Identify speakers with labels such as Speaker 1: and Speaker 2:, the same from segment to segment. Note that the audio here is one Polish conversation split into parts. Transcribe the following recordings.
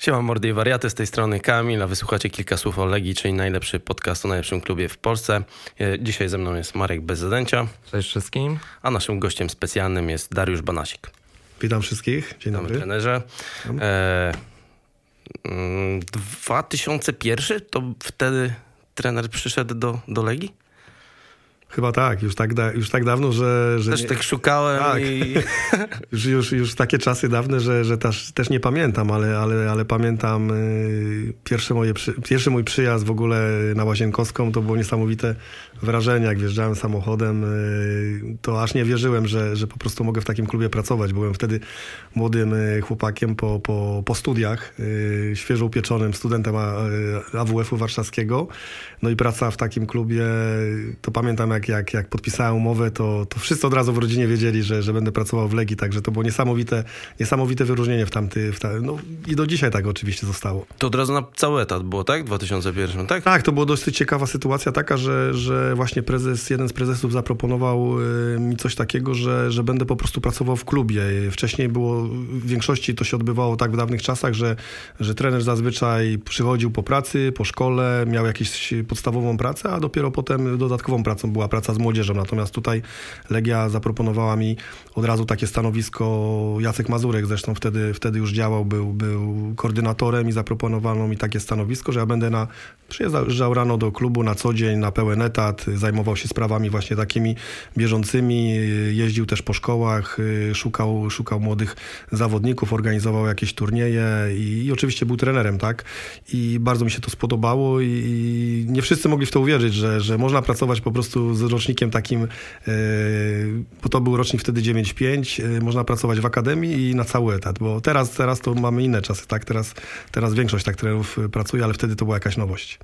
Speaker 1: Siema mordy i wariaty, z tej strony Kamil, a wysłuchacie kilka słów o Legii, czyli najlepszy podcast o najlepszym klubie w Polsce. E, Dzisiaj ze mną jest Marek Bezzadęcia,
Speaker 2: Cześć wszystkim.
Speaker 1: a naszym gościem specjalnym jest Dariusz Banasik.
Speaker 3: Witam wszystkich. Dzień
Speaker 1: Witamy
Speaker 3: dobry.
Speaker 1: trenerze. E, mm, 2001 to wtedy trener przyszedł do, do Legii?
Speaker 3: Chyba tak, już tak, da, już tak dawno, że. że
Speaker 1: Też
Speaker 3: nie,
Speaker 1: tak szukałem
Speaker 3: Tak.
Speaker 1: i...
Speaker 3: już, już, już takie czasy dawne, że, że też, też nie pamiętam, ale, ale, ale pamiętam y, pierwsze moje, pierwszy mój przyjazd w ogóle na Łazienkowską. To było niesamowite wrażenie, jak wjeżdżałem samochodem. y, to aż nie wierzyłem, że, że po prostu mogę w takim klubie pracować. Byłem wtedy młodym y, chłopakiem po, po, po studiach, y, świeżo upieczonym studentem AWF-u warszawskiego. No i praca w takim klubie, to pamiętam jak, jak, jak podpisałem umowę, to, to wszyscy od razu w rodzinie wiedzieli, że, że będę pracował w Legii, także to było niesamowite, niesamowite wyróżnienie w tamty, w ta, no i do dzisiaj tak oczywiście zostało.
Speaker 1: To od razu na cały etat było, tak? W 2001, tak?
Speaker 3: Tak, to była dosyć ciekawa sytuacja taka, że, że właśnie prezes, jeden z prezesów zaproponował y, mi coś takiego, że, że będę po prostu pracował w klubie. Wcześniej było, w większości to się odbywało tak w dawnych czasach, że, że trener zazwyczaj przychodził po pracy, po szkole, miał jakąś podstawową pracę, a dopiero potem dodatkową pracą była praca z młodzieżą. Natomiast tutaj Legia zaproponowała mi od razu takie stanowisko, Jacek Mazurek zresztą wtedy, wtedy już działał, był, był koordynatorem i zaproponowano mi takie stanowisko, że ja będę na, przyjeżdżał rano do klubu na co dzień, na pełen etat, zajmował się sprawami właśnie takimi bieżącymi, jeździł też po szkołach, szukał, szukał młodych zawodników, organizował jakieś turnieje i, i oczywiście był trenerem, tak? I bardzo mi się to spodobało i, i nie wszyscy mogli w to uwierzyć, że, że można pracować po prostu rocznikiem takim, yy, bo to był rocznik wtedy 9-5, yy, można pracować w akademii i na cały etat, bo teraz, teraz to mamy inne czasy, tak? Teraz, teraz większość tak trenerów pracuje, ale wtedy to była jakaś nowość.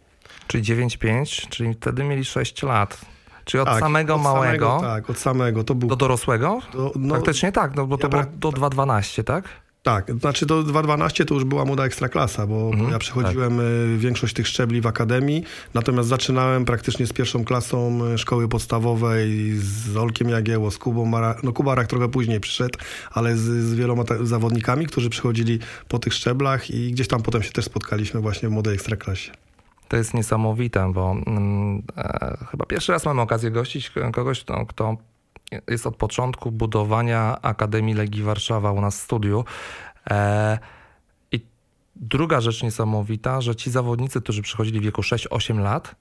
Speaker 2: Czyli 9-5, czyli wtedy mieli 6 lat. Czyli od
Speaker 3: Tak,
Speaker 2: samego
Speaker 3: od
Speaker 2: małego
Speaker 3: Samego, tak, od samego. To był
Speaker 2: do dorosłego?
Speaker 3: Do, no,
Speaker 2: Faktycznie tak, no bo to
Speaker 3: ja
Speaker 2: było
Speaker 3: brak-
Speaker 2: do 2-12, tak?
Speaker 3: Tak, znaczy do 2.12 to już była młoda ekstraklasa, bo
Speaker 2: Mhm,
Speaker 3: ja przechodziłem y, większość tych szczebli w akademii, natomiast zaczynałem praktycznie z pierwszą klasą y, szkoły podstawowej z Olkiem Jagieło, z Kubą Mara, no Kubarak trochę później przyszedł, ale z, z wieloma zawodnikami, którzy przychodzili po tych szczeblach i gdzieś tam potem się też spotkaliśmy właśnie w młodej ekstraklasie.
Speaker 2: To jest niesamowite, bo mm, e, chyba pierwszy raz mamy okazję gościć kogoś, kto, kto jest od początku budowania Akademii Legii Warszawa u nas w studiu. E, I druga rzecz niesamowita, że ci zawodnicy, którzy przychodzili w wieku 6-8 lat,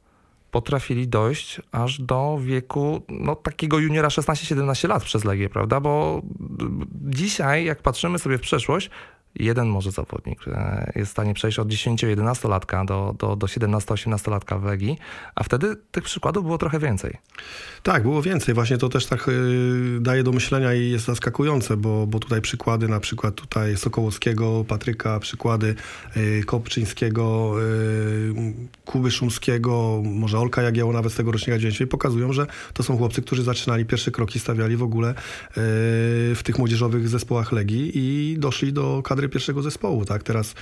Speaker 2: potrafili dojść aż do wieku no, takiego juniora 16-17 lat przez Legię, prawda? Bo mm, dzisiaj, jak patrzymy sobie w przeszłość, jeden może zawodnik e, jest w stanie przejść od 10-11 latka do, do, do 17-18 latka w Legii, a wtedy tych przykładów było trochę więcej.
Speaker 3: Tak, było więcej. Właśnie to też tak y, daje do myślenia i jest zaskakujące, bo, bo tutaj przykłady, na przykład tutaj Sokołowskiego, Patryka, przykłady y, Kopczyńskiego, Kuby Szumskiego, może Olka Jagieło nawet z tego rocznika 9 pokazują, że to są chłopcy, którzy zaczynali pierwsze kroki, stawiali w ogóle w tych młodzieżowych zespołach Legii i doszli do kadry pierwszego zespołu. Tak? Teraz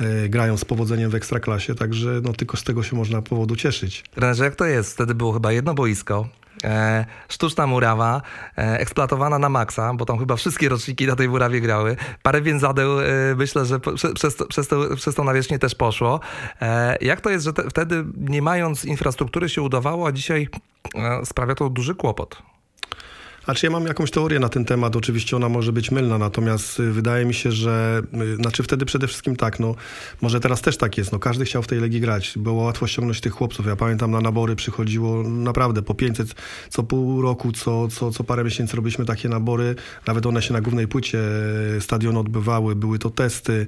Speaker 3: y, grają z powodzeniem w Ekstraklasie, także no, tylko z tego się można powodu cieszyć.
Speaker 2: Trenerze, jak to jest? Wtedy było chyba jedno boisko, e, sztuczna murawa, e, eksploatowana na maksa, bo tam chyba wszystkie roczniki na tej murawie grały. Parę więzadeł, e, myślę, że po, prze, przez, przez, to, przez tą nawierzchnię też poszło. E, jak to jest, że te, wtedy nie mając infrastruktury się udawało, a dzisiaj e, sprawia to duży kłopot?
Speaker 3: Znaczy ja mam jakąś teorię na ten temat, oczywiście ona może być mylna, natomiast y, wydaje mi się, że, y, znaczy wtedy przede wszystkim tak, no może teraz też tak jest, no każdy chciał w tej Legii grać, było łatwo ściągnąć tych chłopców, ja pamiętam na nabory przychodziło naprawdę po 500 co pół roku, co, co, co parę miesięcy robiliśmy takie nabory, nawet one się na głównej płycie y, stadionu odbywały, były to testy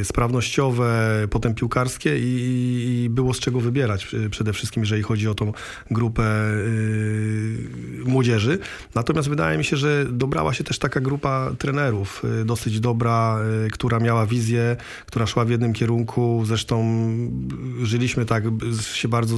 Speaker 3: y, sprawnościowe, potem piłkarskie i, i było z czego wybierać przede wszystkim, jeżeli chodzi o tą grupę y, młodzieży. Natomiast wydaje mi się, że dobrała się też taka grupa trenerów, y, dosyć dobra, y, która miała wizję, która szła w jednym kierunku. Zresztą y, żyliśmy tak, się bardzo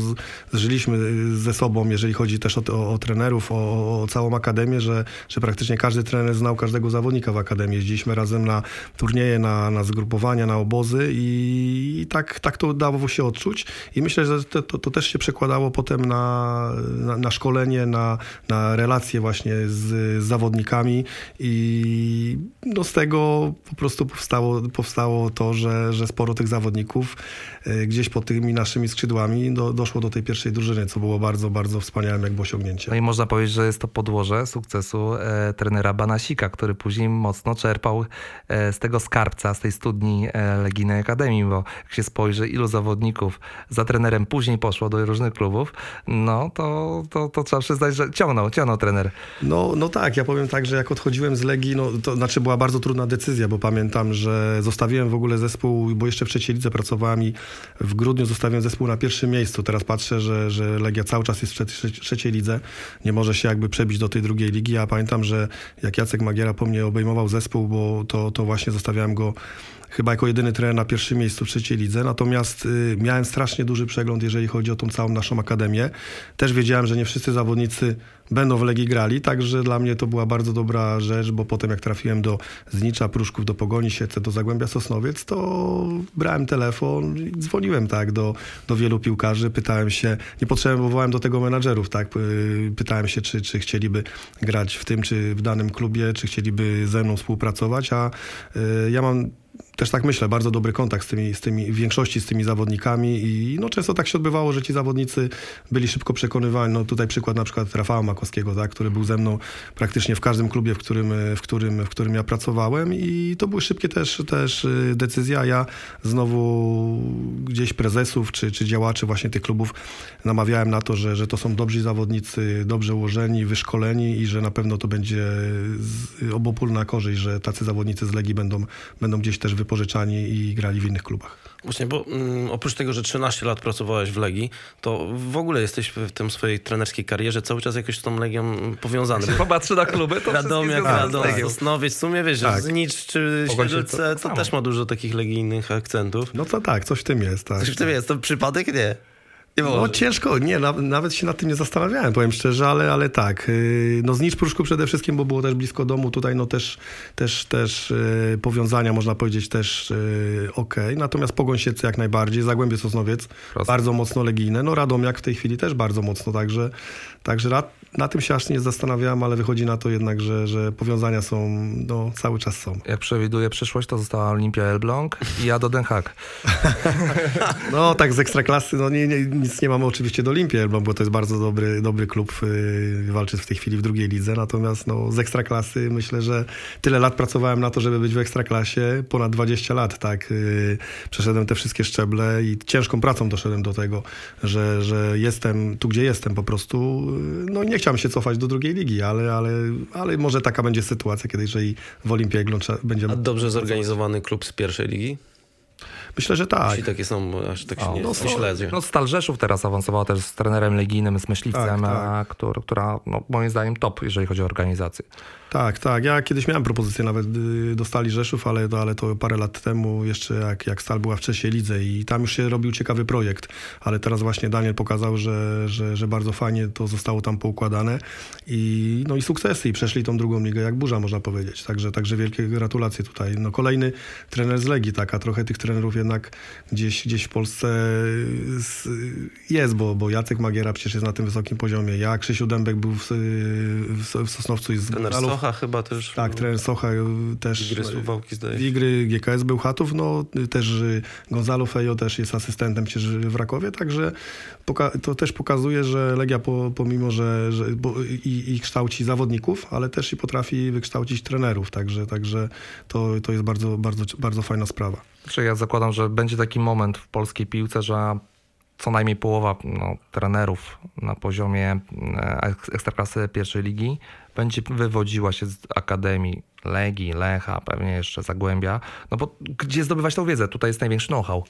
Speaker 3: zżyliśmy ze sobą, jeżeli chodzi też o, o, o trenerów, o, o całą akademię, że, że praktycznie każdy trener znał każdego zawodnika w akademii. Jeździliśmy razem na turnieje, na, na zgrupowania, na obozy i, i tak, tak to dało się odczuć. I myślę, że to, to, to też się przekładało potem na, na, na szkolenie, na, na relacje relacje właśnie z, z zawodnikami i no z tego po prostu powstało, powstało to, że, że sporo tych zawodników e, gdzieś pod tymi naszymi skrzydłami do, doszło do tej pierwszej drużyny, co było bardzo, bardzo wspaniałym jakby osiągnięciem.
Speaker 2: No i można powiedzieć, że jest to podłoże sukcesu e, trenera Banasika, który później mocno czerpał e, z tego skarbca, z tej studni e, Legijnej Akademii, bo jak się spojrzy, ilu zawodników za trenerem później poszło do różnych klubów, no to, to, to trzeba przyznać, że ciągnął, ciągnął trener.
Speaker 3: No, no tak, ja powiem tak, że jak odchodziłem z Legii, no to znaczy była bardzo trudna decyzja, bo pamiętam, że zostawiłem w ogóle zespół, bo jeszcze w trzeciej lidze pracowałem i w grudniu zostawiłem zespół na pierwszym miejscu. Teraz patrzę, że, że Legia cały czas jest w trze- trzeciej lidze, nie może się jakby przebić do tej drugiej ligi. Ja pamiętam, że jak Jacek Magiera po mnie obejmował zespół, bo to, to właśnie zostawiałem go chyba jako jedyny trener na pierwszym miejscu w trzeciej lidze, natomiast y, miałem strasznie duży przegląd, jeżeli chodzi o tą całą naszą akademię. Też wiedziałem, że nie wszyscy zawodnicy będą w Legii grali, także dla mnie to była bardzo dobra rzecz, bo potem jak trafiłem do Znicza, Pruszków, do Pogoni Siece, do Zagłębia Sosnowiec, to brałem telefon i dzwoniłem tak do, do wielu piłkarzy, pytałem się, nie potrzebowałem do tego menadżerów, tak, y, pytałem się, czy, czy chcieliby grać w tym, czy w danym klubie, czy chcieliby ze mną współpracować, a y, ja mam też tak myślę, bardzo dobry kontakt z tymi, z tymi, w większości z tymi zawodnikami i no, często tak się odbywało, że ci zawodnicy byli szybko przekonywani. No, tutaj przykład na przykład Rafała Makowskiego, tak, który był ze mną praktycznie w każdym klubie, w którym, w którym, w którym ja pracowałem i to były szybkie też, też y, decyzje, ja znowu gdzieś prezesów czy, czy działaczy właśnie tych klubów namawiałem na to, że, że to są dobrzy zawodnicy, dobrze ułożeni, wyszkoleni i że na pewno to będzie obopólna korzyść, że tacy zawodnicy z Legii będą, będą gdzieś też wypożyczani i grali w innych klubach.
Speaker 1: Właśnie, bo mm, oprócz tego, że 13 lat pracowałeś w Legii, to w ogóle jesteś w tym swojej trenerskiej karierze cały czas jakoś z tą Legią powiązany.
Speaker 2: Jak popatrzy na kluby, to
Speaker 1: Radomiak, Radom, Sosnowiec, w sumie wiesz, tak. Znicz czy Świdulce, to, to też ma dużo takich legijnych akcentów.
Speaker 3: No to tak, coś w tym jest. Tak.
Speaker 1: Coś w tym jest, to przypadek nie.
Speaker 3: No ciężko, nie, nawet się nad tym nie zastanawiałem, powiem szczerze, ale, ale tak. Y, no Znicz Pruszku przede wszystkim, bo było też blisko domu, tutaj no też, też, też y, powiązania można powiedzieć też y, ok. Natomiast Pogoń Siedlce jak najbardziej, Zagłębie Sosnowiec Proste. bardzo mocno legijne, no Radomiak w tej chwili też bardzo mocno, także, także na tym się aż nie zastanawiałem, ale wychodzi na to jednak, że, że powiązania są, no cały czas są.
Speaker 2: Jak przewiduję przyszłość, to została Olimpia Elbląg i ja do Den Haag.
Speaker 3: no tak z Ekstraklasy, no nie, nie nic nie mamy oczywiście do Olimpii bo to jest bardzo dobry, dobry klub, yy, walczy w tej chwili w drugiej lidze, natomiast no, z Ekstraklasy myślę, że tyle lat pracowałem na to, żeby być w Ekstraklasie, ponad 20 lat, tak. Yy, przeszedłem te wszystkie szczeble i ciężką pracą doszedłem do tego, że, że jestem tu, gdzie jestem po prostu. Yy, no nie chciałem się cofać do drugiej ligi, ale, ale, ale może taka będzie sytuacja, kiedy jeżeli w Olimpii będzie...
Speaker 1: A dobrze zorganizowany klub z pierwszej ligi?
Speaker 3: Myślę, że tak.
Speaker 1: Jeśli takie są, aż tak się o, nie, no, nie śledzę.
Speaker 2: No Stal Rzeszów teraz awansowała też z trenerem legijnym, z myśliwcem, tak, tak. Który, która no, moim zdaniem top, jeżeli chodzi o organizację.
Speaker 3: Tak, tak. Ja kiedyś miałem propozycję nawet y, do Stali Rzeszów, ale, ale to parę lat temu jeszcze jak, jak Stal była w trzeciej lidze i tam już się robił ciekawy projekt, ale teraz właśnie Daniel pokazał, że, że, że bardzo fajnie to zostało tam poukładane i, no i sukcesy i przeszli tą drugą ligę jak burza można powiedzieć. Także, także wielkie gratulacje tutaj. No kolejny trener z Legii, taka trochę tych trenerów jednak gdzieś, gdzieś w Polsce jest, bo, bo Jacek Magiera przecież jest na tym wysokim poziomie. Ja, Krzysiu Dębek był w, w, w Sosnowcu i z
Speaker 1: Socha chyba też.
Speaker 3: Tak, trener Socha też.
Speaker 1: Igry Suwałki zdaje
Speaker 3: Igry GKS był Chatów, no też Gonzalo Fejo też jest asystentem przecież w Rakowie, także to też pokazuje, że Legia po, pomimo, że, że i, i, kształci zawodników, ale też i potrafi wykształcić trenerów, także, także to, to jest bardzo, bardzo, bardzo fajna sprawa.
Speaker 2: Znaczy ja zakładam, że będzie taki moment w polskiej piłce, że co najmniej połowa no, trenerów na poziomie e, ekstraklasy pierwszej ligi będzie wywodziła się z akademii Legii, Lecha, pewnie jeszcze Zagłębia, no bo gdzie zdobywać tą wiedzę? Tutaj jest największy know-how.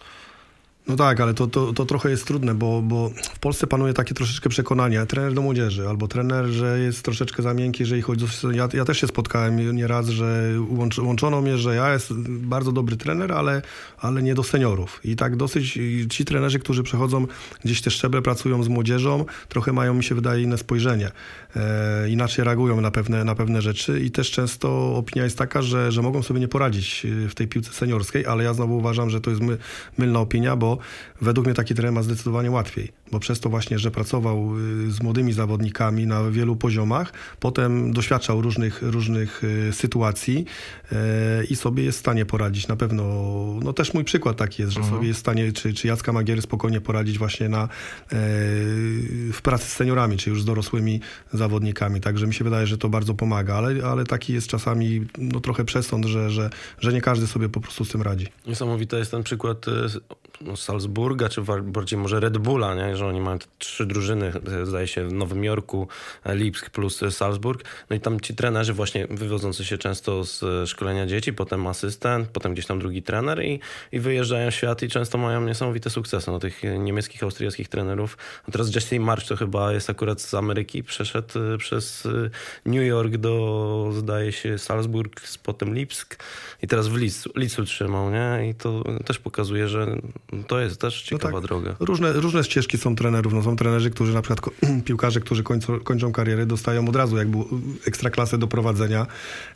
Speaker 3: No tak, ale to, to, to trochę jest trudne, bo, bo w Polsce panuje takie troszeczkę przekonanie, trener do młodzieży, albo trener, że jest troszeczkę za miękki, jeżeli chodzi o... Ja, ja też się spotkałem nieraz, że łącz, łączono mnie, że ja jest bardzo dobry trener, ale, ale nie do seniorów. I tak dosyć ci trenerzy, którzy przechodzą gdzieś te szczeble, pracują z młodzieżą, trochę mają, mi się wydaje, inne spojrzenie. E, inaczej reagują na pewne, na pewne rzeczy i też często opinia jest taka, że, że mogą sobie nie poradzić w tej piłce seniorskiej, ale ja znowu uważam, że to jest my, mylna opinia, bo według mnie taki trener ma zdecydowanie łatwiej bo przez to właśnie, że pracował y, z młodymi zawodnikami na wielu poziomach, potem doświadczał różnych, różnych y, sytuacji y, i sobie jest w stanie poradzić. Na pewno, no też mój przykład taki jest, że
Speaker 2: Mhm.
Speaker 3: sobie jest w stanie, czy, czy Jacka Magiery spokojnie poradzić właśnie na, e, w pracy z seniorami, czy już z dorosłymi zawodnikami. Także mi się wydaje, że to bardzo pomaga, ale, ale taki jest czasami no, trochę przesąd, że, że, że nie każdy sobie po prostu z tym radzi.
Speaker 1: Niesamowity jest ten przykład e, no, Salzburga, czy bardziej może Red Bulla, nie? Że oni mają trzy drużyny, e, zdaje się, w Nowym Jorku, e, Lipsk plus e, Salzburg. No i tam ci trenerzy właśnie wywodzący się często z szkolenia dzieci, potem asystent, potem gdzieś tam drugi trener i, i wyjeżdżają w świat i często mają niesamowite sukcesy. No, tych niemieckich, austriackich trenerów. A teraz Jesse March to chyba jest akurat z Ameryki, przeszedł przez New York do, zdaje się, Salzburg, potem Lipsk i teraz w Lidzu, Lidzu trzymał, nie? I to też pokazuje, że to jest też ciekawa
Speaker 3: tak.
Speaker 1: droga.
Speaker 3: Różne, różne ścieżki są trenerów. No, są trenerzy, którzy na przykład piłkarze, którzy kończą, kończą karierę, dostają od razu jakby ekstraklasę do prowadzenia.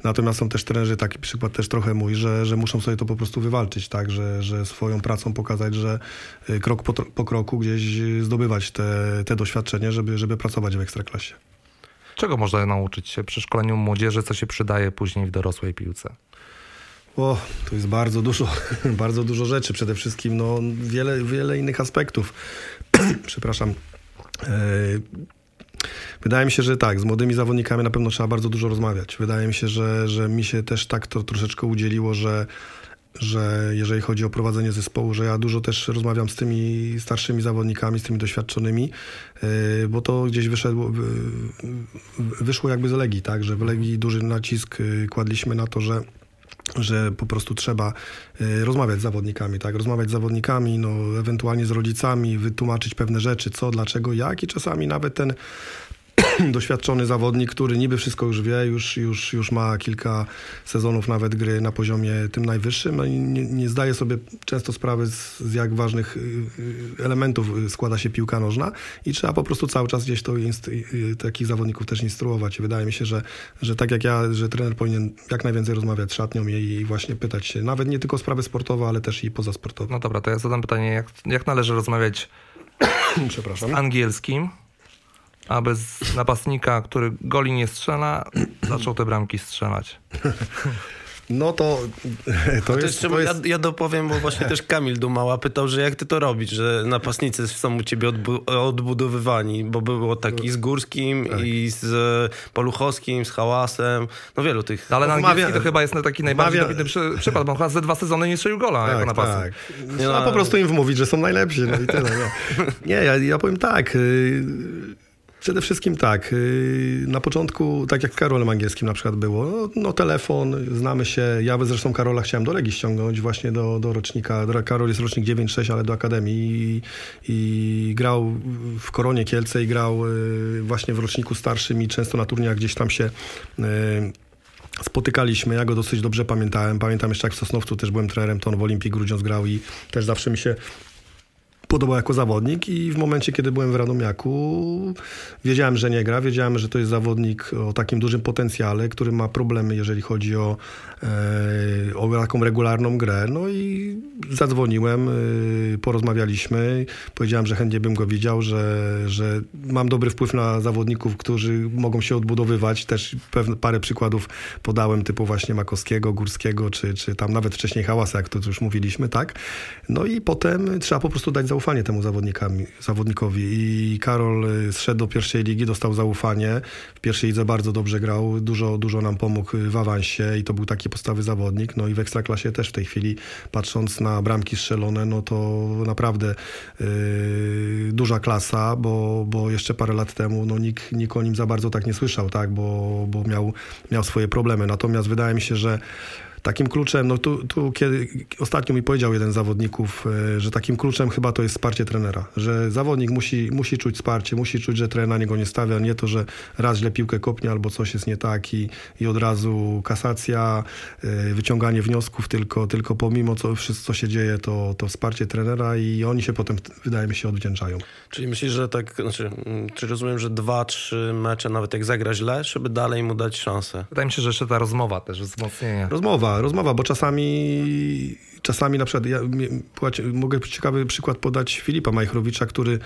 Speaker 3: Natomiast są też trenerzy, taki przykład też trochę mój, że, że muszą sobie to po prostu wywalczyć, tak, że, że swoją pracą pokazać, że y, krok po, po kroku gdzieś y, zdobywać te, te doświadczenie, żeby, żeby pracować w ekstraklasie.
Speaker 2: Czego można nauczyć się przy szkoleniu młodzieży, co się przydaje później w dorosłej piłce?
Speaker 3: O, to jest bardzo dużo, bardzo dużo rzeczy. Przede wszystkim no, wiele, wiele innych aspektów. Przepraszam. E, Wydaje mi się, że tak, z młodymi zawodnikami na pewno trzeba bardzo dużo rozmawiać. Wydaje mi się, że, że mi się też tak to troszeczkę udzieliło, że, że jeżeli chodzi o prowadzenie zespołu, że ja dużo też rozmawiam z tymi starszymi zawodnikami, z tymi doświadczonymi, yy, bo to gdzieś wyszedło, wy- wyszło jakby z Legii, tak, że w Legii duży nacisk yy, kładliśmy na to, że że po prostu trzeba y, rozmawiać z zawodnikami, tak? Rozmawiać z zawodnikami, no, ewentualnie z rodzicami, wytłumaczyć pewne rzeczy, co, dlaczego, jak i czasami nawet ten doświadczony zawodnik, który niby wszystko już wie, już, już, już ma kilka sezonów nawet gry na poziomie tym najwyższym, no i nie, nie zdaje sobie często sprawy z, z jak ważnych y, y, elementów y, składa się piłka nożna i trzeba po prostu cały czas gdzieś to takich zawodników też instruować. I wydaje mi się, że, że tak jak ja, że trener powinien jak najwięcej rozmawiać z szatnią i, i właśnie pytać się, nawet nie tylko o sprawy sportowe, ale też i pozasportowe.
Speaker 2: No dobra, to ja zadam pytanie, jak, jak należy rozmawiać
Speaker 3: Przepraszam.
Speaker 2: z angielskim, aby z napastnika, który goli nie strzela, zaczął te bramki strzelać?
Speaker 3: No to, to,
Speaker 1: To
Speaker 3: jest, to jest...
Speaker 1: ja, ja dopowiem, bo właśnie też Kamil Dumała pytał, że jak ty to robisz, że napastnicy są u ciebie odbu- odbudowywani, bo było tak i z Górskim,
Speaker 3: Tak.
Speaker 1: i z Paluchowskim, z Hałasem, no wielu tych...
Speaker 2: Ale na angielski to chyba jest taki najbardziej dobitny przy, przykład, bo on chyba ze dwa sezony nie strzelił gola jako
Speaker 3: Tak,
Speaker 2: napastnik.
Speaker 3: tak. Trzeba po prostu im wmówić, że są najlepsi, no i tyle. Nie, nie ja, ja powiem tak. Przede wszystkim tak, y, na początku, tak jak z Karolem Angielskim na przykład było, no, no telefon, znamy się, ja zresztą Karola chciałem do Legii ściągnąć właśnie do, do rocznika, Karol jest rocznik 9-6, ale do Akademii i, i grał w Koronie Kielce i grał y, właśnie w roczniku starszym i często na turniejach gdzieś tam się y, spotykaliśmy, ja go dosyć dobrze pamiętałem. Pamiętam jeszcze jak w Sosnowcu też byłem trenerem, to on w Olimpii Grudziądz grał i też zawsze mi się podobał jako zawodnik i w momencie, kiedy byłem w Radomiaku, wiedziałem, że nie gra, wiedziałem, że to jest zawodnik o takim dużym potencjale, który ma problemy, jeżeli chodzi o, o taką regularną grę. No i zadzwoniłem, e, porozmawialiśmy, powiedziałem, że chętnie bym go widział, że, że mam dobry wpływ na zawodników, którzy mogą się odbudowywać. Też pewne, parę przykładów podałem, typu właśnie Makowskiego, Górskiego, czy, czy tam nawet wcześniej Hałasa, jak to już mówiliśmy, tak? No i potem trzeba po prostu dać zaufanie temu zawodnikowi. I Karol y, zszedł do pierwszej ligi, dostał zaufanie. W pierwszej lidze bardzo dobrze grał, dużo, dużo nam pomógł w awansie i to był taki podstawy zawodnik. No i w Ekstraklasie też w tej chwili, patrząc na bramki strzelone, no to naprawdę yy, duża klasa, bo, bo jeszcze parę lat temu no, nikt, nikt o nim za bardzo tak nie słyszał, tak? bo, bo miał, miał swoje problemy. Natomiast wydaje mi się, że Takim kluczem, no tu, tu kiedy, ostatnio mi powiedział jeden z zawodników, e, że takim kluczem chyba to jest wsparcie trenera, że zawodnik musi, musi czuć wsparcie, musi czuć, że trener na niego nie stawia, nie to, że raz źle piłkę kopnie albo coś jest nie tak i, i od razu kasacja, e, wyciąganie wniosków, tylko, tylko pomimo co, wszystko, co się dzieje, to, to wsparcie trenera i oni się potem, wydaje mi się, odwdzięczają.
Speaker 1: Czyli myślisz, że tak, znaczy, mm, czy rozumiem, że dwa, trzy mecze, nawet jak zagra źle, żeby dalej mu dać szansę?
Speaker 2: Wydaje mi się, że jeszcze ta rozmowa też, wzmocnienie.
Speaker 3: Rozmowa, rozmowa, bo czasami czasami na przykład, ja mogę ciekawy przykład podać Filipa Majchrowicza, który,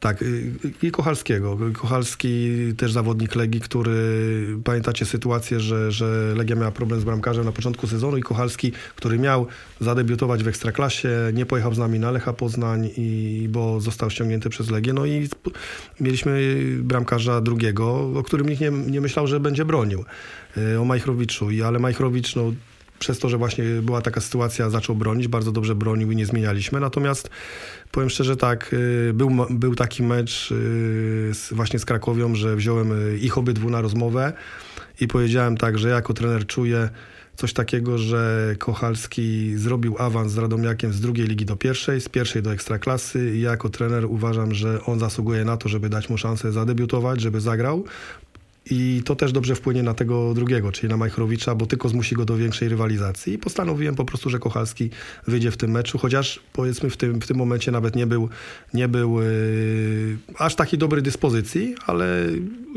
Speaker 3: tak, y, i Kochalskiego. Kochalski też zawodnik Legii, który, pamiętacie sytuację, że, że Legia miała problem z bramkarzem na początku sezonu i Kochalski, który miał zadebiutować w Ekstraklasie, nie pojechał z nami na Lecha Poznań, i, bo został ściągnięty przez Legię. No i mieliśmy bramkarza drugiego, o którym nikt nie, nie myślał, że będzie bronił. Y, o Majchrowiczu, I, ale Majchrowicz no, przez to, że właśnie była taka sytuacja, zaczął bronić, bardzo dobrze bronił i nie zmienialiśmy. Natomiast powiem szczerze tak, y, był, był taki mecz y, właśnie z Krakowią, że wziąłem y, ich obydwu na rozmowę i powiedziałem tak, że jako trener czuję coś takiego, że Kochalski zrobił awans z Radomiakiem z drugiej ligi do pierwszej, z pierwszej do ekstraklasy. I ja jako trener uważam, że on zasługuje na to, żeby dać mu szansę zadebiutować, żeby zagrał, i to też dobrze wpłynie na tego drugiego, czyli na Majchrowicza, bo tylko zmusi go do większej rywalizacji. I postanowiłem po prostu, że Kochalski wyjdzie w tym meczu, chociaż powiedzmy w tym, w tym momencie nawet nie był, nie był yy, aż takiej dobrej dyspozycji, ale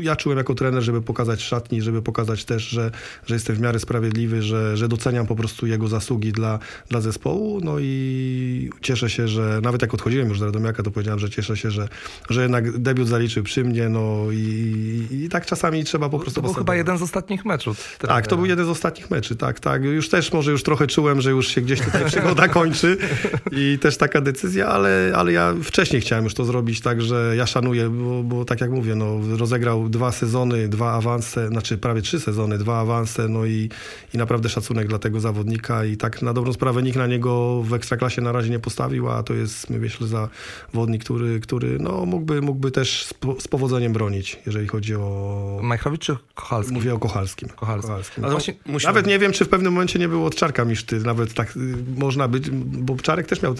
Speaker 3: ja czułem jako trener, żeby pokazać szatni, żeby pokazać też, że, że jestem w miarę sprawiedliwy, że, że doceniam po prostu jego zasługi dla, dla zespołu. No i cieszę się, że nawet jak odchodziłem już z Radomiaka, to powiedziałem, że cieszę się, że, że jednak debiut zaliczył przy mnie. No i, i tak czasami czasami trzeba po prostu...
Speaker 2: To był chyba jeden z ostatnich meczów.
Speaker 3: Tak, to był jeden z ostatnich meczy, tak, tak. Już też może już trochę czułem, że już się gdzieś tutaj przygoda kończy i też taka decyzja, ale, ale ja wcześniej chciałem już to zrobić, także ja szanuję, bo, bo tak jak mówię, no, rozegrał dwa sezony, dwa awanse, znaczy prawie trzy sezony, dwa awanse, no i, i naprawdę szacunek dla tego zawodnika i tak na dobrą sprawę nikt na niego w Ekstraklasie na razie nie postawił, a to jest, myślę, zawodnik, który, który no, mógłby, mógłby też z powodzeniem bronić, jeżeli chodzi o
Speaker 2: Majchrowicz czy Kochalski?
Speaker 3: Mówię o Kochalskim.
Speaker 2: Kochalskim. Kochalskim.
Speaker 3: Ale właśnie, musimy... Nawet nie wiem, czy w pewnym momencie nie było od Czarka Miszty. Nawet tak y, można być, bo Czarek też miał,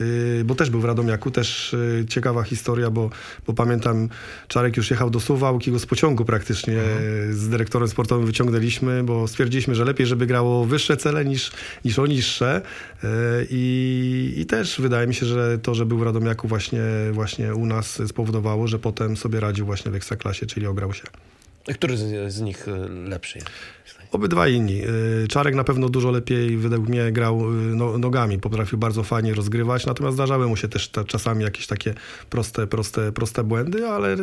Speaker 3: y, bo też był w Radomiaku. Też y, ciekawa historia, bo, bo pamiętam, Czarek już jechał do Suwałki, go z pociągu praktycznie mhm. z dyrektorem sportowym wyciągnęliśmy, bo stwierdziliśmy, że lepiej, żeby grało wyższe cele niż, niż o niższe. I, I też wydaje mi się, że to, że był w Radomiaku właśnie, właśnie u nas spowodowało, że potem sobie radził właśnie w Ekstraklasie, czyli ograł się.
Speaker 1: Który z, z nich e, lepszy jest?
Speaker 3: Obydwa inni. E, Czarek na pewno dużo lepiej, według mnie, grał e, no, nogami, potrafił bardzo fajnie rozgrywać, natomiast zdarzały mu się też ta, czasami jakieś takie proste, proste, proste błędy, ale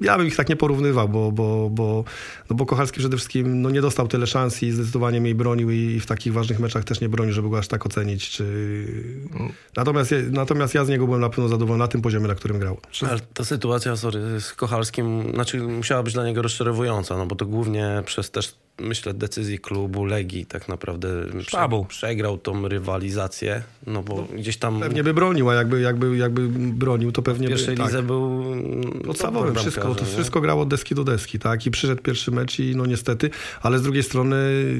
Speaker 3: ja bym ich tak nie porównywał, bo, bo, bo, no bo Kochalski przede wszystkim no nie dostał tyle szans i zdecydowanie mniej bronił i w takich ważnych meczach też nie bronił, żeby go aż tak ocenić. Czy... Natomiast, natomiast ja z niego byłem na pewno zadowolony na tym poziomie, na którym grał.
Speaker 1: Ale ta sytuacja sorry, z Kochalskim znaczy, musiała być dla niego rozczarowująca, no bo to głównie przez też myślę, decyzji klubu Legii tak naprawdę
Speaker 2: Sztabu.
Speaker 1: przegrał tą rywalizację, no bo no, gdzieś tam...
Speaker 3: Pewnie by bronił, a jakby, jakby, jakby bronił, to pewnie
Speaker 1: w pierwszej
Speaker 3: by,
Speaker 1: lidze tak. był
Speaker 3: podstawowym, wszystko, to wszystko grało od deski do deski, tak, i przyszedł pierwszy mecz i no niestety, ale z drugiej strony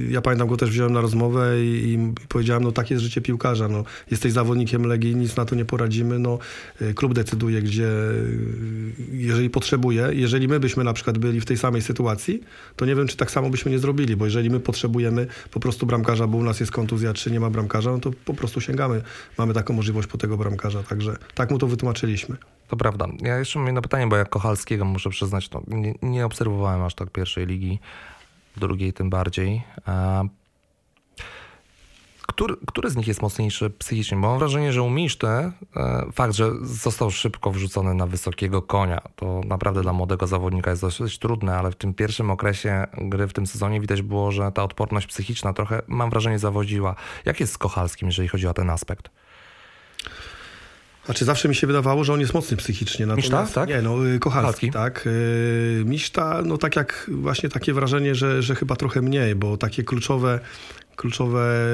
Speaker 3: ja pamiętam go też wziąłem na rozmowę i, i powiedziałem, no tak jest życie piłkarza, no. Jesteś zawodnikiem Legii, nic na to nie poradzimy, no. Y, klub decyduje, gdzie y, jeżeli potrzebuje, jeżeli my byśmy na przykład byli w tej samej sytuacji, to nie wiem, czy tak samo byśmy nie zrobili zrobili, bo jeżeli my potrzebujemy po prostu bramkarza, bo u nas jest kontuzja, czy nie ma bramkarza, no to po prostu sięgamy. Mamy taką możliwość po tego bramkarza, także tak mu to wytłumaczyliśmy.
Speaker 2: To prawda. Ja jeszcze mam jedno pytanie, bo jak Kochalskiego muszę przyznać, nie, nie obserwowałem aż tak pierwszej ligi, drugiej tym bardziej. Który, który z nich jest mocniejszy psychicznie? Bo mam wrażenie, że u Miszty e, fakt, że został szybko wrzucony na wysokiego konia, to naprawdę dla młodego zawodnika jest dosyć trudne, ale w tym pierwszym okresie gry w tym sezonie widać było, że ta odporność psychiczna trochę, mam wrażenie, zawodziła. Jak jest z Kochalskim, jeżeli chodzi o ten aspekt?
Speaker 3: Znaczy zawsze mi się wydawało, że on jest mocny psychicznie.
Speaker 2: Natomiast, Miszta, tak?
Speaker 3: Nie, no y, Kochalski, tak. Y, Miszta, no tak jak właśnie takie wrażenie, że, że chyba trochę mniej, bo takie kluczowe kluczowe,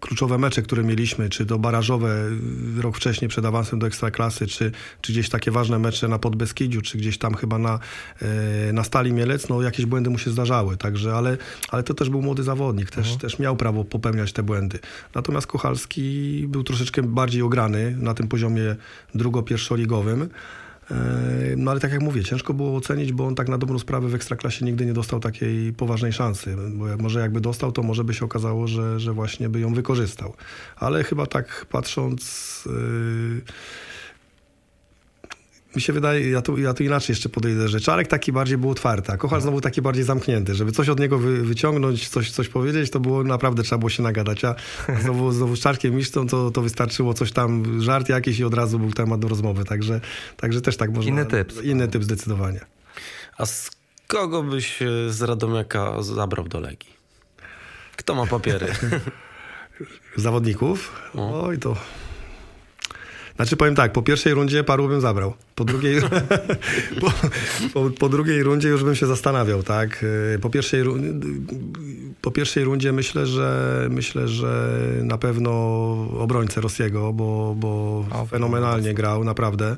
Speaker 3: kluczowe mecze, które mieliśmy, czy to barażowe rok wcześniej przed awansem do Ekstraklasy, czy, czy gdzieś takie ważne mecze na Podbeskidziu, czy gdzieś tam chyba na, e, na Stali Mielec, no jakieś błędy mu się zdarzały, także, ale, ale to też był młody zawodnik, też, mhm. też miał prawo popełniać te błędy. Natomiast Kochalski był troszeczkę bardziej ograny na tym poziomie drugo-pierwszoligowym. No ale tak jak mówię, ciężko było ocenić, bo on tak na dobrą sprawę w Ekstraklasie nigdy nie dostał takiej poważnej szansy. Bo może jakby dostał, to może by się okazało, że, że właśnie by ją wykorzystał. Ale chyba tak patrząc... Yy mi się wydaje, ja tu, ja tu inaczej jeszcze podejdę, że Czarek taki bardziej był otwarty, a Kochal znowu taki bardziej zamknięty. Żeby coś od niego wy, wyciągnąć, coś, coś powiedzieć, to było naprawdę, trzeba było się nagadać. A znowu, znowu z Czarkiem Misztą to, to wystarczyło coś tam, żart jakiś i od razu był temat do rozmowy. Także, także też tak można.
Speaker 2: Inny typ.
Speaker 3: Inny typ zdecydowanie.
Speaker 1: A z kogo byś e, z Radomiaka zabrał do Legii? Kto ma papiery?
Speaker 3: Zawodników? Oj, to... Znaczy powiem tak, po pierwszej rundzie paru bym zabrał. Po drugiej, po, po, po, drugiej rundzie już bym się zastanawiał, tak? Po pierwszej, po pierwszej rundzie myślę, że myślę, że na pewno obrońcę Rosjego, bo, bo fenomenalnie grał, naprawdę.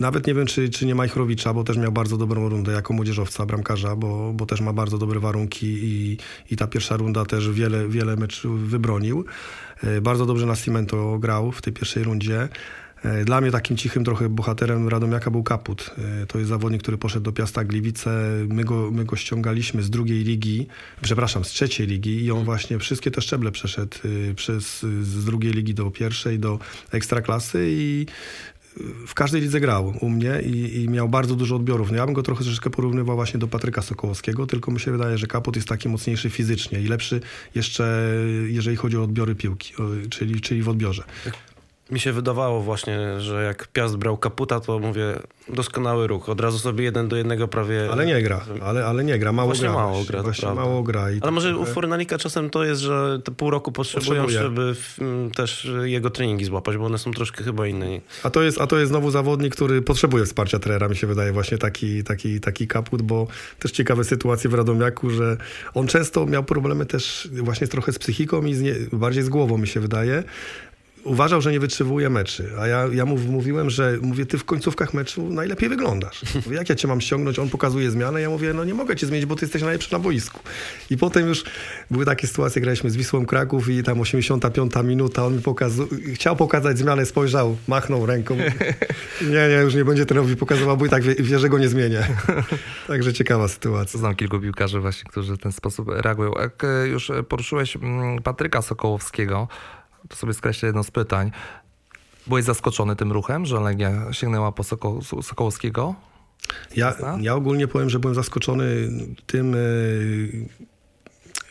Speaker 3: Nawet nie wiem, czy, czy nie Majchrowicza, bo też miał bardzo dobrą rundę jako młodzieżowca, bramkarza, bo, bo też ma bardzo dobre warunki i, i ta pierwsza runda też wiele, wiele meczów wybronił. E, bardzo dobrze na Cimento grał w tej pierwszej rundzie. E, dla mnie takim cichym trochę bohaterem Radomiaka był Kaput. E, to jest zawodnik, który poszedł do Piasta Gliwice. My go, my go ściągaliśmy z drugiej ligi, przepraszam, z trzeciej ligi i on właśnie wszystkie te szczeble przeszedł przez, z drugiej ligi do pierwszej, do ekstraklasy i w każdej lidze grał u mnie i, i, miał bardzo dużo odbiorów. No ja bym go trochę troszeczkę porównywał właśnie do Patryka Sokołowskiego, tylko mi się wydaje, że Kaput jest taki mocniejszy fizycznie i lepszy jeszcze, jeżeli chodzi o odbiory piłki, czyli, czyli w odbiorze
Speaker 1: mi się wydawało właśnie, że jak Piast brał Kaputa, to mówię, doskonały ruch. Od razu sobie jeden do jednego prawie...
Speaker 3: Ale nie gra, ale, ale nie gra, mało
Speaker 1: właśnie
Speaker 3: gra.
Speaker 1: mało gra,
Speaker 3: właśnie mało gra.
Speaker 1: I ale może u Fornalika czasem to jest, że te pół roku potrzebują, Potrzebuje. żeby w, m, też jego treningi złapać, bo one są troszkę chyba inne.
Speaker 3: A to jest, a to jest znowu zawodnik, który potrzebuje wsparcia trenera, mi się wydaje, właśnie taki, taki, taki Kaput, bo też ciekawe sytuacje w Radomiaku, że on często miał problemy też właśnie trochę z psychiką i z nie, bardziej z głową, mi się wydaje uważał, że nie wytrzymuje meczy. A ja, ja mu mówiłem, że mówię, ty w końcówkach meczu najlepiej wyglądasz. Mówię, jak ja cię mam ściągnąć? On pokazuje zmianę. Ja mówię, no nie mogę cię zmienić, bo ty jesteś najlepszy na boisku. I potem już były takie sytuacje, graliśmy z Wisłą Kraków i tam 85 minuta, on mi pokazał, chciał pokazać zmianę, spojrzał, machnął ręką. Nie, nie, już nie będzie trenerowi pokazywał, bo i tak wie, wie że go nie zmienię. Także ciekawa sytuacja.
Speaker 2: Znam kilku piłkarzy właśnie, którzy w ten sposób reagują. Jak e, już poruszyłeś mm, Patryka Sokołowskiego, to sobie skreślę jedno z pytań. Byłeś zaskoczony tym ruchem, że Legia sięgnęła po Soko Sokołowskiego?
Speaker 3: Ja, ja ogólnie powiem, że byłem zaskoczony tym, e,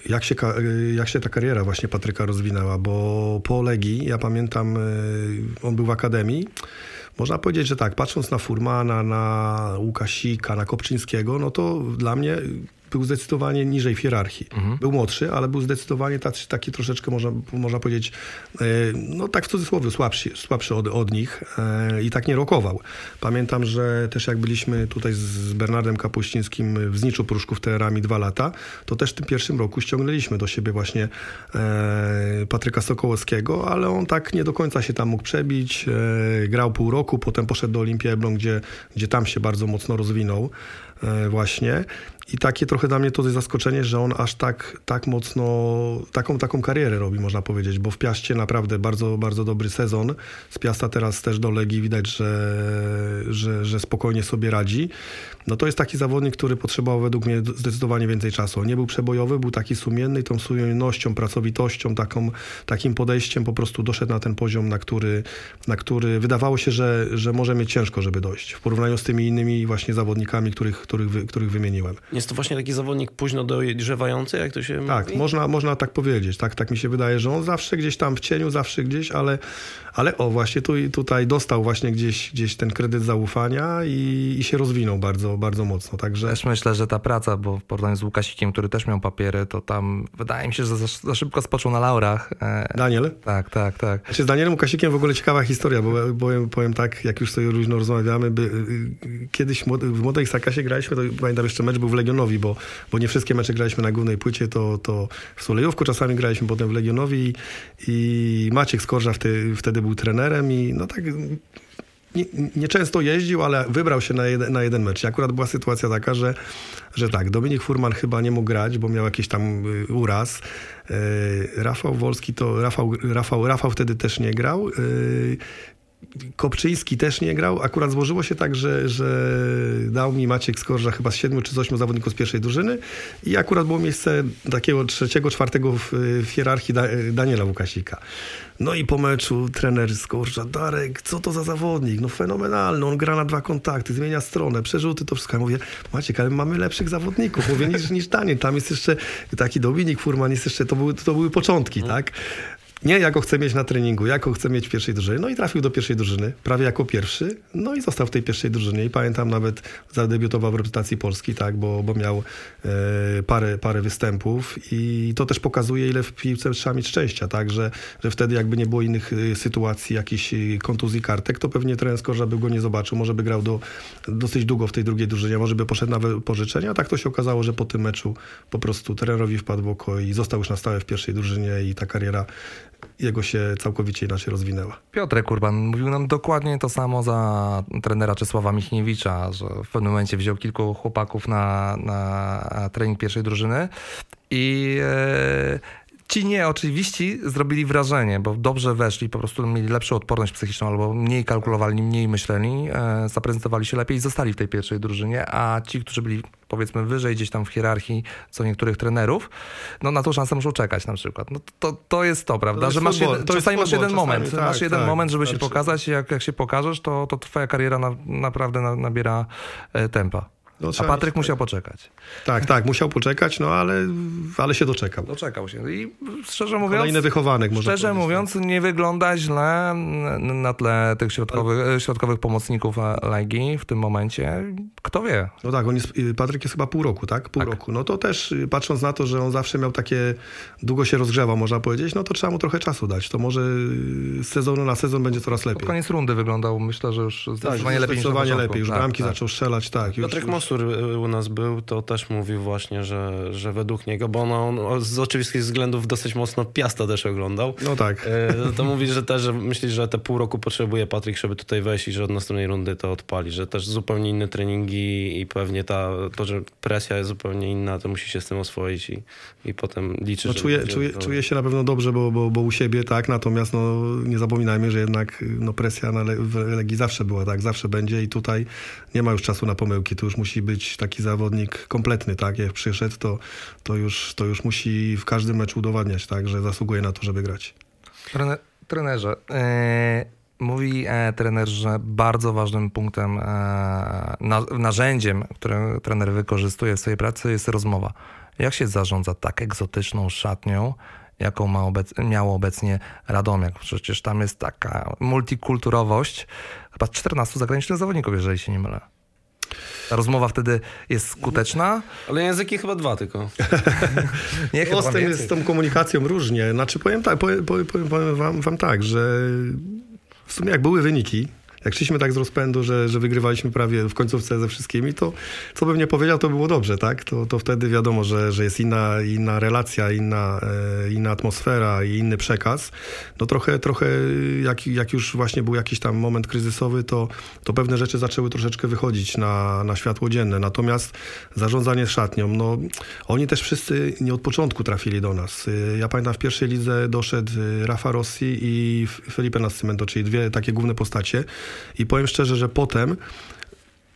Speaker 3: jak się, e, jak się ta kariera właśnie Patryka rozwinęła, bo po Legii, ja pamiętam, e, on był w Akademii, można powiedzieć, że tak, patrząc na Furmana, na Łukasika, na Kopczyńskiego, no to dla mnie był zdecydowanie niżej w hierarchii. Mhm. Był młodszy, ale był zdecydowanie taki, taki troszeczkę, można, można powiedzieć, e, no tak w cudzysłowie, słabszy, słabszy od, od nich e, i tak nie rokował. Pamiętam, że też jak byliśmy tutaj z Bernardem Kapuścińskim w Zniczu Pruszków Teerami dwa lata, to też w tym pierwszym roku ściągnęliśmy do siebie właśnie e, Patryka Sokołowskiego, ale on tak nie do końca się tam mógł przebić. Grał pół roku, potem poszedł do Olimpii Elbląg, gdzie, gdzie tam się bardzo mocno rozwinął właśnie. I takie trochę dla mnie to jest zaskoczenie, że on aż tak, tak mocno, taką, taką karierę robi, można powiedzieć, bo w Piaście naprawdę bardzo, bardzo dobry sezon. Z Piasta teraz też do Legii widać, że, że, że spokojnie sobie radzi. No to jest taki zawodnik, który potrzebował według mnie zdecydowanie więcej czasu. Nie był przebojowy, był taki sumienny i tą sumiennością, pracowitością, taką, takim podejściem po prostu doszedł na ten poziom, na który, na który wydawało się, że, że może mieć ciężko, żeby dojść. W porównaniu z tymi innymi właśnie zawodnikami, których, których, których wymieniłem.
Speaker 1: Jest to właśnie taki zawodnik późno dojrzewający, jak to się
Speaker 3: Tak,
Speaker 1: mówi?
Speaker 3: można, można tak powiedzieć. Tak, tak mi się wydaje, że on zawsze gdzieś tam w cieniu, zawsze gdzieś, ale, ale o, właśnie tu, tutaj dostał właśnie gdzieś, gdzieś ten kredyt zaufania i, i się rozwinął bardzo, bardzo mocno. Także...
Speaker 2: Też myślę, że ta praca, bo w porównaniu z Łukasikiem, który też miał papiery, to tam wydaje mi się, że za, za szybko spoczął na laurach.
Speaker 3: E, Daniel?
Speaker 2: Tak, tak, tak.
Speaker 3: Znaczy z Danielem Łukasikiem w ogóle ciekawa historia, bo powiem, powiem tak, jak już sobie różno rozmawiamy, by, y, kiedyś w Młodej Sakasie graliśmy, to pamiętam jeszcze mecz był w Legionowi, bo, bo nie wszystkie mecze graliśmy na głównej płycie, to, to w Sulejówku czasami graliśmy, potem w Legionowi i Maciek Skorża wtedy, wtedy był trenerem i no tak nieczęsto nie jeździł, ale wybrał się na jeden, na jeden mecz. I akurat była sytuacja taka, że, że tak, Dominik Furman chyba nie mógł grać, bo miał jakiś tam y, uraz. Y, Rafał Wolski to, Rafał, Rafał, Rafał wtedy też nie grał. Kopczyński też nie grał. Akurat złożyło się tak, że, że dał mi Maciek Skorża chyba z siedmiu czy z ośmiu zawodników z pierwszej drużyny i akurat było miejsce takiego trzeciego, czwartego w, w hierarchii da, Daniela Łukasika. No i po meczu trener Skorża, Darek, co to za zawodnik? No fenomenalny, on gra na dwa kontakty, zmienia stronę, przerzuty, to wszystko. Ja mówię, Maciek, ale mamy lepszych zawodników, mówię, niż, niż Daniel. Tam jest jeszcze taki Dominik Furman, jest jeszcze, to były, to były początki, mm. tak? Nie, ja go chcę mieć na treningu, ja go chcę mieć w pierwszej drużynie. No i trafił do pierwszej drużyny, prawie jako pierwszy. No i został w tej pierwszej drużynie. I pamiętam nawet zadebiutował w reprezentacji Polski, tak, bo, bo miał e, parę, parę występów. I to też pokazuje, ile w piłce trzeba mieć szczęścia, tak, że, że wtedy jakby nie było innych e, sytuacji, jakichś e, kontuzji kartek, to pewnie trener Skorża by go nie zobaczył. Może by grał do, dosyć długo w tej drugiej drużynie, może by poszedł na pożyczenia. A tak to się okazało, że po tym meczu po prostu trenerowi wpadł w oko i został już na stałe w pierwszej drużynie i ta kariera jego się całkowicie inaczej rozwinęła.
Speaker 2: Piotrek Urban mówił nam dokładnie to samo za trenera Czesława Michniewicza, że w pewnym momencie wziął kilku chłopaków na, na trening pierwszej drużyny i e, Ci nie oczywiście zrobili wrażenie, bo dobrze weszli, po prostu mieli lepszą odporność psychiczną albo mniej kalkulowali, mniej myśleli, e, zaprezentowali się lepiej i zostali w tej pierwszej drużynie, a ci, którzy byli powiedzmy wyżej gdzieś tam w hierarchii co niektórych trenerów, no na tą szansę muszą czekać na przykład. No to, to jest to, prawda, to że masz, jeden, czasami masz jeden moment, tak, masz jeden tak, moment, żeby się pokazać i jak, jak się pokażesz, to, to twoja kariera na, naprawdę nabiera e, tempa. No, A Patryk musiał poczekać.
Speaker 3: Tak, tak, musiał poczekać, no ale, ale się doczekał.
Speaker 2: Doczekał się. I szczerze mówiąc.
Speaker 3: Kolejny wychowanek,
Speaker 2: można Szczerze mówiąc, nie wygląda źle na tle tych środkowych, środkowych pomocników Legii w tym momencie. Kto wie?
Speaker 3: No tak, on jest, y, Patryk jest chyba pół roku, tak? Pół tak. roku. No to też y, patrząc na to, że on zawsze miał takie, długo się rozgrzewał, można powiedzieć, no to trzeba mu trochę czasu dać. To może z sezonu na sezon będzie coraz lepiej. Pod
Speaker 2: koniec rundy wyglądał, myślę, że już zdecydowanie tak, lepiej
Speaker 3: zdecydowanie lepiej. Już tak, bramki tak. zaczął strzelać, tak. Już,
Speaker 1: Patryk Mosur y, u nas był, to też mówił właśnie, że, że według niego, bo on, on z oczywistych względów dosyć mocno Piasta też oglądał.
Speaker 3: No tak.
Speaker 1: To mówi, że też że myśli, że te pół roku potrzebuje Patryk, żeby tutaj wejść i że od następnej rundy to odpali, że też zupełnie inne treningi i pewnie ta, to, że presja jest zupełnie inna, to musi się z tym oswoić i, i potem liczy,
Speaker 3: no. Czuję, czuję, czuję się na pewno dobrze, bo, bo, bo u siebie, tak, natomiast no, nie zapominajmy, że jednak no, presja na Le w Legii zawsze była, tak, zawsze będzie i tutaj nie ma już czasu na pomyłki, tu już musi być taki zawodnik kompletny, tak, jak przyszedł, to, to, już, to już musi w każdym meczu udowadniać, tak, że zasługuje na to, żeby grać.
Speaker 2: Trener, trenerze, yy Mówi e, trener, że bardzo ważnym punktem, e, na, narzędziem, które trener wykorzystuje w swojej pracy jest rozmowa. Jak się zarządza tak egzotyczną szatnią, jaką ma obec miał obecnie Radomiak? Przecież tam jest taka multikulturowość, chyba 14 zagranicznych zawodników, jeżeli się nie mylę. Ta rozmowa wtedy jest skuteczna.
Speaker 1: Ale języki chyba dwa tylko.
Speaker 3: nie, chyba z, tym, z tą komunikacją różnie. Znaczy powiem tak, powiem, powiem, powiem wam, wam tak, że w sumie jak były wyniki, jak szliśmy tak z rozpędu, że, że wygrywaliśmy prawie w końcówce ze wszystkimi, to co bym nie powiedział, to było dobrze, tak? To, to wtedy wiadomo, że, że jest inna, inna relacja, inna, e, inna atmosfera i inny przekaz. No trochę, trochę jak, jak już właśnie był jakiś tam moment kryzysowy, to, to pewne rzeczy zaczęły troszeczkę wychodzić na, na światło dzienne. Natomiast zarządzanie szatnią, no oni też wszyscy nie od początku trafili do nas. E, ja pamiętam w pierwszej lidze doszedł e, Rafa Rossi i Felipe Nascimento, czyli dwie takie główne postacie. I powiem szczerze, że potem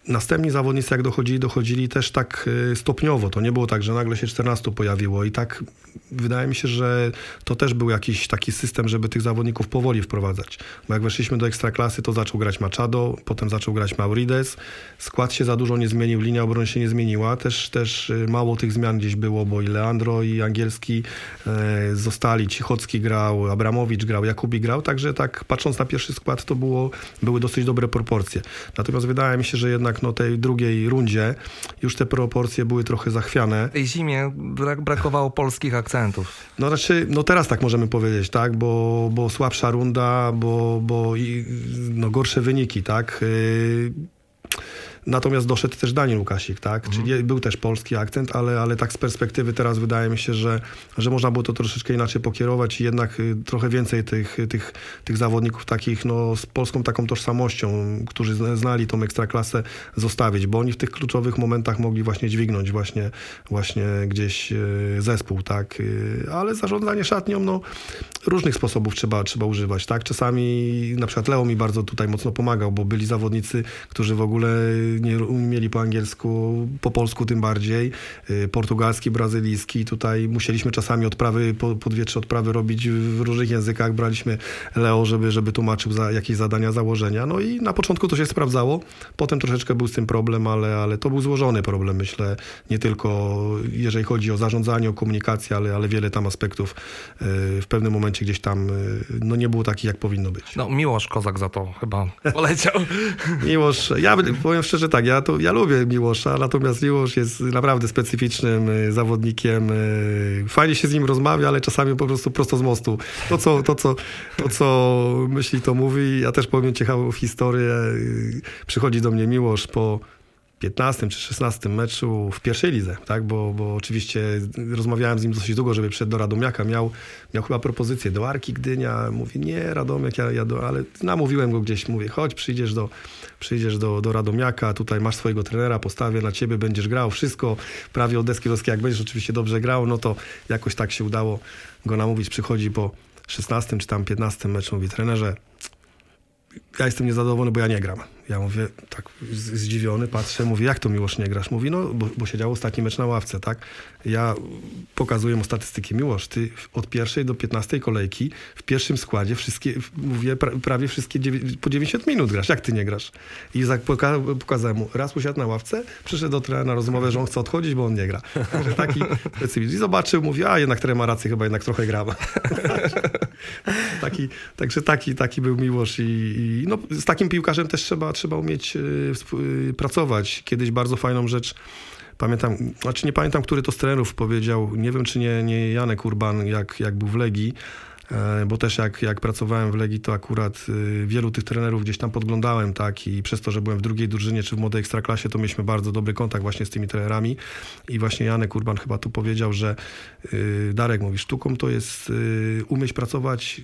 Speaker 3: następni zawodnicy, jak dochodzili, dochodzili też tak y, stopniowo. To nie było tak, że nagle się 14 pojawiło i tak wydaje mi się, że to też był jakiś taki system, żeby tych zawodników powoli wprowadzać. Bo jak weszliśmy do ekstraklasy, to zaczął grać Machado, potem zaczął grać Maurides. Skład się za dużo nie zmienił, linia obrony się nie zmieniła. Też, też y, mało tych zmian gdzieś było, bo i Leandro, i Angielski e, zostali, Cichocki grał, Abramowicz grał, Jakubi grał, także tak patrząc na pierwszy skład, to było, były dosyć dobre proporcje. Natomiast wydaje mi się, że jednak no, tej drugiej rundzie już te proporcje były trochę zachwiane.
Speaker 2: W tej zimie brak, brakowało polskich akcentów.
Speaker 3: No znaczy, no teraz tak możemy powiedzieć, tak, bo, bo słabsza runda, bo, bo i, no, gorsze wyniki, tak. Yy Natomiast doszedł też Daniel Łukasik, tak?
Speaker 2: Mhm.
Speaker 3: Czyli był też polski akcent, ale, ale tak z perspektywy teraz wydaje mi się, że, że można było to troszeczkę inaczej pokierować i jednak y, trochę więcej tych, tych, tych zawodników takich no, z polską taką tożsamością, którzy zna- znali tą ekstraklasę, zostawić, bo oni w tych kluczowych momentach mogli właśnie dźwignąć właśnie, właśnie gdzieś y, zespół, tak? Y, Ale zarządzanie szatnią, no różnych sposobów trzeba, trzeba używać, tak? Czasami na przykład Leo mi bardzo tutaj mocno pomagał, bo byli zawodnicy, którzy w ogóle nie umieli po angielsku, po polsku tym bardziej, y, portugalski, brazylijski. Tutaj musieliśmy czasami odprawy, po, po dwie, trzy odprawy robić w różnych językach. Braliśmy Leo, żeby, żeby tłumaczył za jakieś zadania, założenia. No i na początku to się sprawdzało, potem troszeczkę był z tym problem, ale, ale to był złożony problem, myślę, nie tylko jeżeli chodzi o zarządzanie, o komunikację, ale, ale wiele tam aspektów y, w pewnym momencie gdzieś tam y, no nie było takich, jak powinno być.
Speaker 2: No Miłosz Kozak za to chyba poleciał.
Speaker 3: Miłosz, ja powiem szczerze tak, ja, to, ja lubię Miłosza, natomiast Miłosz jest naprawdę specyficznym y, zawodnikiem. y, Fajnie się z nim rozmawia, ale czasami po prostu prosto z mostu. To, co, to, co, to, co myśli, to mówi. Ja też powiem ciekawą historię. Y, Przychodzi do mnie Miłosz po 15 czy 16 meczu w pierwszej lidze, tak? Bo, bo oczywiście rozmawiałem z nim dosyć długo, żeby przyszedł do Radomiaka. Miał, miał chyba propozycję do Arki Gdynia. Mówi, nie, Radomiak, ja, ja do, ale namówiłem go gdzieś, mówię, chodź, przyjdziesz do, przyjdziesz do, do Radomiaka, tutaj masz swojego trenera, postawię na ciebie, będziesz grał, wszystko prawie od deski do jak będziesz oczywiście dobrze grał, no to jakoś tak się udało go namówić. Przychodzi po 16 czy tam 15 meczu, mówi, trenerze, ja jestem niezadowolony, bo ja nie gram. Ja mówię, tak zdziwiony, patrzę, mówię, jak to Miłosz nie grasz? Mówi, no, bo, bo siedział ostatni mecz na ławce, tak? Ja pokazuję mu statystyki. Miłosz, ty od pierwszej do 15 kolejki w pierwszym składzie wszystkie, mówię, pra, prawie wszystkie po 90 minut grasz. Jak ty nie grasz? I poka- pokazałem mu, raz usiadł na ławce, przyszedł do trenera na rozmowę, że on chce odchodzić, bo on nie gra. Także taki specyficzny. I zobaczył, mówi, a jednak trener ma rację, chyba jednak trochę gra. taki, także taki, taki był Miłosz i, i no, z takim piłkarzem też trzeba, trzeba umieć y, y, pracować. Kiedyś bardzo fajną rzecz pamiętam, znaczy nie pamiętam, który to z trenerów powiedział, nie wiem czy nie, nie Janek Urban, jak, jak był w Legii, e, bo też jak, jak pracowałem w Legii, to akurat y, wielu tych trenerów gdzieś tam podglądałem, tak, i przez to, że byłem w drugiej drużynie czy w młodej ekstraklasie, to mieliśmy bardzo dobry kontakt właśnie z tymi trenerami i właśnie Janek Urban chyba tu powiedział, że Darek mówi, sztuką to jest umieć pracować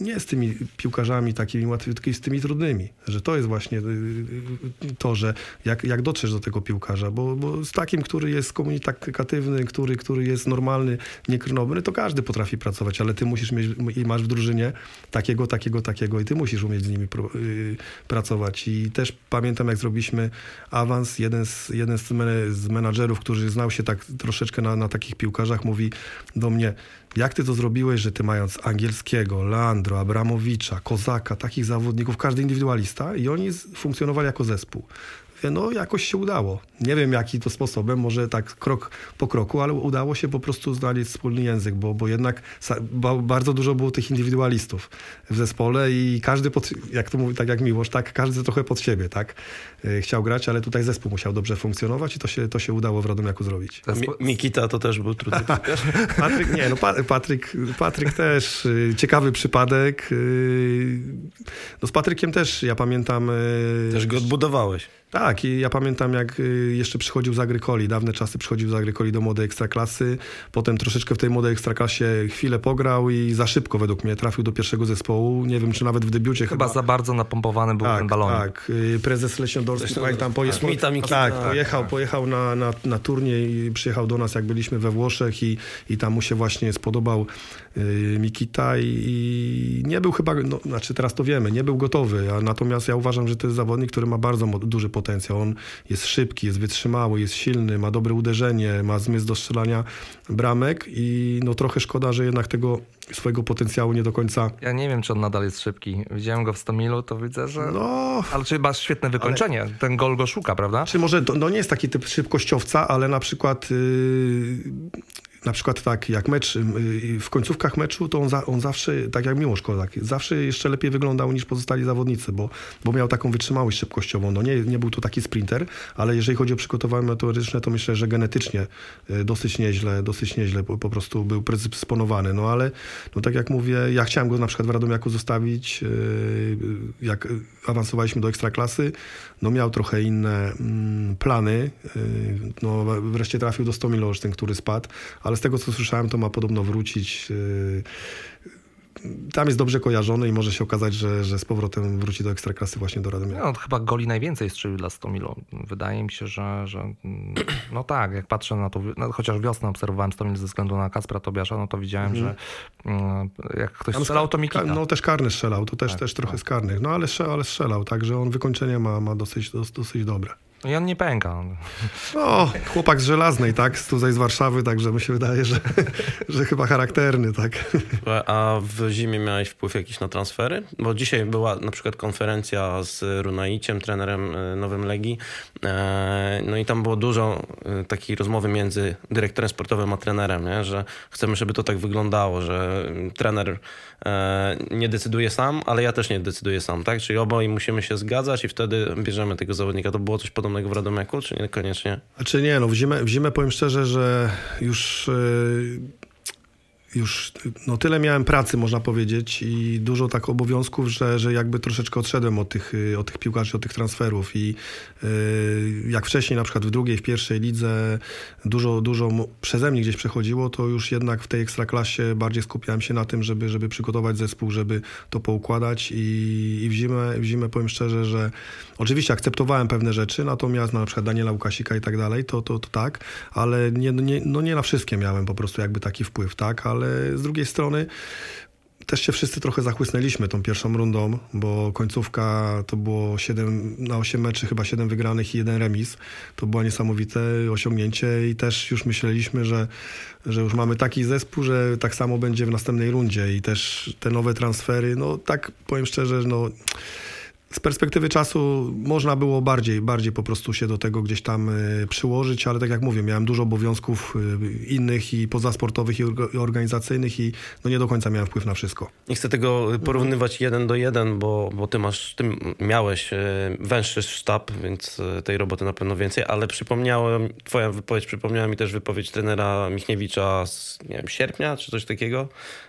Speaker 3: nie z tymi piłkarzami takimi łatwymi, tylko z tymi trudnymi. Że to jest właśnie y, y, to, że jak, jak dotrzesz do tego piłkarza, bo, bo z takim, który jest komunikatywny, który, który jest normalny, niekrnobny, to każdy potrafi pracować, ale ty musisz mieć i masz w drużynie takiego, takiego, takiego i ty musisz umieć z nimi pro, y, pracować. I też pamiętam, jak zrobiliśmy awans, jeden z, jeden z, men- menadżerów, który znał się tak troszeczkę na, na takich piłkarzach, mówi do mnie, jak ty to zrobiłeś, że ty mając angielskiego, Leandro, Abramowicza, Kozaka, takich zawodników, każdy indywidualista i oni funkcjonowali jako zespół. No, jakoś się udało. Nie wiem, jaki to sposobem, może tak krok po kroku, ale udało się po prostu znaleźć wspólny język, bo, bo jednak bardzo dużo było tych indywidualistów w zespole i każdy, pod, jak to mówi, tak jak Miłosz, tak, każdy trochę pod siebie, tak, y, chciał grać, ale tutaj zespół musiał dobrze funkcjonować i to się, to się udało w Radomiaku zrobić.
Speaker 1: Mi- Mikita to też był trudny piłkarz.
Speaker 3: Patryk, nie, no pa, Patryk, Patryk też, y, ciekawy przypadek. y, No z Patrykiem też, ja pamiętam...
Speaker 1: Też go odbudowałeś.
Speaker 3: Tak, i ja pamiętam jak y, jeszcze przychodził z Agrykoli, dawne czasy przychodził z Agrykoli do młodej ekstraklasy, potem troszeczkę w tej młodej ekstraklasie chwilę pograł i za szybko według mnie trafił do pierwszego zespołu, nie wiem czy nawet w debiucie
Speaker 2: Chyba za bardzo napompowany był ten
Speaker 3: tak,
Speaker 2: balonik.
Speaker 3: tak. Y, Prezes Leśniodorski, pamiętam, pojechał,
Speaker 1: Schmidta, Mikita.
Speaker 3: tak,
Speaker 1: Tak,
Speaker 3: pojechał, pojechał na, na, na turniej, przyjechał do nas, jak byliśmy we Włoszech i, i tam mu się właśnie spodobał Mikita i, i nie był chyba, no, znaczy teraz to wiemy, nie był gotowy, a natomiast ja uważam, że to jest zawodnik, który ma bardzo duży potencjał. On jest szybki, jest wytrzymały, jest silny, ma dobre uderzenie, ma zmysł do strzelania bramek i no trochę szkoda, że jednak tego swojego potencjału nie do końca
Speaker 2: Ja nie wiem, czy on nadal jest szybki. Widziałem go w Stomilu, to widzę, że...
Speaker 3: no,
Speaker 2: Ale czy ma świetne wykończenie. Ten gol go szuka, prawda?
Speaker 3: Czy może no nie jest taki typ szybkościowca, ale na przykład yy, na przykład tak, jak mecz, y, w końcówkach meczu, to on, za, on zawsze, tak jak Miłosz Kozak, zawsze jeszcze lepiej wyglądał niż pozostali zawodnicy, bo, bo miał taką wytrzymałość szybkościową. No nie, nie był to taki sprinter, ale jeżeli chodzi o przygotowanie meteoryczne, to myślę, że genetycznie y, dosyć nieźle, dosyć nieźle po, po prostu był predysponowany. No ale, no tak jak mówię, ja chciałem go na przykład w Radomiaku zostawić, y, jak awansowaliśmy do ekstraklasy, no miał trochę inne mm, plany, no wreszcie trafił do 100 Olsztyn, który spadł, ale z tego co słyszałem, to ma podobno wrócić. Yy, tam jest dobrze kojarzony i może się okazać, że, że z powrotem wróci do ekstraklasy właśnie do Radomia.
Speaker 2: No, chyba goli najwięcej strzelił dla 100 mil. Wydaje mi się, że, że no tak, jak patrzę na to, no, chociaż wiosnę obserwowałem 100 mil ze względu na Kaspra Tobiasza, no to widziałem, mhm. że mm, jak ktoś strzelał, to Mikita.
Speaker 3: No też karny strzelał, to też, tak, też trochę tak. z karnych, no ale, ale strzelał, także on wykończenie ma, ma dosyć, dosyć dobre.
Speaker 2: No i on nie pęka.
Speaker 3: No, chłopak z żelaznej, tak? Tutaj z Warszawy, także mi się wydaje, że, że chyba charakterny, tak?
Speaker 1: A w zimie miałeś wpływ jakiś na transfery? Bo dzisiaj była na przykład konferencja z Runaiciem, trenerem e, nowym Legii. E, no i tam było dużo e, takiej rozmowy między dyrektorem sportowym a trenerem, nie? że chcemy, żeby to tak wyglądało, że trener nie decyduje sam, ale ja też nie decyduję sam, tak? Czyli oboje musimy się zgadzać i wtedy bierzemy tego zawodnika. To było coś podobnego podobnego w Radomiaku, czy niekoniecznie?
Speaker 3: Znaczy nie, no w zimę, w zimę powiem szczerze, że już... Yy już no, tyle miałem pracy, można powiedzieć, i dużo tak obowiązków, że, że jakby troszeczkę odszedłem od tych, y, od tych piłkarzy, od tych transferów. I yy, jak wcześniej, na przykład w drugiej, w pierwszej lidze, dużo, dużo przeze mnie gdzieś przechodziło, to już jednak w tej ekstraklasie bardziej skupiałem się na tym, żeby, żeby przygotować zespół, żeby to poukładać. I, i w, zimę, w zimę powiem szczerze, że oczywiście akceptowałem pewne rzeczy, natomiast no, na przykład Daniela Łukasika i tak dalej, to, to, to tak, ale nie, nie, no nie na wszystkie miałem po prostu jakby taki wpływ, tak, ale ale z drugiej strony też się wszyscy trochę zachłysnęliśmy tą pierwszą rundą, bo końcówka to było 7 na 8 meczy, chyba 7 wygranych i jeden remis. To było niesamowite osiągnięcie i też już myśleliśmy, że, że już mamy taki zespół, że tak samo będzie w następnej rundzie i też te nowe transfery, no tak powiem szczerze, no z perspektywy czasu można było bardziej, bardziej po prostu się do tego gdzieś tam e, przyłożyć, ale tak jak mówię, miałem dużo obowiązków e, innych i pozasportowych i organizacyjnych i no nie do końca miałem wpływ na wszystko.
Speaker 1: Nie chcę tego porównywać jeden do jeden, bo, bo ty masz, ty miałeś e, węższy sztab, więc tej roboty na pewno więcej, ale przypomniałem, twoja wypowiedź przypomniała mi też wypowiedź trenera Michniewicza z nie wiem, sierpnia czy coś takiego,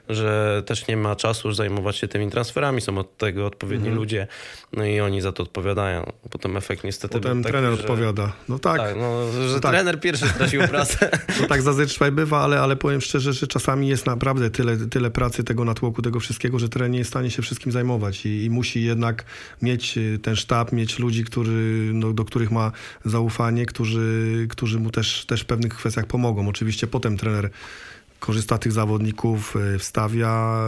Speaker 1: że też nie ma czasu zajmować się tymi transferami, są od tego odpowiedni mhm. ludzie. No i oni za to odpowiadają. Potem efekt niestety
Speaker 3: Potem taki, trener że... odpowiada. No tak.
Speaker 1: tak no, że no tak. trener pierwszy stracił pracę.
Speaker 3: No tak zazwyczaj bywa, ale, ale powiem szczerze, że czasami jest naprawdę tyle, tyle pracy, tego natłoku, tego wszystkiego, że trener nie jest w stanie się wszystkim zajmować i, i musi jednak mieć y, ten sztab, mieć ludzi, który, no, do których ma zaufanie, którzy, którzy mu też, też w pewnych kwestiach pomogą. Oczywiście potem trener korzysta tych zawodników, e, wstawia.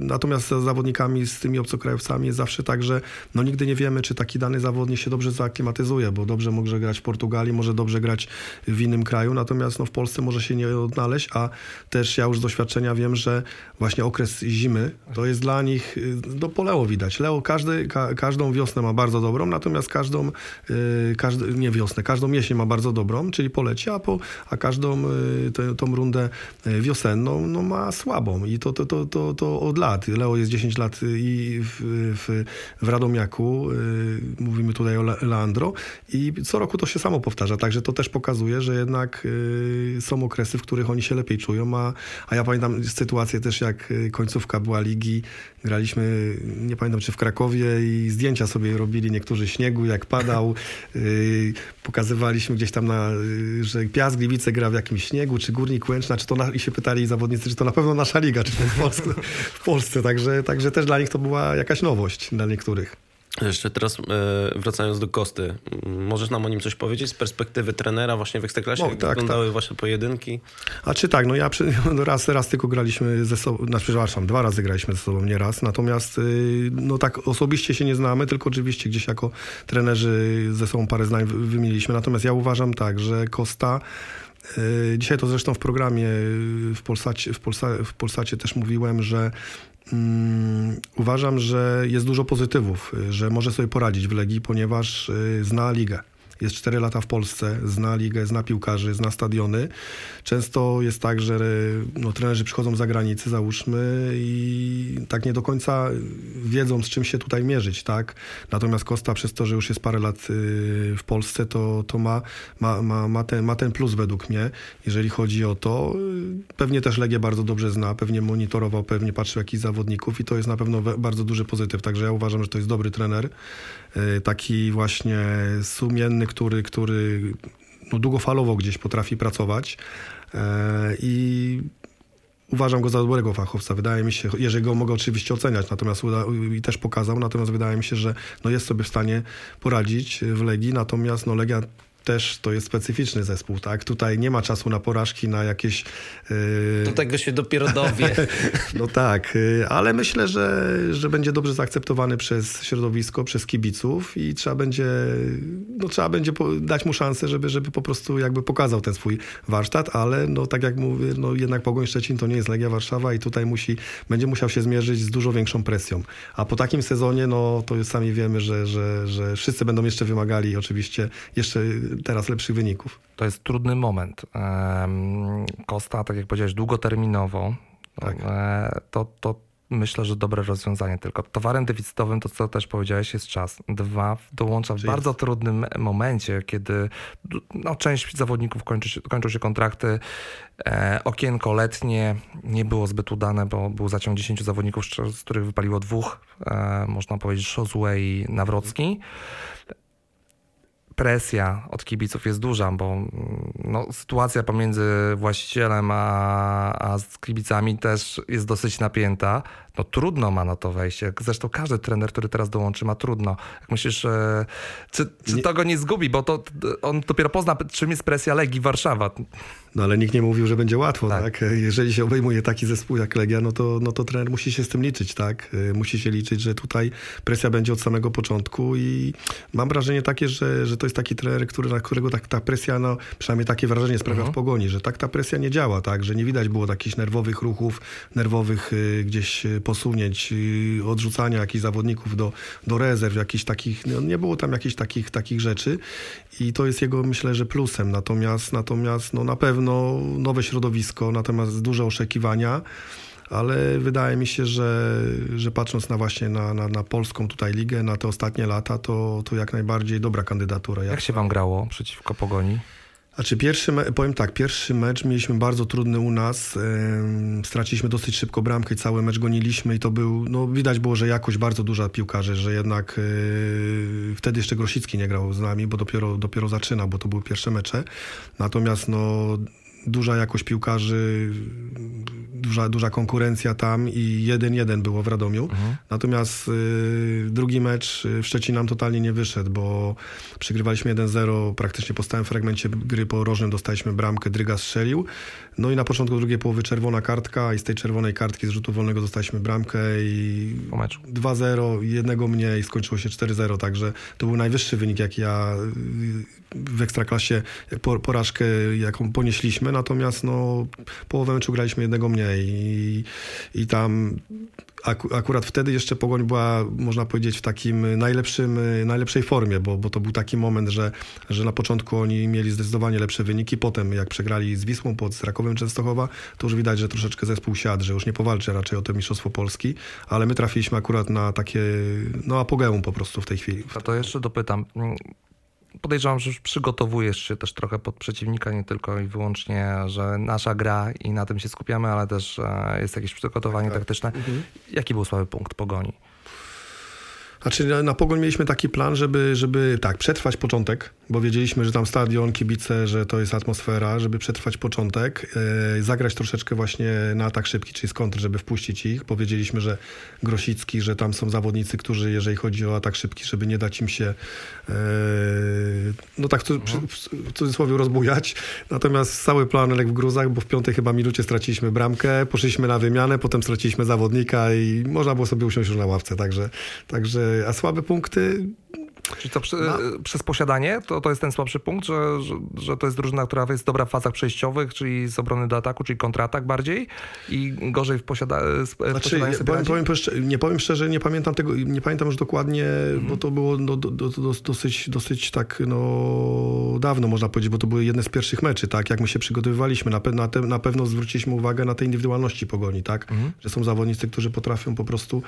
Speaker 3: Natomiast z zawodnikami, z tymi obcokrajowcami jest zawsze tak, że no nigdy nie wiemy, czy taki dany zawodnik się dobrze zaaklimatyzuje, bo dobrze może grać w Portugalii, może dobrze grać w innym kraju, natomiast no w Polsce może się nie odnaleźć, a też ja już z doświadczenia wiem, że właśnie okres zimy to jest dla nich, no po Leo widać. Leo każdy, ka, każdą wiosnę ma bardzo dobrą, natomiast każdą, yy, każdy, nie wiosnę, każdą jesień ma bardzo dobrą, czyli poleci, a, po, a każdą yy, tą rundę wiosenną wiosenną no, ma słabą. I to, to, to, to, to od lat. Leo jest 10 lat i w, w, w Radomiaku, y, mówimy tutaj o Leandro. I co roku to się samo powtarza, także to też pokazuje, że jednak y, są okresy, w których oni się lepiej czują, a, a ja pamiętam sytuację też jak y, końcówka była ligi, graliśmy, nie pamiętam czy w Krakowie i zdjęcia sobie robili niektórzy śniegu, jak padał, pokazywaliśmy gdzieś tam, na, że Piast Gliwice gra w jakimś śniegu, czy Górnik Łęczna, czy to na, i się pytali zawodnicy, czy to na pewno nasza liga, czy w Polsce. w Polsce. Także, także też dla nich to była jakaś nowość, dla niektórych.
Speaker 1: Jeszcze teraz e, wracając do Kosty, możesz nam o nim coś powiedzieć z perspektywy trenera właśnie w Ekstraklasie? No, tak, wyglądały tak. wasze pojedynki?
Speaker 3: A czy tak, no ja przy, raz, raz tylko graliśmy ze sobą, znaczy przepraszam, dwa razy graliśmy ze sobą, nie raz, natomiast y, no tak osobiście się nie znamy, tylko oczywiście gdzieś jako trenerzy ze sobą parę zdań wymieniliśmy, natomiast ja uważam tak, że Kosta E, dzisiaj to zresztą w programie w Polsacie, w Polsa, w Polsacie też mówiłem, że um, uważam, że jest dużo pozytywów, że może sobie poradzić w Legii, ponieważ e, zna ligę. Jest 4 lata w Polsce, zna ligę, zna piłkarzy, zna stadiony. Często jest tak, że no, trenerzy przychodzą z zagranicy, załóżmy, i tak nie do końca wiedzą, z czym się tutaj mierzyć, tak? Natomiast Kosta przez to, że już jest parę lat y, w Polsce, to, to ma, ma, ma, ma, ten, ma ten plus według mnie, jeżeli chodzi o to. Y, pewnie też Legię bardzo dobrze zna, pewnie monitorował, pewnie patrzył jakichś zawodników i to jest na pewno bardzo duży pozytyw, także ja uważam, że to jest dobry trener, taki właśnie sumienny, który, który no, długofalowo gdzieś potrafi pracować i uważam go za dobrego fachowca. Wydaje mi się, jeżeli go mogę oczywiście oceniać, natomiast i też pokazał, natomiast wydaje mi się, że no jest sobie w stanie poradzić w Legii, natomiast no Legia też to jest specyficzny zespół, tak? Tutaj nie ma czasu na porażki, na jakieś...
Speaker 1: Yy... Do tego się dopiero dowie.
Speaker 3: no tak, yy, ale myślę, że, że będzie dobrze zaakceptowany przez środowisko, przez kibiców i trzeba będzie, no trzeba będzie dać mu szansę, żeby, żeby po prostu jakby pokazał ten swój warsztat, ale no tak jak mówię, no jednak Pogoń Szczecin to nie jest Legia Warszawa i tutaj musi, będzie musiał się zmierzyć z dużo większą presją. A po takim sezonie, no to już sami wiemy, że, że, że wszyscy będą jeszcze wymagali oczywiście jeszcze teraz lepszych wyników.
Speaker 2: To jest trudny moment. Kosta, tak jak powiedziałeś, długoterminowo, tak. E, to, to myślę, że dobre rozwiązanie. Tylko towarem deficytowym, to co też powiedziałeś, jest czas. Dwa, dołącza w Czyli bardzo trudnym momencie, kiedy no, część zawodników kończy się, kończą się kontrakty. E, okienko letnie nie było zbyt udane, bo był zaciąg 10 zawodników, z których wypaliło dwóch, e, można powiedzieć Szozue i Nawrocki presja od kibiców jest duża, bo mm, no, sytuacja pomiędzy właścicielem a, a z kibicami też jest dosyć napięta. No trudno ma na to wejście. Zresztą każdy trener, który teraz dołączy, ma trudno. Jak myślisz, e, czy, czy to go nie zgubi, bo to on dopiero pozna, czym jest presja Legii Warszawa.
Speaker 3: No ale nikt nie mówił, że będzie łatwo, tak? tak? Jeżeli się obejmuje taki zespół jak Legia, no to, no to trener musi się z tym liczyć, tak? E, musi się liczyć, że tutaj presja będzie od samego początku i mam wrażenie takie, że, że to jest taki trener, który, na którego tak, ta presja, no przynajmniej takie wrażenie sprawia -huh. w mhm. Pogoni, że tak ta presja nie działa, tak? Że nie widać było takich nerwowych ruchów, nerwowych y, gdzieś y, posunięć, y, odrzucania jakichś zawodników do, do rezerw, jakichś takich, no, nie było tam jakichś takich, takich rzeczy i to jest jego, myślę, że plusem. Natomiast, natomiast no, na pewno nowe środowisko, natomiast duże oczekiwania ale wydaje mi się, że, że patrząc na właśnie na, na, na, polską tutaj ligę, na te ostatnie lata, to, to jak najbardziej dobra kandydatura.
Speaker 2: Jak, jak się wam grało przeciwko Pogoni?
Speaker 3: Znaczy pierwszy, powiem tak, pierwszy mecz mieliśmy bardzo trudny u nas. Straciliśmy dosyć szybko bramkę i cały mecz goniliśmy i to był, no widać było, że jakość bardzo duża piłkarzy, że jednak yy, wtedy jeszcze Grosicki nie grał z nami, bo dopiero, dopiero zaczyna, bo to były pierwsze mecze. Natomiast no duża jakość piłkarzy, duża, duża konkurencja tam i 1-1 było w Radomiu. Mhm. Natomiast y, drugi mecz w Szczecinie nam totalnie nie wyszedł, bo przegrywaliśmy 1-0 praktycznie po stałym fragmencie gry po rożnym dostaliśmy bramkę, Dryga strzelił. No i na początku drugiej połowy czerwona kartka i z tej czerwonej kartki z rzutu wolnego dostaliśmy bramkę i 2-0, jednego mniej, skończyło się 4-0, także to był najwyższy wynik, jaki ja w Ekstraklasie porażkę, jaką ponieśliśmy, natomiast no, połowę meczu graliśmy jednego mniej i, i tam akurat wtedy jeszcze Pogoń była, można powiedzieć, w takim najlepszym, najlepszej formie, bo, bo to był taki moment, że, że na początku oni mieli zdecydowanie lepsze wyniki, potem jak przegrali z Wisłą pod Rakowem Częstochowa, to już widać, że troszeczkę zespół siadł, że już nie powalczy raczej o to Mistrzostwo Polski, ale my trafiliśmy akurat na takie, no apogeum po prostu w tej chwili.
Speaker 2: A to jeszcze dopytam, podejrzewam, że już przygotowujesz się też trochę pod przeciwnika, nie tylko i wyłącznie, że nasza gra i na tym się skupiamy, ale też e, jest jakieś przygotowanie tak, tak. taktyczne. Mhm. Jaki był słaby punkt pogoni?
Speaker 3: Znaczy na, na Pogoń mieliśmy taki plan, żeby, żeby tak, przetrwać początek, bo wiedzieliśmy, że tam stadion, kibice, że to jest atmosfera, żeby przetrwać początek, e, zagrać troszeczkę właśnie na atak szybki, czyli z kontr, żeby wpuścić ich. Powiedzieliśmy, że Grosicki, że tam są zawodnicy, którzy, jeżeli chodzi o atak szybki, żeby nie dać im się, e, no tak w, w cudzysłowie rozbujać. Natomiast cały plan legł w gruzach, bo w piątej chyba minucie straciliśmy bramkę, poszliśmy na wymianę, potem straciliśmy zawodnika i można było sobie usiąść już na ławce, także, także a słabe punkty
Speaker 2: Czyli to przy, no. przez posiadanie to, to jest ten słabszy punkt, że, że, że, to jest drużyna, która jest dobra w fazach przejściowych, czyli z obrony do ataku, czyli kontratak bardziej i gorzej w, posiada, w znaczy, posiadaniu
Speaker 3: powiem, powiem, Nie powiem szczerze, nie pamiętam tego, nie pamiętam już dokładnie, mhm. bo to było no, do, do, do, dosyć, dosyć tak no, dawno można powiedzieć, bo to były jedne z pierwszych meczy, tak, jak my się przygotowywaliśmy. Na, pe, na, te, na pewno zwróciliśmy uwagę na te indywidualności Pogoni, tak, mhm. że są zawodnicy, którzy potrafią po prostu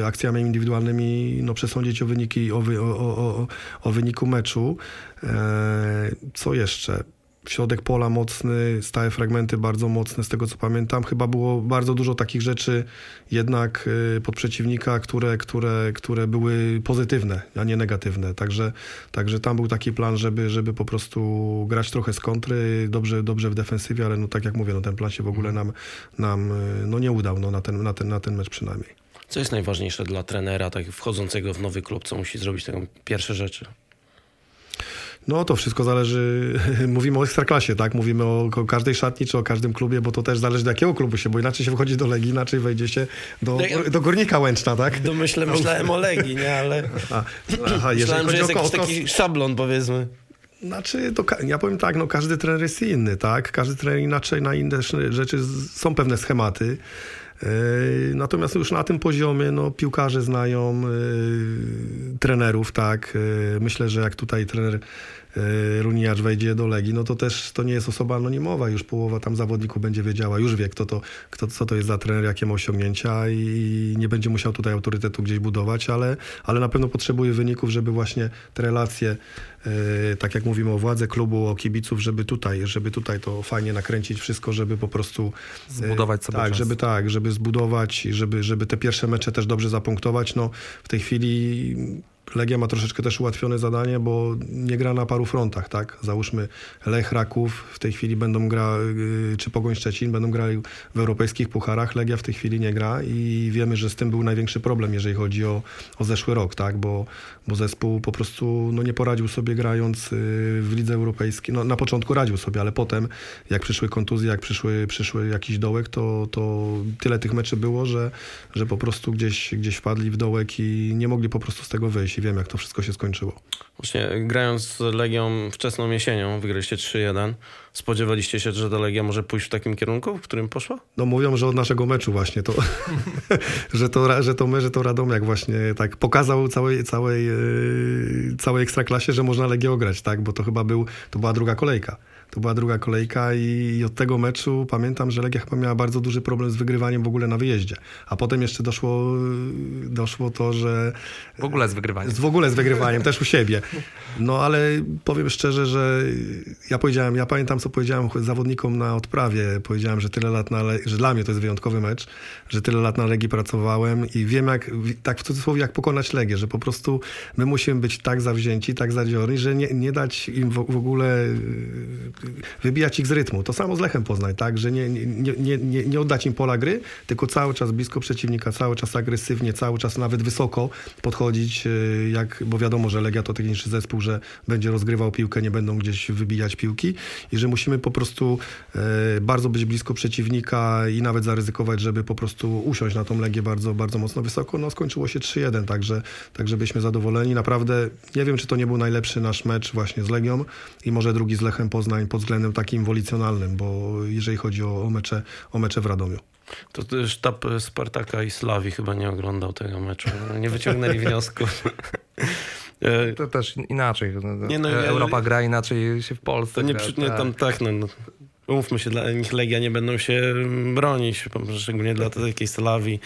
Speaker 3: e, akcjami indywidualnymi no, przesądzić o wyniki, o, wy, o, o, o, wyniku meczu. E, co jeszcze? środek pola mocny, stałe fragmenty bardzo mocne, z tego co pamiętam. Chyba było bardzo dużo takich rzeczy jednak y, pod przeciwnika, które, które, które były pozytywne, a nie negatywne. Także, także tam był taki plan, żeby, żeby po prostu grać trochę z kontry, dobrze, dobrze w defensywie, ale no tak jak mówię, no ten plan się w ogóle nam, nam y, no nie udał, no na, ten, na, ten, na ten mecz przynajmniej.
Speaker 1: Co jest najważniejsze dla trenera, tak wchodzącego w nowy klub? Co musi zrobić taką pierwsze rzeczy?
Speaker 3: No to wszystko zależy, mówimy o ekstraklasie, tak? Mówimy o, o, każdej szatni czy o każdym klubie, bo to też zależy do jakiego klubu się, bo inaczej się wchodzi do Legii, inaczej wejdzie się do, no do Górnika Łęczna, tak?
Speaker 1: Do myślę, myślałem o Legii, nie? Ale A, aha, myślałem, że jest jakiś taki szablon powiedzmy.
Speaker 3: Znaczy, to, ja powiem tak, no każdy trener jest inny, tak? Każdy trener inaczej na inne rzeczy są pewne schematy. Yy, natomiast już na tym poziomie no, piłkarze znają yy, trenerów, tak. Yy, myślę, że jak tutaj trener Runiacz wejdzie do Legii, no to też to nie jest osoba anonimowa. Już połowa tam zawodników będzie wiedziała, już wie, kto to, kto, co to jest za trener, jakie ma osiągnięcia i nie będzie musiał tutaj autorytetu gdzieś budować, ale, ale na pewno potrzebuje wyników, żeby właśnie te relacje, yy, tak jak mówimy o władze klubu, o kibiców, żeby tutaj, żeby tutaj to fajnie nakręcić wszystko, żeby po prostu...
Speaker 2: Zbudować sobie
Speaker 3: Tak, czas. żeby tak, żeby zbudować, żeby, żeby te pierwsze mecze też dobrze zapunktować. No w tej chwili Legia ma troszeczkę też ułatwione zadanie, bo nie gra na paru frontach, tak? Załóżmy Lech Raków w tej chwili będą gra, y, czy Pogoń Szczecin będą grali w europejskich pucharach, Legia w tej chwili nie gra i wiemy, że z tym był największy problem, jeżeli chodzi o, o zeszły rok, tak? Bo, bo zespół po prostu no, nie poradził sobie grając y, w lidze europejskiej. No, na początku radził sobie, ale potem jak przyszły kontuzje, jak przyszły, przyszły jakiś dołek, to, to tyle tych meczy było, że, że po prostu gdzieś, gdzieś wpadli w dołek i nie mogli po prostu z tego wyjść i wiem, jak to wszystko się skończyło.
Speaker 1: Właśnie grając z Legią wczesną jesienią, wygraliście 3-1. Spodziewaliście się, że ta Legia może pójść w takim kierunku, w którym poszła?
Speaker 3: No mówią, że od naszego meczu właśnie to, że, to że to my, że to Radomiak właśnie tak pokazał całej, całej, yy, całej ekstraklasie, że można Legię ograć, tak? Bo to chyba był, to była druga kolejka. To była druga kolejka i, od tego meczu pamiętam, że Legia chyba miała bardzo duży problem z wygrywaniem w ogóle na wyjeździe. A potem jeszcze doszło, doszło to, że...
Speaker 2: W ogóle z wygrywaniem.
Speaker 3: W ogóle z wygrywaniem, też u siebie. No ale powiem szczerze, że ja powiedziałem, ja pamiętam co powiedziałem zawodnikom na odprawie. Powiedziałem, że tyle lat na, że dla mnie to jest wyjątkowy mecz, że tyle lat na Legii pracowałem i wiem jak, tak w cudzysłowie, jak pokonać Legię, że po prostu my musimy być tak zawzięci, tak zadziorni, że nie, nie dać im w, w ogóle wybijać ich z rytmu. To samo z Lechem Poznań, tak, że nie, nie, nie, nie, nie oddać im pola gry, tylko cały czas blisko przeciwnika, cały czas agresywnie, cały czas nawet wysoko podchodzić, e, jak, bo wiadomo, że Legia to techniczny zespół, że będzie rozgrywał piłkę, nie będą gdzieś wybijać piłki i że musimy po prostu e, bardzo być blisko przeciwnika i nawet zaryzykować, żeby po prostu usiąść na tą Legię bardzo, bardzo mocno wysoko. No skończyło się 3-1, także, także byliśmy zadowoleni. Naprawdę nie wiem, czy to nie był najlepszy nasz mecz właśnie z Legią i może drugi z Lechem Poznań pod względem takim wolicjonalnym, bo jeżeli chodzi o, o, mecze, o mecze w Radomiu.
Speaker 1: To sztab Spartaka i Slawi chyba nie oglądał tego meczu. Nie wyciągnęli wniosków.
Speaker 2: To też inaczej. Nie, no, Europa gra inaczej się w Polsce. To
Speaker 1: nie, gra, nie tak. tam tak, no, no. Umówmy się, dla nich Legia nie będą się bronić, szczególnie dla takiej Slawii.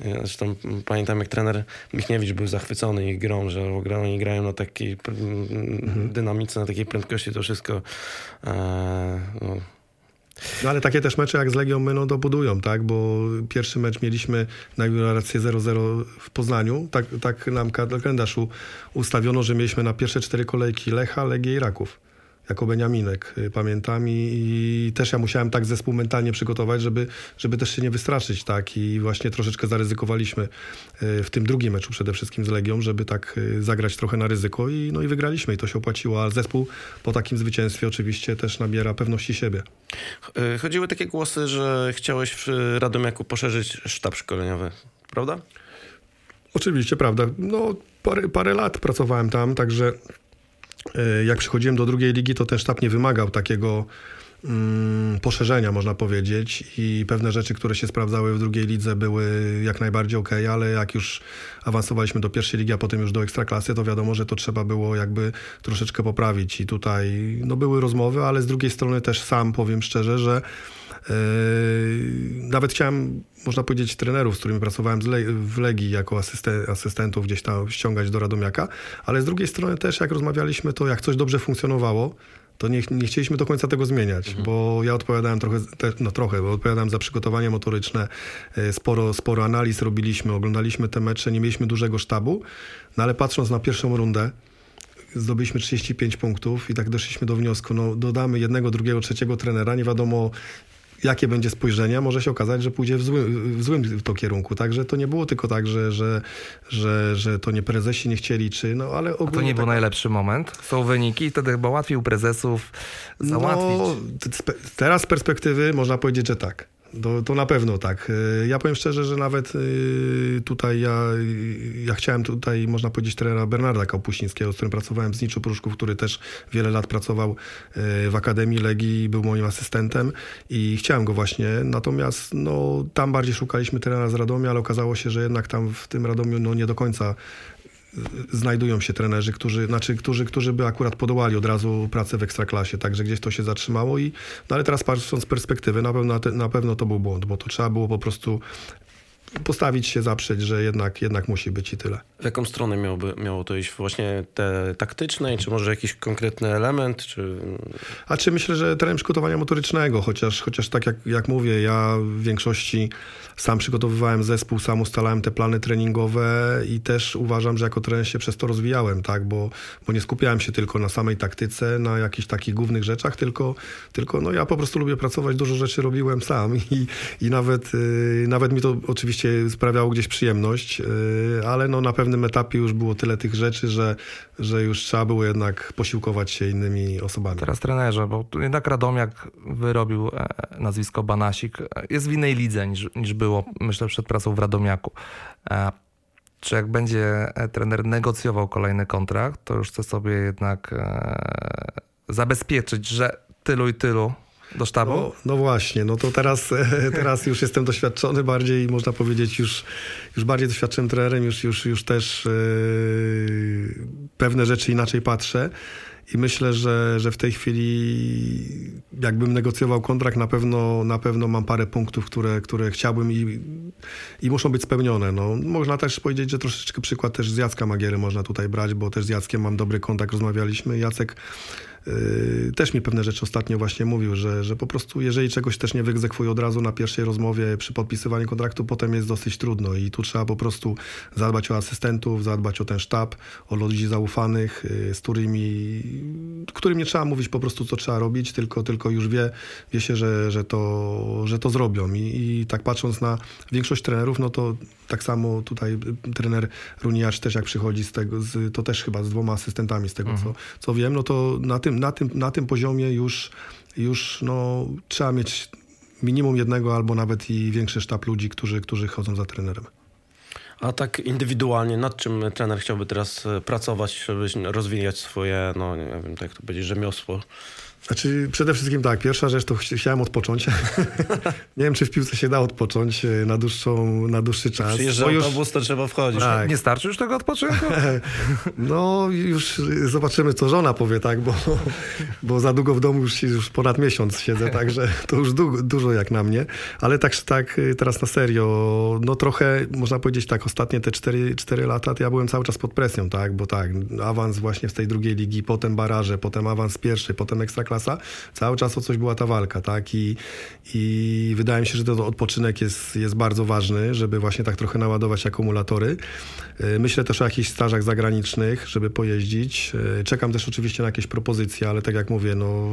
Speaker 1: Zresztą pamiętam, jak trener Michniewicz był zachwycony ich grą, że oni grają na takiej mhm. dynamice, na takiej prędkości, to wszystko... E,
Speaker 3: no. No ale takie też mecze jak z Legią my no dobudują, tak? Bo pierwszy mecz mieliśmy na rację 0-0 w Poznaniu. Tak, tak nam kalendarz ustawiono, że mieliśmy na pierwsze cztery kolejki Lecha, Legię i Raków jako Beniaminek, y, pamiętam i, i, też ja musiałem tak zespół mentalnie przygotować, żeby, żeby też się nie wystraszyć, tak i właśnie troszeczkę zaryzykowaliśmy y, w tym drugim meczu przede wszystkim z Legią, żeby tak y, zagrać trochę na ryzyko i, no i wygraliśmy i to się opłaciło, a zespół po takim zwycięstwie oczywiście też nabiera pewności siebie.
Speaker 1: Chodziły takie głosy, że chciałeś w Radomiaku poszerzyć sztab szkoleniowy, prawda?
Speaker 3: Oczywiście, prawda. No, parę, parę lat pracowałem tam, także jak przychodziłem do drugiej ligi, to ten sztab nie wymagał takiego poszerzenia, można powiedzieć. I pewne rzeczy, które się sprawdzały w drugiej lidze, były jak najbardziej ok, ale jak już awansowaliśmy do pierwszej ligi, a potem już do ekstraklasy, to wiadomo, że to trzeba było jakby troszeczkę poprawić. I tutaj no, były rozmowy, ale z drugiej strony też sam powiem szczerze, że Yy, nawet chciałem, można powiedzieć, trenerów, z którymi pracowałem w Legii jako asystentów gdzieś tam ściągać do Radomiaka, ale z drugiej strony też jak rozmawialiśmy, to jak coś dobrze funkcjonowało, to nie, nie chcieliśmy do końca tego zmieniać, mhm. bo ja odpowiadałem trochę, no trochę, bo odpowiadałem za przygotowanie motoryczne, yy, sporo, sporo analiz robiliśmy, oglądaliśmy te mecze, nie mieliśmy dużego sztabu, no ale patrząc na pierwszą rundę, zdobyliśmy 35 punktów i tak doszliśmy do wniosku, no dodamy jednego, drugiego, trzeciego trenera, nie wiadomo jakie będzie spojrzenie, może się okazać, że pójdzie w złym, w złym to kierunku. Także to nie było tylko tak, że, że, że, że to nie prezesi nie chcieli, czy no ale ogólnie...
Speaker 2: A to nie był tak... najlepszy moment? Są wyniki i wtedy chyba łatwiej u prezesów załatwić.
Speaker 3: No, teraz z perspektywy można powiedzieć, że tak. To, to na pewno tak. E, ja powiem szczerze, że nawet e, tutaj ja, ja chciałem tutaj, można powiedzieć, trenera Bernarda Kapuścińskiego, z którym pracowałem z Niczu Pruszków, który też wiele lat pracował e, w Akademii Legii, był moim asystentem i chciałem go właśnie. Natomiast no, tam bardziej szukaliśmy trenera z Radomia, ale okazało się, że jednak tam w tym Radomiu no, nie do końca znajdują się trenerzy, którzy, znaczy, którzy, którzy by akurat podołali od razu pracę w ekstraklasie, także gdzieś to się zatrzymało i no ale teraz patrząc z perspektywy, na pewno, na pewno to był błąd, bo to trzeba było po prostu postawić się, zaprzeć, że jednak, jednak musi być i tyle.
Speaker 1: W jaką stronę miałoby, miało to iść? Właśnie te taktycznej, czy może jakiś konkretny element? Czy...
Speaker 3: A czy myślę, że teren przygotowania motorycznego, chociaż, chociaż tak jak, jak mówię, ja w większości sam przygotowywałem zespół, sam ustalałem te plany treningowe i też uważam, że jako trener się przez to rozwijałem, tak? bo, bo nie skupiałem się tylko na samej taktyce, na jakichś takich głównych rzeczach, tylko, tylko no ja po prostu lubię pracować, dużo rzeczy robiłem sam i, i nawet, yy, nawet mi to oczywiście sprawiało gdzieś przyjemność, yy, ale no na pewnym etapie już było tyle tych rzeczy, że, że już trzeba było jednak posiłkować się innymi osobami.
Speaker 2: Teraz trenerze, bo jednak Radomiak wyrobił e, nazwisko Banasik, jest w innej lidze niż, niż był było, myślę, przed pracą w Radomiaku. E, czy jak będzie e, trener negocjował kolejny kontrakt, to już chce sobie jednak e, zabezpieczyć, że tylu i tylu do sztabu?
Speaker 3: No, no, właśnie, no to teraz, teraz już jestem doświadczony bardziej, można powiedzieć, już, już bardziej doświadczonym trenerem, już, już, już też yy, pewne rzeczy inaczej patrzę. I myślę, że, że w tej chwili jakbym negocjował kontrakt, na pewno, na pewno mam parę punktów, które, które chciałbym i, i muszą być spełnione. No, można też powiedzieć, że troszeczkę przykład też z Jacka Magiery można tutaj brać, bo też z Jackiem mam dobry kontakt, rozmawialiśmy. Jacek też mi pewne rzeczy ostatnio właśnie mówił, że, że po prostu jeżeli czegoś też nie wyegzekwuje od razu na pierwszej rozmowie przy podpisywaniu kontraktu, potem jest dosyć trudno i tu trzeba po prostu zadbać o asystentów, zadbać o ten sztab, o ludzi zaufanych, yy, z którymi, którym nie trzeba mówić po prostu co trzeba robić, tylko, tylko już wie, wie się, że, że, to, że to zrobią. I, i tak patrząc na większość trenerów, no to tak samo tutaj trener Runiacz też jak przychodzi z tego, z, to też chyba z dwoma asystentami z tego, mhm. co, co wiem, no to na tym, na tym, na tym poziomie już, już no, trzeba mieć minimum jednego albo nawet i większy sztab ludzi, którzy, którzy chodzą za trenerem.
Speaker 1: A tak indywidualnie, nad czym trener chciałby teraz e, pracować, żeby rozwijać swoje, no nie wiem, tak to powiedzieć, rzemiosło?
Speaker 3: Znaczy, przede wszystkim tak, pierwsza rzecz to chciałem odpocząć. nie wiem, czy w piłce się da odpocząć e, na, dłuższą, na dłuższy czas.
Speaker 1: Przyjeżdża już... autobus, to trzeba wchodzić.
Speaker 2: Tak. Nie starczy już tego odpoczynku?
Speaker 3: no, już zobaczymy, co żona powie, tak, bo, bo za długo w domu już, już ponad miesiąc siedzę, także to już du dużo jak na mnie. Ale tak, tak teraz na serio, no trochę, można powiedzieć tak, ostatnie te 4, 4 lata to ja byłem cały czas pod presją, tak, bo tak, awans właśnie z tej drugiej ligi, potem baraże, potem awans z pierwszej, potem ekstraklasa klasa, cały czas o coś była ta walka, tak? I, i wydaje mi się, że ten odpoczynek jest, jest bardzo ważny, żeby właśnie tak trochę naładować akumulatory. E, myślę też o jakichś stażach zagranicznych, żeby pojeździć. E, czekam też oczywiście na jakieś propozycje, ale tak jak mówię, no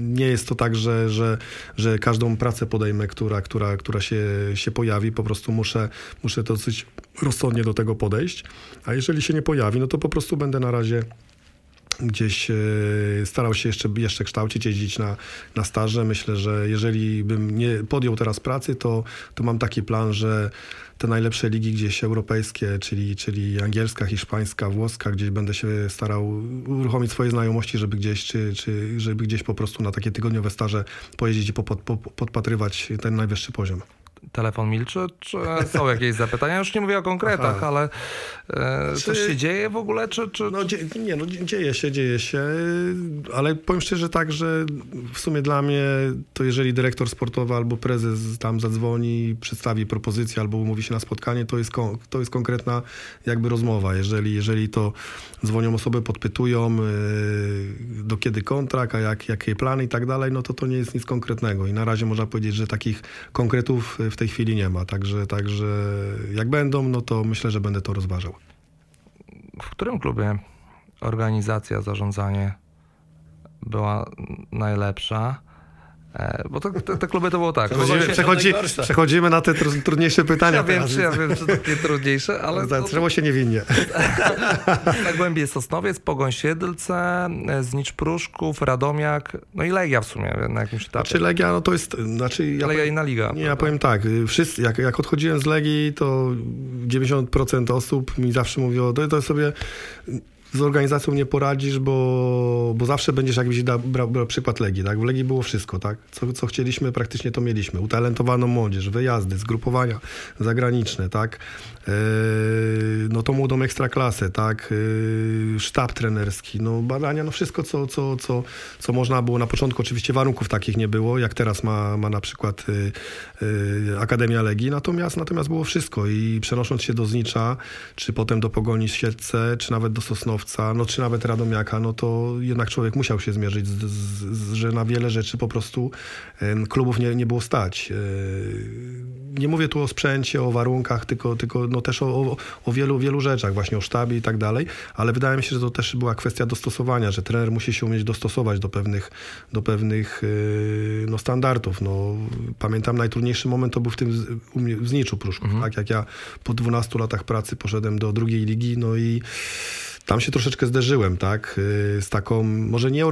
Speaker 3: nie jest to tak, że, że, że każdą pracę podejmę, która, która, która się, się pojawi. Po prostu muszę, muszę dosyć rozsądnie do tego podejść. A jeżeli się nie pojawi, no to po prostu będę na razie gdzieś e, starał się jeszcze, jeszcze kształcić, jeździć na, na staże. Myślę, że jeżeli bym nie podjął teraz pracy, to, to mam taki plan, że te najlepsze ligi gdzieś europejskie, czyli, czyli angielska, hiszpańska, włoska, gdzieś będę się starał uruchomić swoje znajomości, żeby gdzieś, czy, czy żeby gdzieś po prostu na takie tygodniowe staże pojeździć i popod, podpatrywać ten najwyższy poziom
Speaker 2: telefon milczy, czy są jakieś zapytania? Już nie mówię o konkretach, Aha. ale e, czy... coś się dzieje w ogóle? Czy, czy...
Speaker 3: No, dzie nie, no dzieje się, dzieje się, ale powiem szczerze tak, że w sumie dla mnie to jeżeli dyrektor sportowy albo prezes tam zadzwoni, przedstawi propozycję albo umówi się na spotkanie, to jest, to jest konkretna jakby rozmowa. Jeżeli, jeżeli to dzwonią osoby, podpytują yy, do kiedy kontrakt, a jak, jakie plany i tak dalej, no to to nie jest nic konkretnego i na razie można powiedzieć, że takich konkretów w tej chwili nie ma. Także, także jak będą, no to myślę, że będę to rozważał.
Speaker 2: W którym klubie organizacja, zarządzanie była najlepsza? E, bo to, te, te, kluby to było tak.
Speaker 3: Przechodzimy, przechodzi, przechodzimy na te trudniejsze pytania.
Speaker 2: Ja wiem, czy, ja wiem, czy takie trudniejsze, ale...
Speaker 3: Zaczęło się niewinnie.
Speaker 2: Na głębie Sosnowiec, Pogoń Siedlce, Znicz Pruszków, Radomiak, no i Legia w sumie na jakimś etapie.
Speaker 3: Znaczy Legia, no to jest... Znaczy
Speaker 2: ja Legia inna liga.
Speaker 3: Nie, ja powiem tak, wszyscy, jak, jak odchodziłem z Legii, to 90% osób mi zawsze mówiło, to, to jest sobie z organizacją nie poradzisz, bo, bo zawsze będziesz jakbyś brał, brał przykład Legii, tak? W Legii było wszystko, tak? Co, co chcieliśmy, praktycznie to mieliśmy. Utalentowaną młodzież, wyjazdy, zgrupowania zagraniczne, tak? Yy, no to młodą ekstraklasę, tak? Yy, sztab trenerski, no badania, no wszystko, co, co, co, co można było. Na początku oczywiście warunków takich nie było, jak teraz ma, ma na przykład yy, Akademia Legii, natomiast, natomiast było wszystko i przenosząc się do Znicza, czy potem do Pogoni Siedlce, czy nawet do Sosnowa, no czy nawet Radomiaka, no to jednak człowiek musiał się zmierzyć, z, z, z, że na wiele rzeczy po prostu klubów nie, nie było stać. E, nie mówię tu o sprzęcie, o warunkach, tylko, tylko no też o, o wielu, wielu rzeczach, właśnie o sztabie i tak dalej, ale wydaje mi się, że to też była kwestia dostosowania, że trener musi się umieć dostosować do pewnych, do pewnych e, no, standardów. No, pamiętam najtrudniejszy moment to był w tym w Zniczu Pruszków, mhm. tak jak ja po 12 latach pracy poszedłem do drugiej ligi, no i tam się troszeczkę zderzyłem, tak, y, z taką, może nie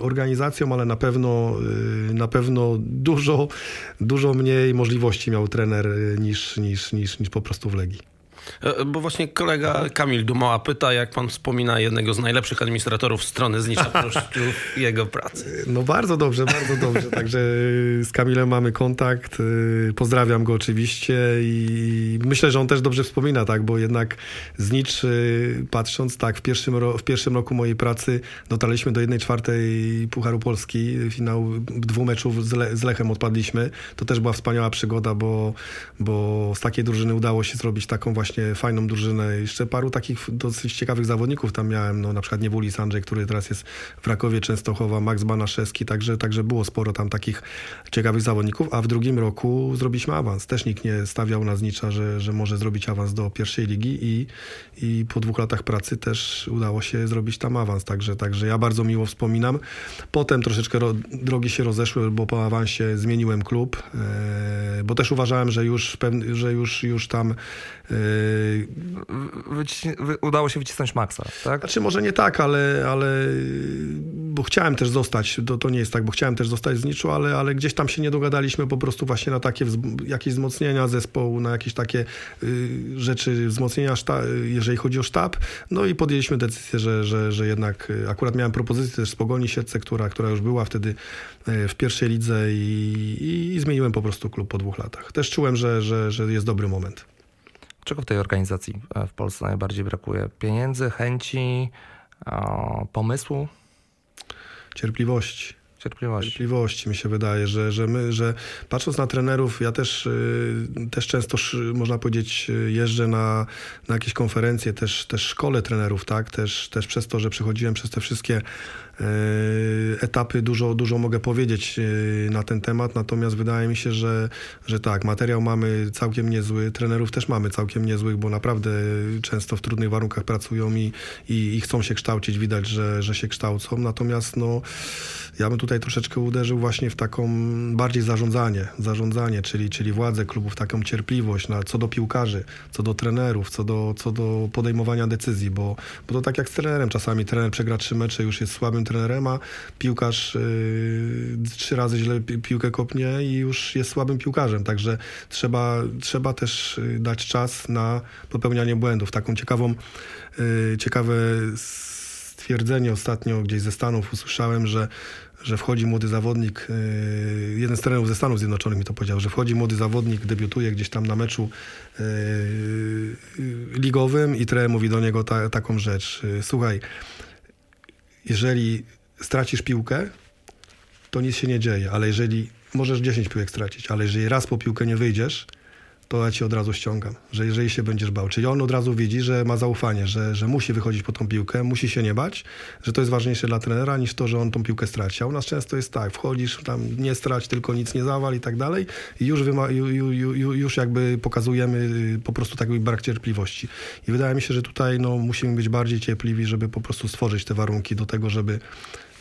Speaker 3: organizacją, ale na pewno, y, na pewno dużo, dużo mniej możliwości miał trener y, niż, niż, niż, niż po prostu w Legii.
Speaker 1: E, bo właśnie kolega Kamil Dumała pyta, jak pan wspomina jednego z najlepszych administratorów strony Znicza jego pracy.
Speaker 3: No bardzo dobrze, bardzo dobrze. Także z Kamilem mamy kontakt. Y, pozdrawiam go oczywiście i myślę, że on też dobrze wspomina, tak, bo jednak Znicz, patrząc tak, w pierwszym, w pierwszym roku mojej pracy dotarliśmy do jednej czwartej Pucharu Polski. Finał dwóch meczów z, Le z Lechem odpadliśmy. To też była wspaniała przygoda, bo, bo z takiej drużyny udało się zrobić taką właśnie właśnie fajną drużynę. Jeszcze paru takich dosyć ciekawych zawodników tam miałem, no na przykład Niewulis Andrzej, który teraz jest w Rakowie Częstochowa, Max Banaszewski, także, także było sporo tam takich ciekawych zawodników, a w drugim roku zrobiliśmy awans. Też nikt nie stawiał na znicza, że, że może zrobić awans do pierwszej ligi i, i po dwóch latach pracy też udało się zrobić tam awans, także, także ja bardzo miło wspominam. Potem troszeczkę ro, drogi się rozeszły, bo po awansie zmieniłem klub, e, bo też uważałem, że już, że już, już tam e,
Speaker 2: udało się wycisnąć maksa, tak?
Speaker 3: Znaczy może nie tak, ale, ale bo chciałem też zostać, to, to nie jest tak, bo chciałem też zostać z Niczu, ale, ale gdzieś tam się nie dogadaliśmy po prostu właśnie na takie jakieś wzmocnienia zespołu, na jakieś takie y, rzeczy, wzmocnienia, szta, jeżeli chodzi o sztab. No i podjęliśmy decyzję, że, że, że jednak y, akurat miałem propozycję też z Pogoni Siedce, która, która już była wtedy y, w pierwszej lidze i, i, i zmieniłem po prostu klub po dwóch latach. Też czułem, że, że, że jest dobry moment.
Speaker 2: Czego w tej organizacji e, w Polsce najbardziej brakuje? Pieniędzy, chęci, pomysłu?
Speaker 3: Cierpliwości.
Speaker 2: Cierpliwości.
Speaker 3: Cierpliwości mi się wydaje, że, że my, że patrząc na trenerów, ja też, y, też często, można powiedzieć, y, jeżdżę na, na jakieś konferencje, też, też szkole trenerów, tak? Też, też przez to, że przechodziłem przez te wszystkie E, etapy dużo, dużo mogę powiedzieć e, na ten temat, natomiast wydaje mi się, że, że tak, materiał mamy całkiem niezły, trenerów też mamy całkiem niezłych, bo naprawdę często w trudnych warunkach pracują i, i, i chcą się kształcić, widać, że, że się kształcą, natomiast no, ja bym tutaj troszeczkę uderzył właśnie w taką bardziej zarządzanie, zarządzanie, czyli, czyli władzę klubów, taką cierpliwość na, co do piłkarzy, co do trenerów, co do, co do podejmowania decyzji, bo, bo to tak jak z trenerem czasami, trener przegra trzy mecze, już jest słabym trenerem, a piłkarz yy, trzy razy źle pi- piłkę kopnie i już jest słabym piłkarzem, także trzeba, trzeba też yy, dać czas na popełnianie błędów. Taką ciekawą, yy, ciekawe stwierdzenie ostatnio gdzieś ze Stanów usłyszałem, że, że wchodzi młody zawodnik, yy, jeden z trenerów ze Stanów Zjednoczonych mi to powiedział, że wchodzi młody zawodnik, debiutuje gdzieś tam na meczu yy, ligowym i trener mówi do niego ta, taką rzecz. Słuchaj, jeżeli stracisz piłkę, to nic się nie dzieje, ale jeżeli możesz 10 piłek stracić, ale jeżeli raz po piłkę nie wyjdziesz, to ja ci od razu ściągam, że jeżeli się będziesz bał. Czyli on od razu widzi, że ma zaufanie, że, że musi wychodzić po tą piłkę, musi się nie bać, że to jest ważniejsze dla trenera niż to, że on tą piłkę straci. A u nas często jest tak, wchodzisz tam, nie strać, tylko nic nie zawal i tak dalej i już, wyma- ju, ju, ju, już jakby pokazujemy y, po prostu taki brak cierpliwości. I wydaje mi się, że tutaj no, musimy być bardziej cierpliwi, żeby po prostu stworzyć te warunki do tego, żeby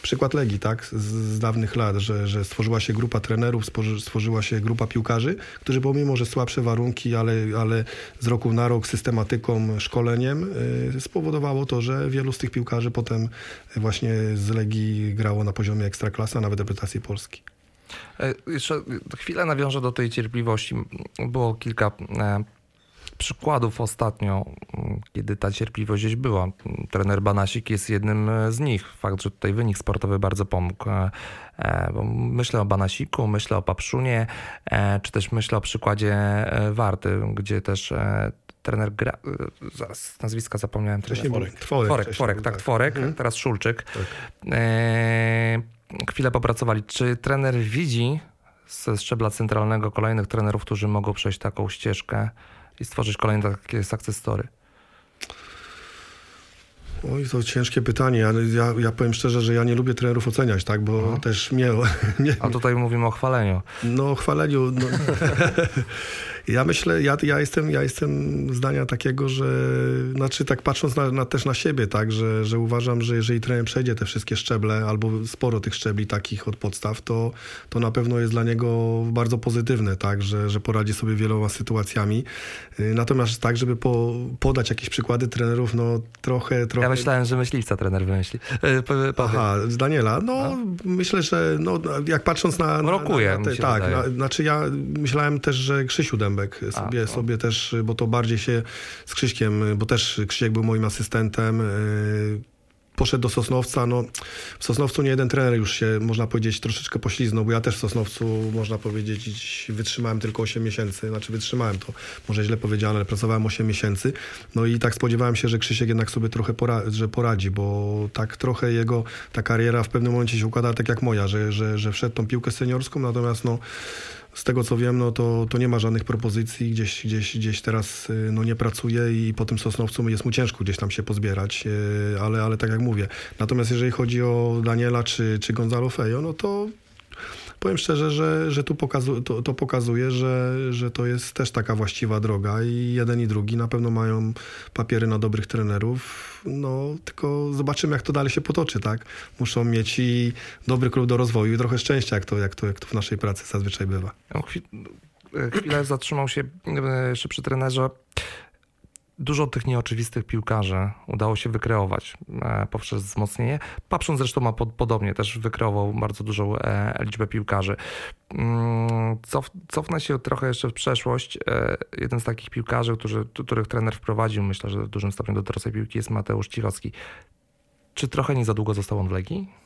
Speaker 3: Przykład Legii, tak, z, z dawnych lat, że, że stworzyła się grupa trenerów, stworzy, stworzyła się grupa piłkarzy, którzy pomimo, że słabsze warunki, ale, ale z roku na rok systematyką, szkoleniem y, spowodowało to, że wielu z tych piłkarzy potem właśnie z Legii grało na poziomie ekstraklasy, a nawet reprezentacji Polski.
Speaker 2: E, Jeszcze chwilę nawiążę do tej cierpliwości. Było kilka e, przykładów ostatnio, m, kiedy ta cierpliwość gdzieś była. Trener Banasik jest jednym e, z nich. Fakt, że tutaj wynik sportowy bardzo pomógł. E, e, myślę o Banasiku, myślę o Papszunie, czy też myślę o przykładzie Warty, gdzie też trener gra... Zaraz nazwiska zapomniałem.
Speaker 3: Był Tworek.
Speaker 2: Tworek,
Speaker 3: wcześniej
Speaker 2: Tworek,
Speaker 3: był,
Speaker 2: tak, Tworek,
Speaker 3: Mhm.
Speaker 2: teraz Szulczyk. E, chwilę popracowali. Czy trener widzi ze szczebla centralnego kolejnych trenerów, którzy mogą przejść taką ścieżkę i stworzyć kolejne takie success story?
Speaker 3: Oj, to ciężkie pytanie. ale Ja, ja powiem szczerze, że ja nie lubię trenerów oceniać, tak, bo też mnie, mnie,
Speaker 2: A tutaj mówimy o chwaleniu.
Speaker 3: No, chwaleniu. No. ja myślę, ja, ja, jestem, ja jestem zdania takiego, że znaczy tak patrząc na, na, też na siebie, tak, że, że uważam, że jeżeli trener przejdzie te wszystkie szczeble, albo sporo tych szczebli takich od podstaw, to, to na pewno jest dla niego bardzo pozytywne, tak, że, że poradzi sobie wieloma sytuacjami. Y, Natomiast tak, żeby po, podać jakieś przykłady trenerów, no trochę, trochę.
Speaker 2: Ja myślałem, że myśliwca trener wymyśli. Powie.
Speaker 3: Aha, z Daniela. No, myślę, że no, jak patrząc na... na,
Speaker 2: Rokuje,
Speaker 3: na, te,
Speaker 2: się
Speaker 3: Tak, na, znaczy ja myślałem też, że Krzysiu Dębek sobie,
Speaker 2: no.
Speaker 3: sobie też, bo to bardziej się z Krzyśkiem, bo też Krzysiek był moim asystentem, yy, poszedł do Sosnowca, no w Sosnowcu nie jeden trener już się, można powiedzieć, troszeczkę pośliznął, bo ja też w Sosnowcu, można powiedzieć, wytrzymałem tylko 8 miesięcy, znaczy wytrzymałem to, może źle powiedziane, ale pracowałem 8 miesięcy, no i tak spodziewałem się, że Krzysiek jednak sobie trochę pora, że poradzi, bo tak trochę jego ta kariera w pewnym momencie się układa tak jak moja, że, że, że wszedł tą piłkę seniorską, natomiast no z tego co wiem, no to, to nie ma żadnych propozycji, gdzieś, gdzieś, gdzieś teraz y, no, nie pracuje i po tym Sosnowcu jest mu ciężko gdzieś tam się pozbierać, y, ale, ale tak jak mówię. Natomiast jeżeli chodzi o Daniela czy, czy Gonzalo Fejo, no to powiem szczerze, że, że tu pokazu, to, to pokazuje, że, że to jest też taka właściwa droga i jeden i drugi na pewno mają papiery na dobrych trenerów. No, tylko zobaczymy, jak to dalej się potoczy, tak? Muszą mieć i dobry klub do rozwoju i trochę szczęścia, jak to, jak to, jak to w naszej pracy zazwyczaj bywa.
Speaker 2: E, Chwilę zatrzymał się e, przy trenerze. Dużo tych nieoczywistych piłkarzy udało się wykreować e, poprzez wzmocnienie. Papszon zresztą ma pod, podobnie, też wykreował bardzo dużą e, liczbę piłkarzy. Mm, Cof, cofnę się trochę jeszcze w przeszłość. E, jeden z takich piłkarzy, którzy, których trener wprowadził, myślę, że w dużym stopniu do dorosłej piłki, jest Mateusz Cichowski. Czy trochę nie za długo został on w Legii?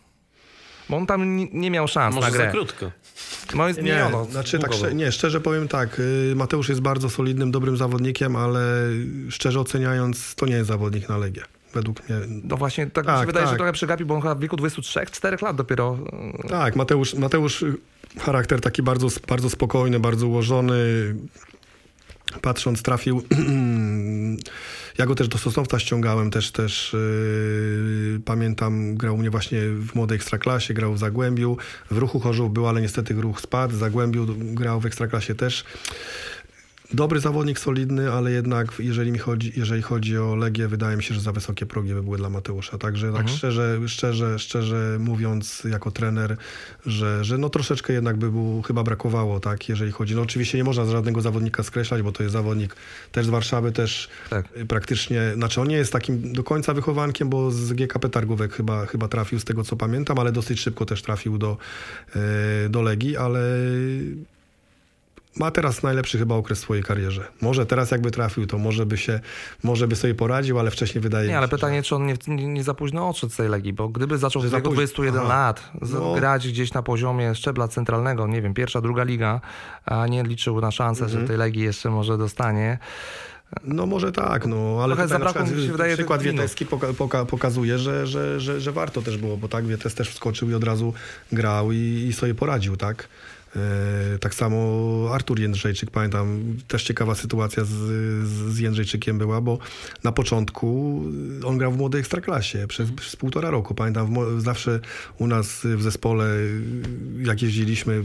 Speaker 2: Bo on tam nie, miał szans
Speaker 1: Może
Speaker 2: na
Speaker 1: za
Speaker 2: grę.
Speaker 1: krótko.
Speaker 2: No, jest, nie,
Speaker 3: Nie,
Speaker 2: ono,
Speaker 3: znaczy tak,
Speaker 2: długo
Speaker 3: szczer-
Speaker 2: był.
Speaker 3: nie, szczerze powiem tak, y, Mateusz jest bardzo solidnym, dobrym zawodnikiem, ale szczerze oceniając, to nie jest zawodnik na Legię. Według mnie.
Speaker 2: No właśnie, tak, mi
Speaker 3: Tak,
Speaker 2: się wydaje, że
Speaker 3: tak.
Speaker 2: trochę przegapił, bo on chyba w wieku 23-4 lat dopiero. e,
Speaker 3: Tak, Mateusz, Mateusz y, charakter taki bardzo, bardzo spokojny, bardzo ułożony. Patrząc trafił, ja go też do Sosnowca ściągałem, też, też yy, pamiętam, grał u mnie właśnie w młodej Ekstraklasie, grał w Zagłębiu, w Ruchu Chorzów był, ale niestety ruch spadł, Zagłębiu grał w Ekstraklasie też. Dobry zawodnik, solidny, ale jednak jeżeli, mi chodzi, jeżeli chodzi o Legię, wydaje mi się, że za wysokie progi by były dla Mateusza. Także tak
Speaker 2: Mhm.
Speaker 3: szczerze, szczerze, szczerze mówiąc jako trener, że, że no troszeczkę jednak by było, chyba brakowało, tak, jeżeli chodzi. No oczywiście nie można żadnego zawodnika skreślać, bo to jest zawodnik też z Warszawy, też
Speaker 2: Tak.
Speaker 3: y, praktycznie, znaczy on nie jest takim do końca wychowankiem, bo z GKP Targówek chyba, chyba trafił z tego co pamiętam, ale dosyć szybko też trafił do, e, do Legii, ale ma teraz najlepszy chyba okres w swojej karierze. Może teraz jakby trafił, to może by się, może by sobie poradził, ale wcześniej wydaje
Speaker 2: Nie,
Speaker 3: mi
Speaker 2: ale
Speaker 3: się,
Speaker 2: pytanie, czy on nie, nie, nie za późno odszedł z tej Legii, bo gdyby zaczął
Speaker 3: Że
Speaker 2: w wieku
Speaker 3: późno.
Speaker 2: 21
Speaker 3: Aha.
Speaker 2: lat
Speaker 3: No.
Speaker 2: grać gdzieś na poziomie szczebla centralnego, nie wiem, pierwsza, druga liga, a nie liczył na szansę,
Speaker 3: Mhm.
Speaker 2: że tej Legii jeszcze może dostanie.
Speaker 3: że... No może tak, no, ale tutaj na przykład,
Speaker 2: mi się wydaje
Speaker 3: przykład. Wieteski poka, poka, pokazuje, że, że, że, że warto też było, bo tak, Wietes też wskoczył i od razu grał i, i sobie poradził, tak? E, Tak samo Artur Jędrzejczyk, pamiętam, też ciekawa sytuacja z, z Jędrzejczykiem była, bo na początku on grał w młodej ekstraklasie przez, przez półtora roku. Pamiętam, w, zawsze u nas w zespole, jak jeździliśmy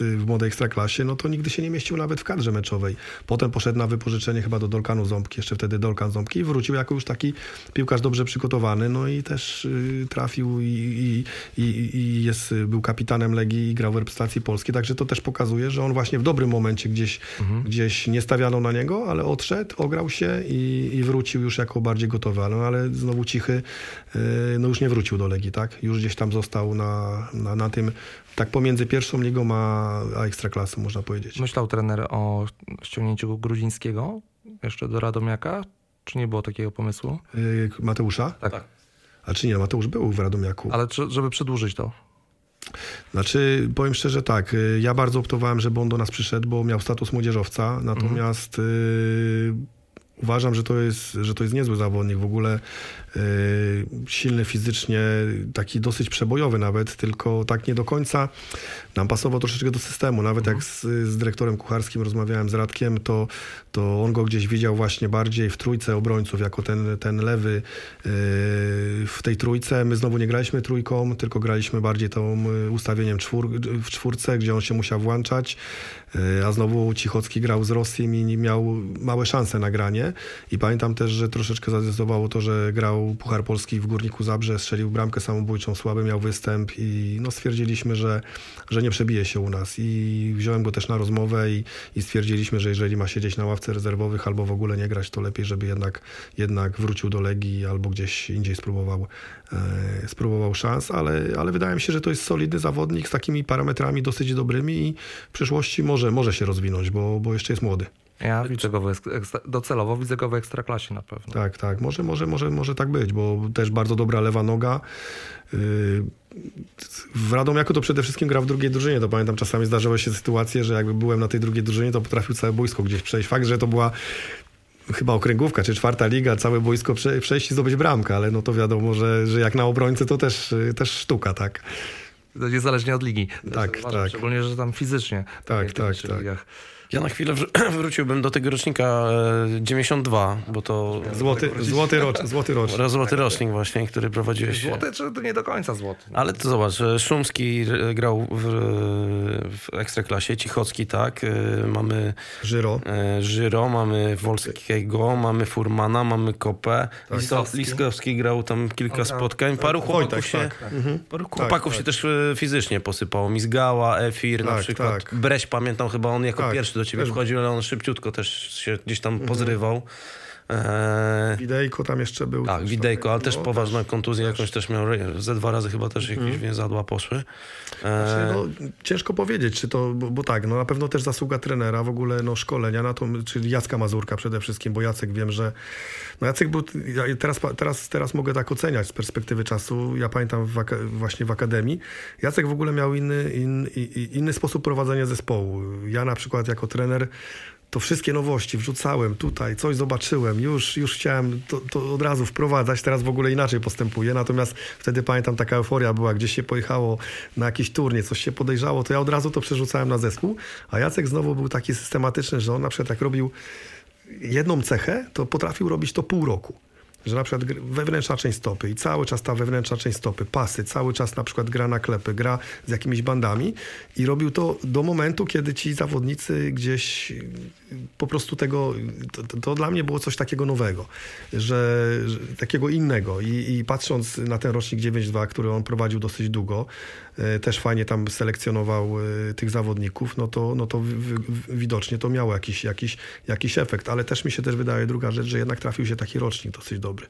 Speaker 3: w młodej ekstraklasie, no to nigdy się nie mieścił nawet w kadrze meczowej. Potem poszedł na wypożyczenie chyba do Dolkanu Ząbki, jeszcze wtedy Dolkan Ząbki i wrócił jako już taki piłkarz dobrze przygotowany, no i też y, trafił i, i, i, jest, y, był kapitanem Legii i grał w reprezentacji Polski, także to też pokazuje, że on właśnie w dobrym momencie gdzieś, gdzieś nie stawiano na niego, ale odszedł, ograł się i, i wrócił już jako bardziej gotowy, no, ale znowu Cichy y, no już nie wrócił do Legii, tak? Już gdzieś tam został na, na, na tym, tak pomiędzy pierwszą ligą a, a ekstraklasą, można powiedzieć.
Speaker 2: Myślał trener o ściągnięciu Grudzińskiego jeszcze do Radomiaka? Czy nie było takiego pomysłu?
Speaker 3: Y, Mateusza?
Speaker 2: Tak.
Speaker 3: A czy nie, Mateusz był w Radomiaku.
Speaker 2: Ale czy, żeby przedłużyć to?
Speaker 3: Znaczy, powiem szczerze tak, y, ja bardzo optowałem, żeby on do nas przyszedł, bo miał status młodzieżowca, natomiast y, uważam, że to, jest, że to jest niezły zawodnik, w ogóle silny fizycznie, taki dosyć przebojowy nawet, tylko tak nie do końca nam pasował troszeczkę do systemu. Nawet jak z, z dyrektorem kucharskim rozmawiałem z Radkiem, to, to on go gdzieś widział właśnie bardziej w trójce obrońców, jako ten, ten lewy yy, w tej trójce. My znowu nie graliśmy trójką, tylko graliśmy bardziej tą y, ustawieniem czwór, w czwórce, gdzie on się musiał włączać, a znowu Cichocki grał z Rosji i miał małe szanse na granie. I pamiętam też, że troszeczkę zadecydowało to, że grał Puchar Polski w Górniku Zabrze, strzelił bramkę samobójczą, słaby miał występ i no stwierdziliśmy, że, że nie przebije się u nas. I wziąłem go też na rozmowę i, i stwierdziliśmy, że jeżeli ma siedzieć na ławce rezerwowych albo w ogóle nie grać, to lepiej, żeby jednak, jednak wrócił do Legii albo gdzieś indziej spróbował, e, spróbował szans, ale, ale wydaje mi się, że to jest solidny zawodnik z takimi parametrami dosyć dobrymi i w przyszłości może, może się rozwinąć, bo, bo jeszcze jest młody.
Speaker 2: Ja widzę go w ekstra, docelowo widzę go w ekstraklasie na pewno.
Speaker 3: Tak, tak. Może, może, może, może tak być, bo też bardzo dobra lewa noga. Yy, W Radomiaku to przede wszystkim gra w drugiej drużynie. To pamiętam, czasami zdarzały się sytuacje, że jakby byłem na tej drugiej drużynie, to potrafił całe boisko gdzieś przejść. Fakt, że to była chyba okręgówka, czy czwarta liga, całe boisko prze, przejść i zdobyć bramkę, ale no to wiadomo, że, że jak na obrońcę to też, też sztuka, tak?
Speaker 2: Niezależnie od ligi.
Speaker 3: Tak, tak.
Speaker 2: Szczególnie, że tam fizycznie.
Speaker 3: Tak, tak, tak.
Speaker 2: ligach.
Speaker 1: Ja na chwilę wró- wróciłbym do tego rocznika e, 92, bo to
Speaker 3: Złoty, złoty, rocz, złoty rocznik.
Speaker 1: złoty rocznik właśnie, który prowadziłeś.
Speaker 2: Złoty, czy to nie do końca złoty?
Speaker 1: Ale to zobacz, e, Szumski e, grał w, w Ekstraklasie, Cichocki tak, e, mamy
Speaker 3: Żyro.
Speaker 1: e, Żyro, mamy Wolskiego, mamy Furmana, mamy Kopę, Lisko,
Speaker 2: Liskowski.
Speaker 1: Liskowski grał tam kilka spotkań, paru chłopaków
Speaker 3: Wojtek,
Speaker 1: się,
Speaker 3: tak. Mhm.
Speaker 1: paru chłopaków
Speaker 3: tak.
Speaker 1: się też e, fizycznie posypało, Mizgała, Efir na
Speaker 3: Tak,
Speaker 1: przykład,
Speaker 3: tak.
Speaker 1: Breś pamiętam chyba on jako
Speaker 3: Tak,
Speaker 1: pierwszy do ciebie wchodził, ale on szybciutko też się gdzieś tam
Speaker 3: Mhm.
Speaker 1: Pozrywał. E,
Speaker 3: Widejko tam jeszcze był.
Speaker 1: tak, Widejko, ale też
Speaker 3: no,
Speaker 1: poważna kontuzja jakąś też miał, ze dwa razy chyba też jakieś więzadła poszły.
Speaker 3: Znaczy, no, ciężko powiedzieć, czy to, bo, bo tak, no na pewno też zasługa trenera, w ogóle no, szkolenia na to, czyli Jacka Mazurka przede wszystkim, bo Jacek wiem, że no Jacek był, ja teraz, teraz, teraz mogę tak oceniać z perspektywy czasu, ja pamiętam w, właśnie w Akademii, Jacek w ogóle miał inny, in, i- inny sposób prowadzenia zespołu. Ja na przykład jako trener to wszystkie nowości wrzucałem tutaj, coś zobaczyłem, już, już chciałem to, to od razu wprowadzać, teraz w ogóle inaczej postępuję, natomiast wtedy pamiętam taka euforia była, gdzieś się pojechało na jakiś turniej, coś się podejrzało, to ja od razu to przerzucałem na zespół, a Jacek znowu był taki systematyczny, że on na przykład jak robił jedną cechę, to potrafił robić to pół roku. Że na przykład wewnętrzna część stopy i cały czas ta wewnętrzna część stopy, pasy, cały czas na przykład gra na klepy, gra z jakimiś bandami i robił to do momentu, kiedy ci zawodnicy gdzieś po prostu tego, to, to- dla mnie było coś takiego nowego, że, że takiego innego. I, i patrząc na ten rocznik 9.2, który on prowadził dosyć długo, też fajnie tam selekcjonował e, tych zawodników, no to, no to wi- wi- widocznie to miało jakiś, jakiś, jakiś efekt, ale też mi się też wydaje druga rzecz, że jednak trafił się taki rocznik dosyć dobry,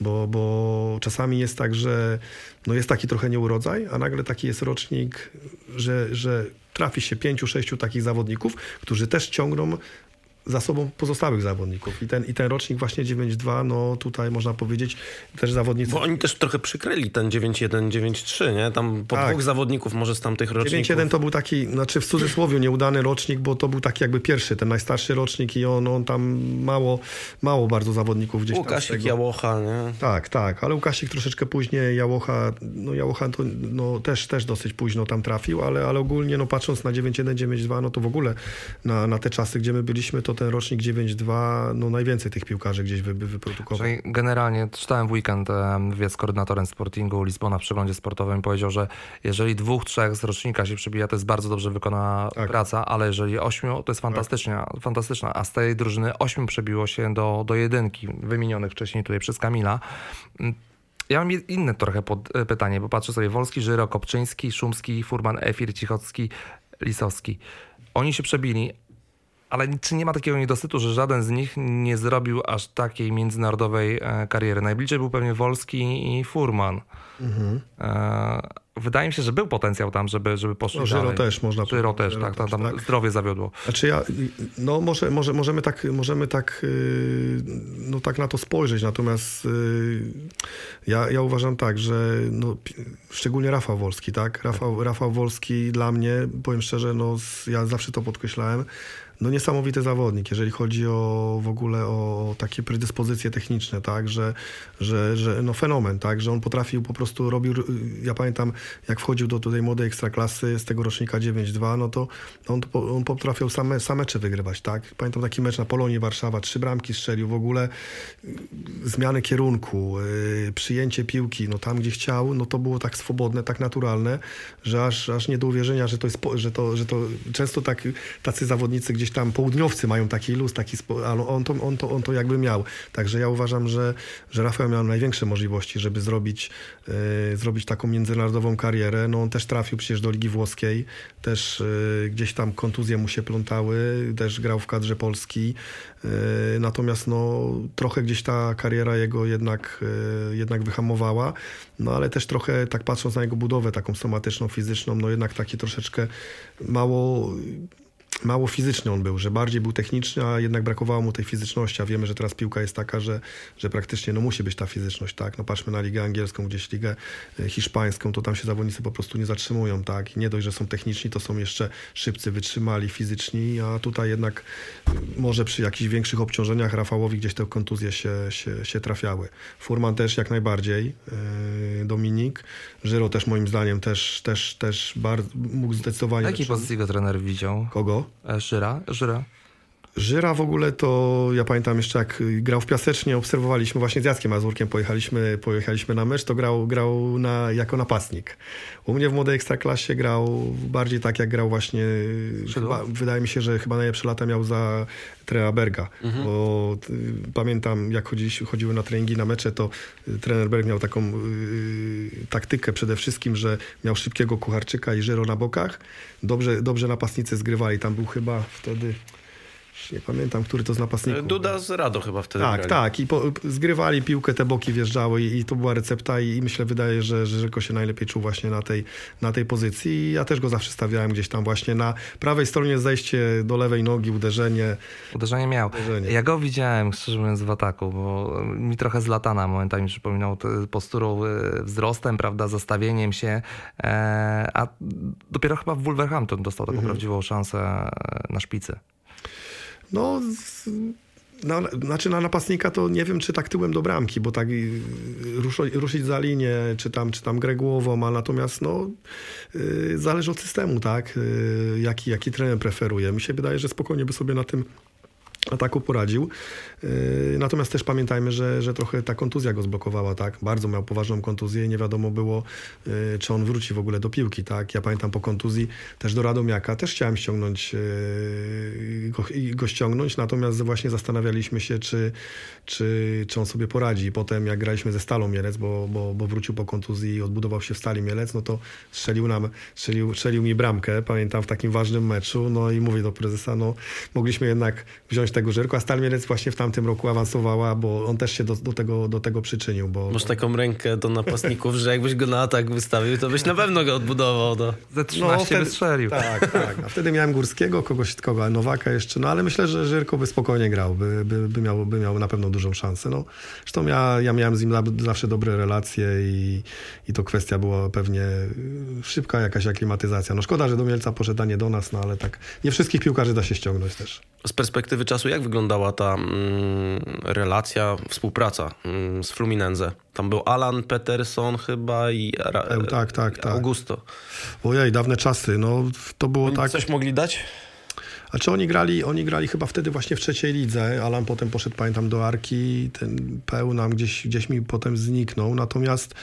Speaker 3: bo, bo czasami jest tak, że no jest taki trochę nieurodzaj, a nagle taki jest rocznik, że, że trafi się pięciu, sześciu takich zawodników, którzy też ciągną za sobą pozostałych zawodników. I ten, i ten rocznik właśnie 9-2, no tutaj można powiedzieć, też zawodnicy...
Speaker 1: Bo oni też trochę przykryli ten 9-1, 9-3, nie? Tam po
Speaker 3: Tak.
Speaker 1: dwóch zawodników może z tamtych roczników.
Speaker 3: 9-1 to był taki, znaczy w cudzysłowie nieudany rocznik, bo to był taki jakby pierwszy, ten najstarszy rocznik i on, on tam mało, mało bardzo zawodników gdzieś tam z
Speaker 1: Łukasik. Jałocha, nie?
Speaker 3: Tak, tak, ale Łukasik troszeczkę później, Jałocha, no Jałocha to no, też, też dosyć późno tam trafił, ale, ale ogólnie no, patrząc na 9-1, 9-2, no to w ogóle na, na te czasy, gdzie my byliśmy, to ten rocznik 9-2, no najwięcej tych piłkarzy gdzieś wy, wy, wyprodukował.
Speaker 2: Czyli generalnie czytałem w weekend wywiad z koordynatorem Sportingu Lizbona w przeglądzie sportowym powiedział, że jeżeli dwóch, trzech z rocznika się przebija, to jest bardzo dobrze wykonana
Speaker 3: Tak.
Speaker 2: praca, ale jeżeli ośmiu, to jest fantastyczna, fantastyczna. A z tej drużyny ośmiu przebiło się do, do jedynki, wymienionych wcześniej tutaj przez Kamila. Ja mam inne trochę pod, e, pytanie, bo patrzę sobie Wolski, Żyro, Kopczyński, Szumski, Furman, Efir, Cichocki, Lisowski. Oni się przebili, ale czy nie ma takiego niedosytu, że żaden z nich nie zrobił aż takiej międzynarodowej e, kariery? Najbliżej był pewnie Wolski i Furman. E, wydaje mi się, że był potencjał tam, żeby, żeby poszli
Speaker 3: No, Żyro
Speaker 2: dalej.
Speaker 3: też można
Speaker 2: Żyro
Speaker 3: powiedzieć,
Speaker 2: też, tak, tam, tam
Speaker 3: tak.
Speaker 2: zdrowie zawiodło.
Speaker 3: Znaczy ja, no może, może, możemy tak, możemy tak, yy, no tak na to spojrzeć, natomiast yy, ja, ja uważam tak, że no, szczególnie Rafał Wolski, tak? Rafał, Rafał Wolski dla mnie, powiem szczerze, no ja zawsze to podkreślałem, no niesamowity zawodnik, jeżeli chodzi o w ogóle o takie predyspozycje techniczne, tak, że, że, że no fenomen, tak, że on potrafił po prostu robił, ja pamiętam jak wchodził do tej młodej ekstraklasy z tego rocznika 9-2, no to on, to- on potrafił same, same mecze wygrywać, tak. Pamiętam taki mecz na Polonii Warszawa, trzy bramki strzelił, w ogóle y, zmiany kierunku, y, przyjęcie piłki, no tam gdzie chciał, no to było tak swobodne, tak naturalne, że aż, aż nie do uwierzenia, że to jest, że to, że to często tak, tacy zawodnicy gdzieś tam południowcy mają taki luz, taki, spo- ale on to, on, to, on to jakby miał. Także ja uważam, że, że Rafał miał największe możliwości, żeby zrobić, y, zrobić taką międzynarodową karierę. No on też trafił przecież do Ligi Włoskiej, też y, gdzieś tam kontuzje mu się plątały, też grał w kadrze Polski. Y, natomiast no, trochę gdzieś ta kariera jego jednak, jednak wyhamowała. No ale też trochę tak patrząc na jego budowę taką somatyczną, fizyczną, no jednak taki troszeczkę mało mało fizyczny on był, że bardziej był techniczny, a jednak brakowało mu tej fizyczności, a wiemy, że teraz piłka jest taka, że, że praktycznie no, musi być ta fizyczność, tak? No patrzmy na ligę angielską, gdzieś ligę e, hiszpańską, to tam się zawodnicy po prostu nie zatrzymują, tak? I nie dość, że są techniczni, to są jeszcze szybcy, wytrzymali, fizyczni, a tutaj jednak y, może przy jakichś większych obciążeniach Rafałowi gdzieś te kontuzje się, się, się trafiały. Furman też jak najbardziej, yy, Dominik. Żyro też moim zdaniem też, też, też bardzo, mógł zdecydowanie...
Speaker 2: jakiej pozycji go trener widział?
Speaker 3: Kogo?
Speaker 2: E, Żyra? Żyra?
Speaker 3: Żyra w ogóle to ja pamiętam jeszcze jak y, grał w Piasecznie, obserwowaliśmy właśnie z Jackiem Mazurkiem, pojechaliśmy, pojechaliśmy na mecz, to grał, grał na, jako napastnik. U mnie w młodej ekstraklasie grał bardziej tak jak grał właśnie, y, chyba, wydaje mi się, że chyba najlepsze lata miał za trenera Berga, bo y, pamiętam jak chodziły na treningi, na mecze, to y, trener Berg miał taką y, taktykę przede wszystkim, że miał szybkiego kucharczyka i Żyro na bokach, dobrze, dobrze napastnicy zgrywali, tam był chyba wtedy nie pamiętam, który to z napastników.
Speaker 1: Duda z Rado chyba wtedy
Speaker 3: Tak,
Speaker 1: grali.
Speaker 3: tak. I po, zgrywali piłkę, te boki wjeżdżały i, i to była recepta i, i myślę, wydaje, że, że Żyrko się najlepiej czuł właśnie na tej, na tej pozycji i ja też go zawsze stawiałem gdzieś tam właśnie na prawej stronie zejście do lewej nogi, uderzenie.
Speaker 2: Uderzenie miał.
Speaker 3: Uderzenie.
Speaker 2: Ja go widziałem, szczerze mówiąc, w ataku, bo mi trochę z latana momentami przypominał posturą, wzrostem, prawda, zastawieniem się, e, a dopiero chyba w Wolverhampton dostał taką prawdziwą szansę e, na szpicy.
Speaker 3: No, na, znaczy na napastnika to nie wiem, czy tak tyłem do bramki, bo tak ruszo, ruszyć za linię, czy tam, czy tam grę głową, a natomiast no, y, zależy od systemu, tak, y, jaki, jaki trener preferuje. Mi się wydaje, że spokojnie by sobie na tym ataku poradził. Yy, natomiast też pamiętajmy, że, że trochę ta kontuzja go zblokowała, tak? Bardzo miał poważną kontuzję i nie wiadomo było, yy, czy on wróci w ogóle do piłki, tak? Ja pamiętam po kontuzji też do Radomiaka, też chciałem ściągnąć yy, go, go ściągnąć, natomiast właśnie zastanawialiśmy się, czy, czy, czy on sobie poradzi. Potem jak graliśmy ze Stalą Mielec, bo, bo, bo wrócił po kontuzji i odbudował się w Stali Mielec, no to strzelił nam, strzelił, strzelił mi bramkę, pamiętam w takim ważnym meczu, no i mówię do prezesa, no mogliśmy jednak wziąć tego Żyrku, a Stal Mielec właśnie w tamtym roku awansowała, bo on też się do, do, tego, do tego przyczynił. Bo,
Speaker 1: Masz taką rękę do napastników, że jakbyś go na atak wystawił, to byś na pewno go odbudował. Do...
Speaker 2: Ze 13
Speaker 3: No, wtedy-. Tak, tak. A wtedy miałem Górskiego, kogoś kogo, Nowaka jeszcze, no ale myślę, że Żyrko by spokojnie grał, by, by, by, miał, by miał na pewno dużą szansę. No, zresztą ja, ja miałem z nim za- zawsze dobre relacje i, i to kwestia była pewnie szybka jakaś aklimatyzacja. No szkoda, że do Mielca poszedł, a nie do nas, no ale tak nie wszystkich piłkarzy da się ściągnąć też.
Speaker 1: Z perspektywy czasu, jak wyglądała ta mm, relacja, współpraca mm, z Fluminense? Tam był Alan Peterson chyba i Ra-
Speaker 3: E, tak, tak, tak.
Speaker 1: Augusto.
Speaker 3: Ojej, dawne czasy, no to było
Speaker 1: Oni
Speaker 3: tak...
Speaker 1: Coś mogli dać?
Speaker 3: A czy oni grali, oni grali chyba wtedy właśnie w trzeciej lidze. Alan potem poszedł, pamiętam, do Arki, ten peł nam gdzieś, gdzieś mi potem zniknął. Natomiast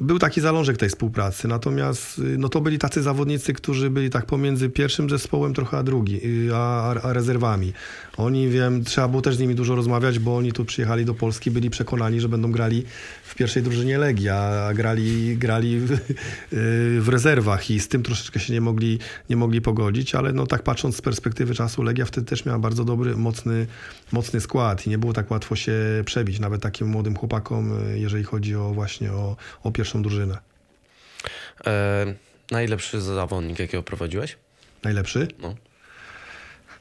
Speaker 3: był taki zalążek tej współpracy. Natomiast y, no to byli tacy zawodnicy, którzy byli tak pomiędzy pierwszym zespołem trochę a drugi, y, a, a, rezerwami. Oni, wiem, trzeba było też z nimi dużo rozmawiać, bo oni tu przyjechali do Polski, byli przekonani, że będą grali w pierwszej drużynie Legii, a grali, grali w, y, w rezerwach i z tym troszeczkę się nie mogli, nie mogli pogodzić, ale no tak patrząc z perspektywy czasu, Legia wtedy też miała bardzo dobry, mocny, mocny skład i nie było tak łatwo się przebić, nawet takim młodym chłopakom, jeżeli chodzi o właśnie o, o pierwszą drużynę.
Speaker 1: E, najlepszy zawodnik, jakiego prowadziłeś?
Speaker 3: Najlepszy?
Speaker 1: No.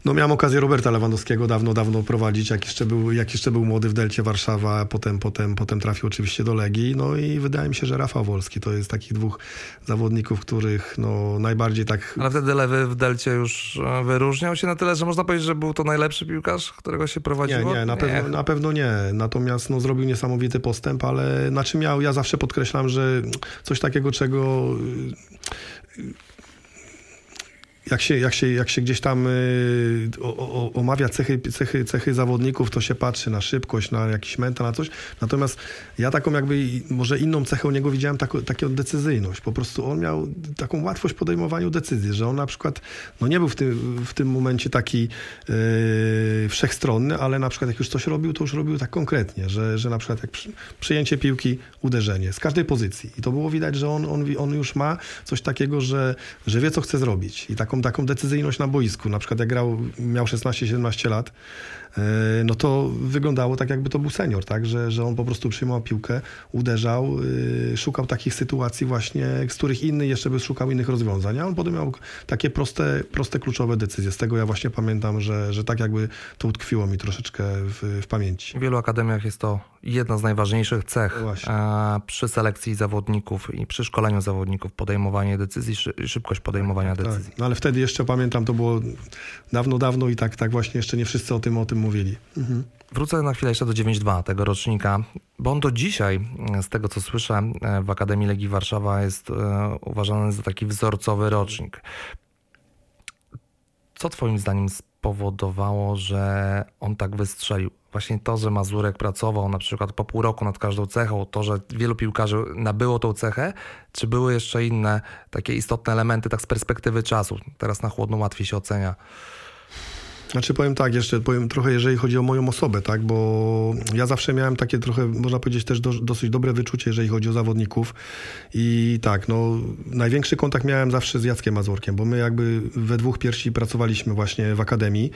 Speaker 3: No miałem okazję Roberta Lewandowskiego dawno, dawno prowadzić, jak jeszcze był, jak jeszcze był młody w Delcie Warszawa, potem, potem, potem trafił oczywiście do Legii. No i wydaje mi się, że Rafał Wolski to jest takich dwóch zawodników, których no najbardziej tak...
Speaker 2: Ale wtedy lewy w Delcie już e, wyróżniał się na tyle, że można powiedzieć, że był to najlepszy piłkarz, którego się
Speaker 3: Nie,
Speaker 2: prowadziło?
Speaker 3: nie, na pewno, na pewno nie. Natomiast no, zrobił niesamowity postęp, ale na czym miał, ja zawsze podkreślam, że coś takiego, czego jak się, jak się, jak się gdzieś tam y, o, o, omawia cechy, cechy, cechy zawodników, to się patrzy na szybkość, na jakiś mental, na coś. Natomiast ja taką jakby, może inną cechę u niego widziałem, taką, taką decyzyjność. Po prostu on miał taką łatwość podejmowaniu decyzji, że on na przykład, no nie był w tym, w tym momencie taki yy, wszechstronny, ale na przykład jak już coś robił, to już robił tak konkretnie, że, że na przykład jak przy, przyjęcie piłki, uderzenie z każdej pozycji. I to było widać, że on, on, on już ma coś takiego, że, że wie, co chce zrobić. I taką, taką decyzyjność na boisku. Na przykład jak grał, miał 16-17 lat, no to wyglądało tak, jakby to był senior, tak? Że, że on po prostu przyjmował piłkę, uderzał, yy, szukał takich sytuacji właśnie, z których inny jeszcze by szukał innych rozwiązań. A on potem miał takie proste, proste kluczowe decyzje. Z tego ja właśnie pamiętam, że, że tak jakby to utkwiło mi troszeczkę w, w pamięci.
Speaker 2: W wielu akademiach jest to jedna z najważniejszych cech
Speaker 3: No właśnie.
Speaker 2: e, przy selekcji zawodników i przy szkoleniu zawodników, podejmowanie decyzji, szy, szybkość podejmowania decyzji.
Speaker 3: Tak. No ale wtedy jeszcze pamiętam, to było dawno, dawno i tak, tak właśnie jeszcze nie wszyscy o tym, o tym mówili. Mhm.
Speaker 2: Wrócę na chwilę jeszcze do 9.2 tego rocznika, bo on do dzisiaj, e, z tego co słyszę, e, w Akademii Legii Warszawa jest e, uważany za taki wzorcowy rocznik. Co twoim zdaniem spowodowało, że on tak wystrzelił? Właśnie to, że Mazurek pracował na przykład po pół roku nad każdą cechą, to, że wielu piłkarzy nabyło tą cechę, czy były jeszcze inne takie istotne elementy tak z perspektywy czasu? Teraz na chłodno łatwiej się ocenia.
Speaker 3: Znaczy powiem tak, jeszcze powiem trochę, jeżeli chodzi o moją osobę, tak, bo ja zawsze miałem takie trochę, można powiedzieć też do, dosyć dobre wyczucie, jeżeli chodzi o zawodników. I tak, no największy kontakt miałem zawsze z Jackiem Mazurkiem, bo my jakby we dwóch pierwsi pracowaliśmy właśnie w Akademii.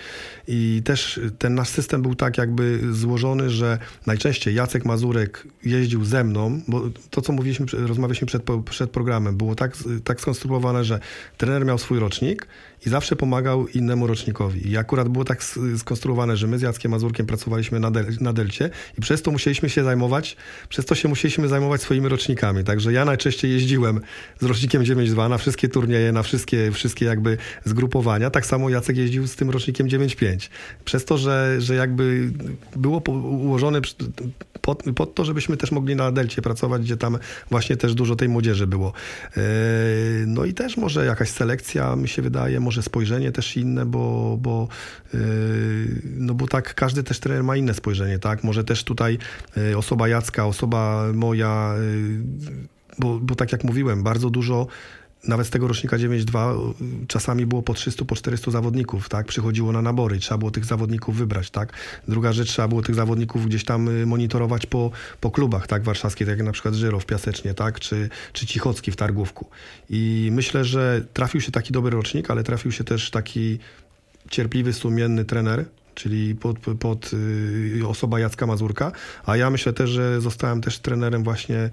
Speaker 3: I też ten nasz system był tak jakby złożony, że najczęściej Jacek Mazurek jeździł ze mną, bo to co mówiliśmy, rozmawialiśmy przed, przed programem, było tak, tak skonstruowane, że trener miał swój rocznik i zawsze pomagał innemu rocznikowi. I akurat było tak skonstruowane, że my z Jackiem Mazurkiem pracowaliśmy na, del, na Delcie i przez to musieliśmy się zajmować, przez to się musieliśmy zajmować swoimi rocznikami. Także ja najczęściej jeździłem z rocznikiem 9.2 na wszystkie turnieje, na wszystkie, wszystkie jakby zgrupowania. Tak samo Jacek jeździł z tym rocznikiem 9.5. Przez to, że, że jakby było ułożone pod, pod to, żebyśmy też mogli na Delcie pracować, gdzie tam właśnie też dużo tej młodzieży było. E, no i też może jakaś selekcja, mi się wydaje, może spojrzenie też inne, bo, bo, e, no bo tak każdy też trener ma inne spojrzenie, tak? Może też tutaj e, osoba Jacka, osoba moja, bo, bo tak jak mówiłem, bardzo dużo nawet z tego rocznika 9-2 czasami było po 300, po 400 zawodników, tak? Przychodziło na nabory, trzeba było tych zawodników wybrać, tak? Druga rzecz, trzeba było tych zawodników gdzieś tam y, monitorować po, po klubach, tak? Warszawskie, tak jak na przykład Żyro w Piasecznie, tak? Czy, czy Cichocki w Targówku. I myślę, że trafił się taki dobry rocznik, ale trafił się też taki cierpliwy, sumienny trener, czyli pod, pod y, osoba Jacka Mazurka, a ja myślę też, że zostałem też trenerem właśnie,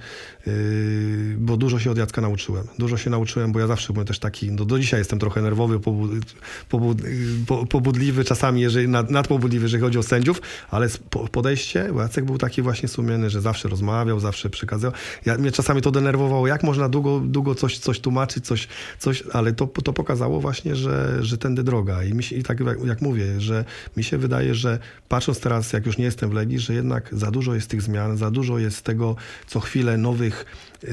Speaker 3: y, bo dużo się od Jacka nauczyłem. Dużo się nauczyłem, bo ja zawsze byłem też taki, no do dzisiaj jestem trochę nerwowy, pobud, pobud, po, pobudliwy, czasami jeżeli, nad, nadpobudliwy, jeżeli chodzi o sędziów, ale podejście, bo Jacek był taki właśnie sumienny, że zawsze rozmawiał, zawsze przekazywał. Ja, mnie czasami to denerwowało, jak można długo, długo coś, coś tłumaczyć, coś, coś ale to, to pokazało właśnie, że, że tędy droga i, mi się, i tak jak, jak mówię, że mi się wydaje, że patrząc teraz, jak już nie jestem w Legii, że jednak za dużo jest tych zmian, za dużo jest tego co chwilę nowych, yy,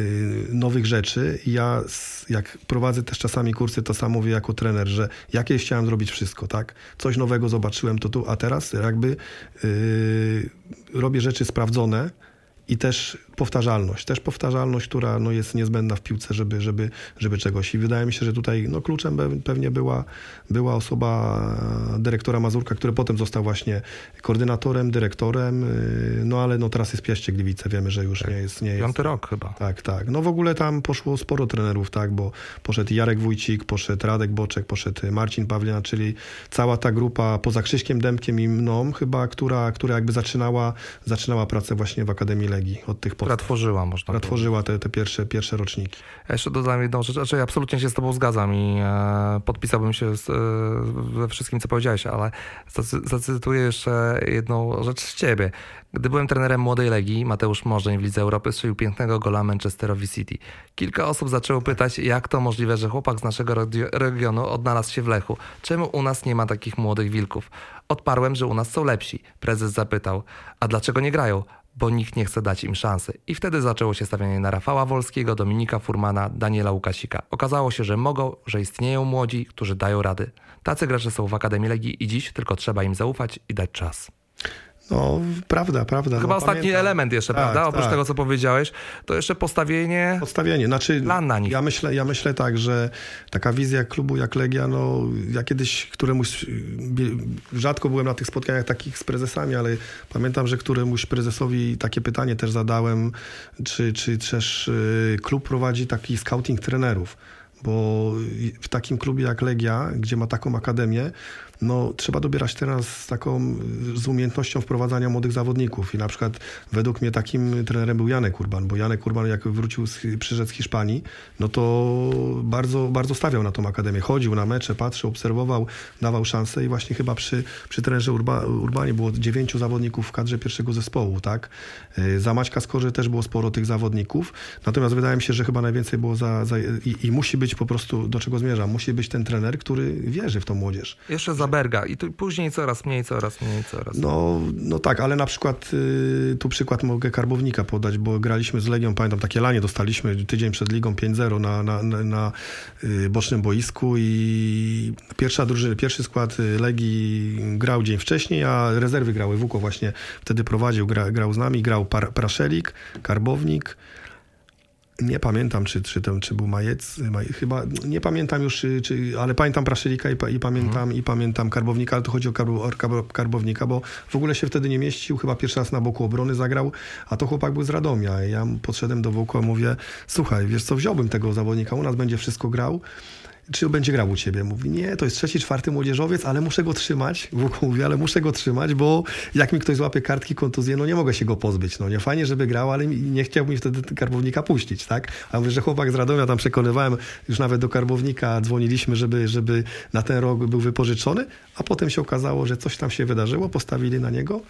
Speaker 3: nowych rzeczy. Ja, jak prowadzę też czasami kursy, to samo mówię jako trener, że jakieś chciałem zrobić wszystko, tak? Coś nowego zobaczyłem, to tu, a teraz jakby yy, robię rzeczy sprawdzone, i też powtarzalność. Też powtarzalność, która no, jest niezbędna w piłce, żeby, żeby, żeby czegoś. I wydaje mi się, że tutaj no, kluczem pewnie była, była osoba dyrektora Mazurka, który potem został właśnie koordynatorem, dyrektorem, y, no ale no, teraz jest Piaście Gliwice, wiemy, że już tak. nie jest... Nie jest.
Speaker 2: Piąty rok chyba.
Speaker 3: Tak, tak. No w ogóle tam poszło sporo trenerów, tak, bo poszedł Jarek Wójcik, poszedł Radek Boczek, poszedł Marcin Pawliana, czyli cała ta grupa poza Krzyśkiem Dębkiem i mną chyba, która, która jakby zaczynała, zaczynała pracę właśnie w Akademii Legii od tych.
Speaker 2: Która tworzyła, można
Speaker 3: Która tworzyła te, te pierwsze, pierwsze roczniki.
Speaker 2: Ja jeszcze dodam jedną rzecz, znaczy absolutnie się z tobą zgadzam i e, podpisałbym się z, e, we wszystkim, co powiedziałeś, ale zacytuję jeszcze jedną rzecz z ciebie. Gdy byłem trenerem młodej Legii, Mateusz Morzeń w Lidze Europy strzelił pięknego gola Manchesterowi City. Kilka osób zaczęło pytać, jak to możliwe, że chłopak z naszego regionu odnalazł się w Lechu. Czemu u nas nie ma takich młodych wilków? Odparłem, że u nas są lepsi. Prezes zapytał, a dlaczego nie grają? Bo nikt nie chce dać im szansy. I wtedy zaczęło się stawianie na Rafała Wolskiego, Dominika Furmana, Daniela Łukasika. Okazało się, że mogą, że istnieją młodzi, którzy dają rady. Tacy gracze są w Akademii Legii i dziś tylko trzeba im zaufać i dać czas.
Speaker 3: No, prawda, prawda.
Speaker 2: Chyba
Speaker 3: no,
Speaker 2: ostatni pamiętam. element jeszcze, tak, prawda? Oprócz tak. tego, co powiedziałeś, to jeszcze postawienie.
Speaker 3: Postawienie, znaczy.
Speaker 2: Plan na nich.
Speaker 3: Ja myślę, ja myślę tak, że taka wizja klubu jak Legia, no ja kiedyś któremuś. Rzadko byłem na tych spotkaniach takich z prezesami, ale pamiętam, że któremuś prezesowi takie pytanie też zadałem, czy, czy też y, klub prowadzi taki scouting trenerów bo w takim klubie jak Legia, gdzie ma taką akademię, no, trzeba dobierać teraz z taką z umiejętnością wprowadzania młodych zawodników. I na przykład według mnie takim trenerem był Janek Urban, bo Janek Urban jak wrócił, z, przyszedł z Hiszpanii, no to bardzo, bardzo stawiał na tą akademię. Chodził na mecze, patrzył, obserwował, dawał szansę i właśnie chyba przy, przy trenerze Urba, Urbanie było dziewięciu zawodników w kadrze pierwszego zespołu, tak? Y, za Maćka Skorzy też było sporo tych zawodników, natomiast wydaje mi się, że chyba najwięcej było za, za i, i musi być po prostu, do czego zmierzam, musi być ten trener, który wierzy w tą młodzież.
Speaker 2: Jeszcze za za Berga i tu później coraz mniej, coraz mniej, coraz
Speaker 3: mniej. No, no tak, ale na przykład y, tu przykład mogę Karbownika podać, bo graliśmy z Legią, pamiętam takie lanie dostaliśmy tydzień przed ligą 5-0 na, na, na, na y, bocznym boisku i pierwsza drużyna, pierwszy skład y, Legii grał dzień wcześniej, a rezerwy grały. Wuko właśnie wtedy prowadził, gra, grał z nami, grał Par, Praszelik, Karbownik, nie pamiętam, czy, czy, ten, czy był Majec, maj, chyba, nie pamiętam już, czy, ale pamiętam Praszelika i, i pamiętam, mhm. i pamiętam Karbownika, ale to chodzi o, karb, o Karbownika, bo w ogóle się wtedy nie mieścił, chyba pierwszy raz na boku obrony zagrał, a to chłopak był z Radomia. Ja podszedłem do Wołka i mówię, słuchaj, wiesz co, wziąłbym tego zawodnika, u nas będzie wszystko grał, czy będzie grał u ciebie? Mówi, nie, to jest trzeci, czwarty młodzieżowiec, ale muszę go trzymać. Wuku mówi, ale muszę go trzymać, bo jak mi ktoś złapie kartki kontuzję, no nie mogę się go pozbyć. No nie, fajnie, żeby grał, ale nie chciał mi wtedy karbownika puścić, tak? A mówię, że chłopak z Radomia tam przekonywałem, już nawet do karbownika dzwoniliśmy, żeby, żeby na ten rok był wypożyczony, a potem się okazało, że coś tam się wydarzyło, postawili na niego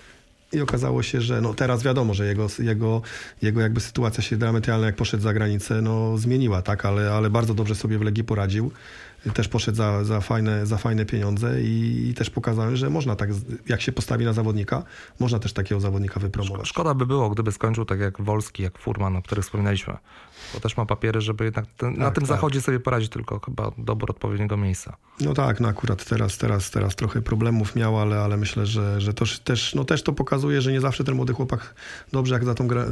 Speaker 3: i okazało się, że no teraz wiadomo, że jego, jego, jego jakby sytuacja się diametralna, jak poszedł za granicę, no zmieniła, tak, ale, ale bardzo dobrze sobie w Legii poradził. też poszedł za, za, fajne, za fajne pieniądze i, i też pokazałem, że można tak, jak się postawi na zawodnika, można też takiego zawodnika wypromować.
Speaker 2: Szkoda by było, gdyby skończył tak jak Wolski, jak Furman, o których wspominaliśmy. Bo też ma papiery, żeby jednak ten, na
Speaker 3: Tak,
Speaker 2: tym
Speaker 3: tak.
Speaker 2: zachodzie sobie poradzić, tylko chyba dobór odpowiedniego miejsca.
Speaker 3: No tak, no akurat teraz, teraz, teraz trochę problemów miał, ale, ale myślę, że, że to też, no też to pokazuje, że nie zawsze ten młody chłopak dobrze jak za tą gra,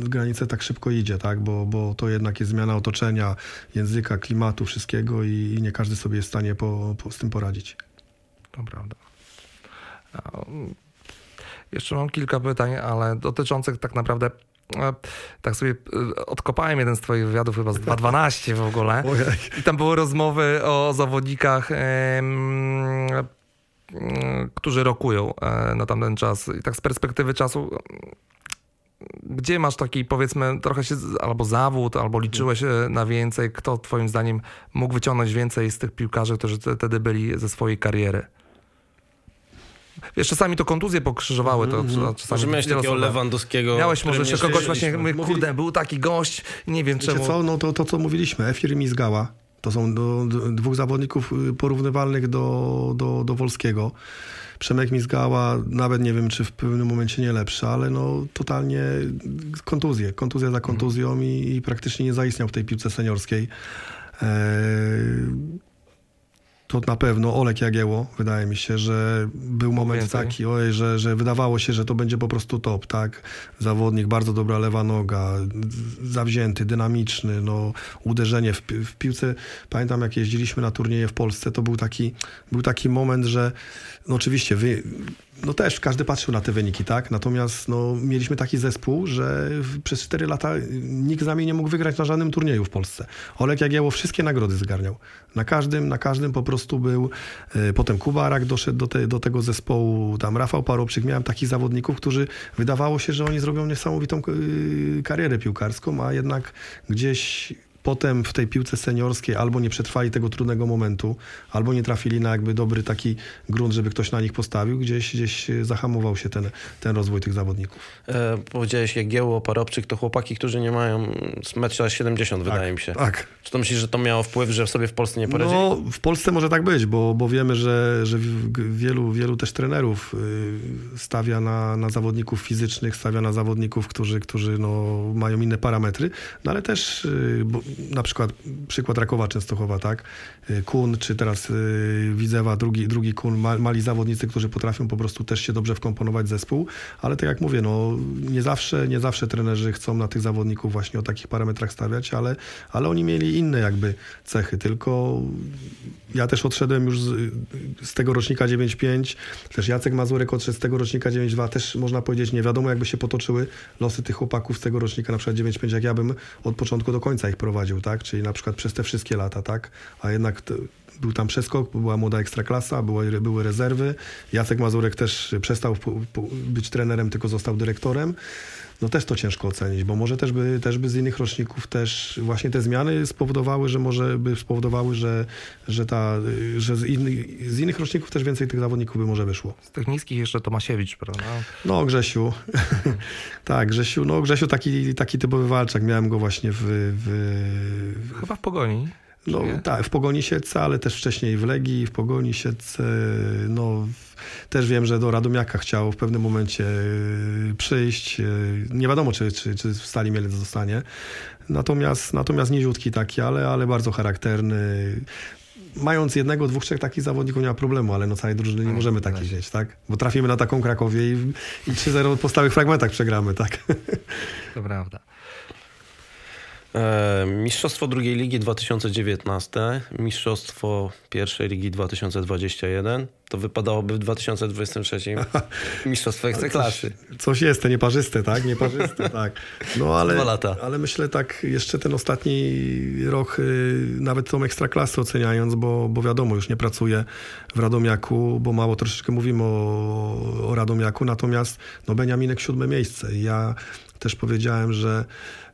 Speaker 3: granicę tak szybko idzie, tak? Bo, bo to jednak jest zmiana otoczenia, języka, klimatu, wszystkiego i, i nie każdy sobie jest w stanie po, po, z tym poradzić.
Speaker 2: To prawda. Mm, Jeszcze mam kilka pytań, ale dotyczących tak naprawdę. E, Tak sobie e, odkopałem jeden z Twoich wywiadów, chyba z 2.12 w ogóle. I tam były rozmowy o zawodnikach, em, którzy rokują e, na tamten czas. I tak z perspektywy czasu, gdzie masz taki, powiedzmy, trochę się, albo zawód, albo liczyłeś e, na więcej? Kto Twoim zdaniem mógł wyciągnąć więcej z tych piłkarzy, którzy te- wtedy byli ze swojej kariery? Wiesz, czasami to kontuzje pokrzyżowały, to czasami
Speaker 1: Może miałeś takiego. Lewandowskiego.
Speaker 2: Miałeś może jeszcze kogoś właśnie, mówię, kurde, był taki gość, nie wiem
Speaker 3: Wiecie
Speaker 2: czemu.
Speaker 3: co, no to, to co mówiliśmy, Efir i Mizgała, to są do, do, dwóch zawodników y, porównywalnych do, do, do Wolskiego. Przemek Mizgała, nawet nie wiem, czy w pewnym momencie nie lepszy, ale no totalnie kontuzje, kontuzja za kontuzją i, i praktycznie nie zaistniał w tej piłce seniorskiej. Eee, to na pewno Olek Jagieło, wydaje mi się, że był moment
Speaker 2: Więcej.
Speaker 3: taki, ojej, że, że wydawało się, że to będzie po prostu top, tak? Zawodnik, bardzo dobra lewa noga, zawzięty, dynamiczny, no, uderzenie w, pi- w piłce. Pamiętam, jak jeździliśmy na turnieje w Polsce, to był taki, był taki moment, że no oczywiście wy, no też każdy patrzył na te wyniki, tak? Natomiast no, mieliśmy taki zespół, że przez 4 lata nikt z nami nie mógł wygrać na żadnym turnieju w Polsce. Olek Jagieło wszystkie nagrody zgarniał. Na każdym, na każdym po prostu był. e, Potem Kubarak doszedł do, te, do tego zespołu, tam Rafał Parobczyk. Miałem takich zawodników, którzy wydawało się, że oni zrobią niesamowitą e, karierę piłkarską, a jednak gdzieś potem w tej piłce seniorskiej albo nie przetrwali tego trudnego momentu, albo nie trafili na jakby dobry taki grunt, żeby ktoś na nich postawił, gdzieś, gdzieś zahamował się ten, ten rozwój tych zawodników.
Speaker 1: E, powiedziałeś Jagiełło, Parobczyk, to chłopaki, którzy nie mają z 1,70 m, wydaje mi się.
Speaker 3: Tak.
Speaker 1: Czy to myślisz, że to miało wpływ, że sobie w Polsce nie poradzili?
Speaker 3: No, w Polsce może tak być, bo, bo wiemy, że, że wielu, wielu też trenerów y, stawia na, na zawodników fizycznych, stawia na zawodników, którzy, którzy no, mają inne parametry, no ale też y, bo, na przykład przykład Rakowa Częstochowa, tak? Y, Kun, czy teraz y, Widzewa, drugi, drugi Kun, ma, mali zawodnicy, którzy potrafią po prostu też się dobrze wkomponować w zespół, ale tak jak mówię, no, nie zawsze, nie zawsze trenerzy chcą na tych zawodników właśnie o takich parametrach stawiać, ale, ale oni mieli inne jakby cechy, tylko ja też odszedłem już z, z tego rocznika 9.5, też Jacek Mazurek odszedł z tego rocznika 9.2, też można powiedzieć, nie wiadomo jakby się potoczyły losy tych chłopaków z tego rocznika, na przykład 9.5, jak ja bym od początku do końca ich prowadził, tak, czyli na przykład przez te wszystkie lata, tak, a jednak był tam przeskok, była młoda ekstraklasa, były, były rezerwy. Jacek Mazurek też przestał być trenerem, tylko został dyrektorem. No też to ciężko ocenić, bo może też by, też by z innych roczników też właśnie te zmiany spowodowały, że może by spowodowały, że, że, ta, że z, innych, z innych roczników też więcej tych zawodników by może wyszło.
Speaker 2: Z tych niskich jeszcze Tomasiewicz, prawda?
Speaker 3: No Grzesiu, tak Grzesiu, no Grzesiu taki, taki typowy walczak, miałem go właśnie w, w,
Speaker 2: Chyba w Pogoni.
Speaker 3: No tak, w Pogoni Siedlce, ale też wcześniej w Legii, w Pogoni Siedlce, no w- też wiem, że do Radomiaka chciał w pewnym momencie y, przyjść. y, Nie wiadomo, czy, czy, czy w Stali Mielec zostanie. Natomiast, natomiast niziutki taki, ale, ale bardzo charakterny. Mając jednego, dwóch, trzech takich zawodników nie ma problemu, ale no całej drużyny nie
Speaker 2: Mm,
Speaker 3: możemy takich mieć, tak? Bo trafimy na taką Krakowię i, i 3-0 po stałych fragmentach przegramy, tak?
Speaker 2: To prawda.
Speaker 1: E, Mistrzostwo drugiej ligi 2019, Mistrzostwo pierwszej ligi 2021. To wypadałoby w 2023 Mistrzostwo Ekstraklasy.
Speaker 3: Coś jest, te nieparzyste, tak? Nieparzyste, tak. No ale,
Speaker 1: Dwa lata.
Speaker 3: ale myślę tak jeszcze ten ostatni rok, y, nawet tą ekstraklasę oceniając, bo, bo wiadomo, już nie pracuję w Radomiaku, bo mało troszeczkę mówimy o, o Radomiaku, natomiast no Beniaminek siódme miejsce. Ja też powiedziałem, że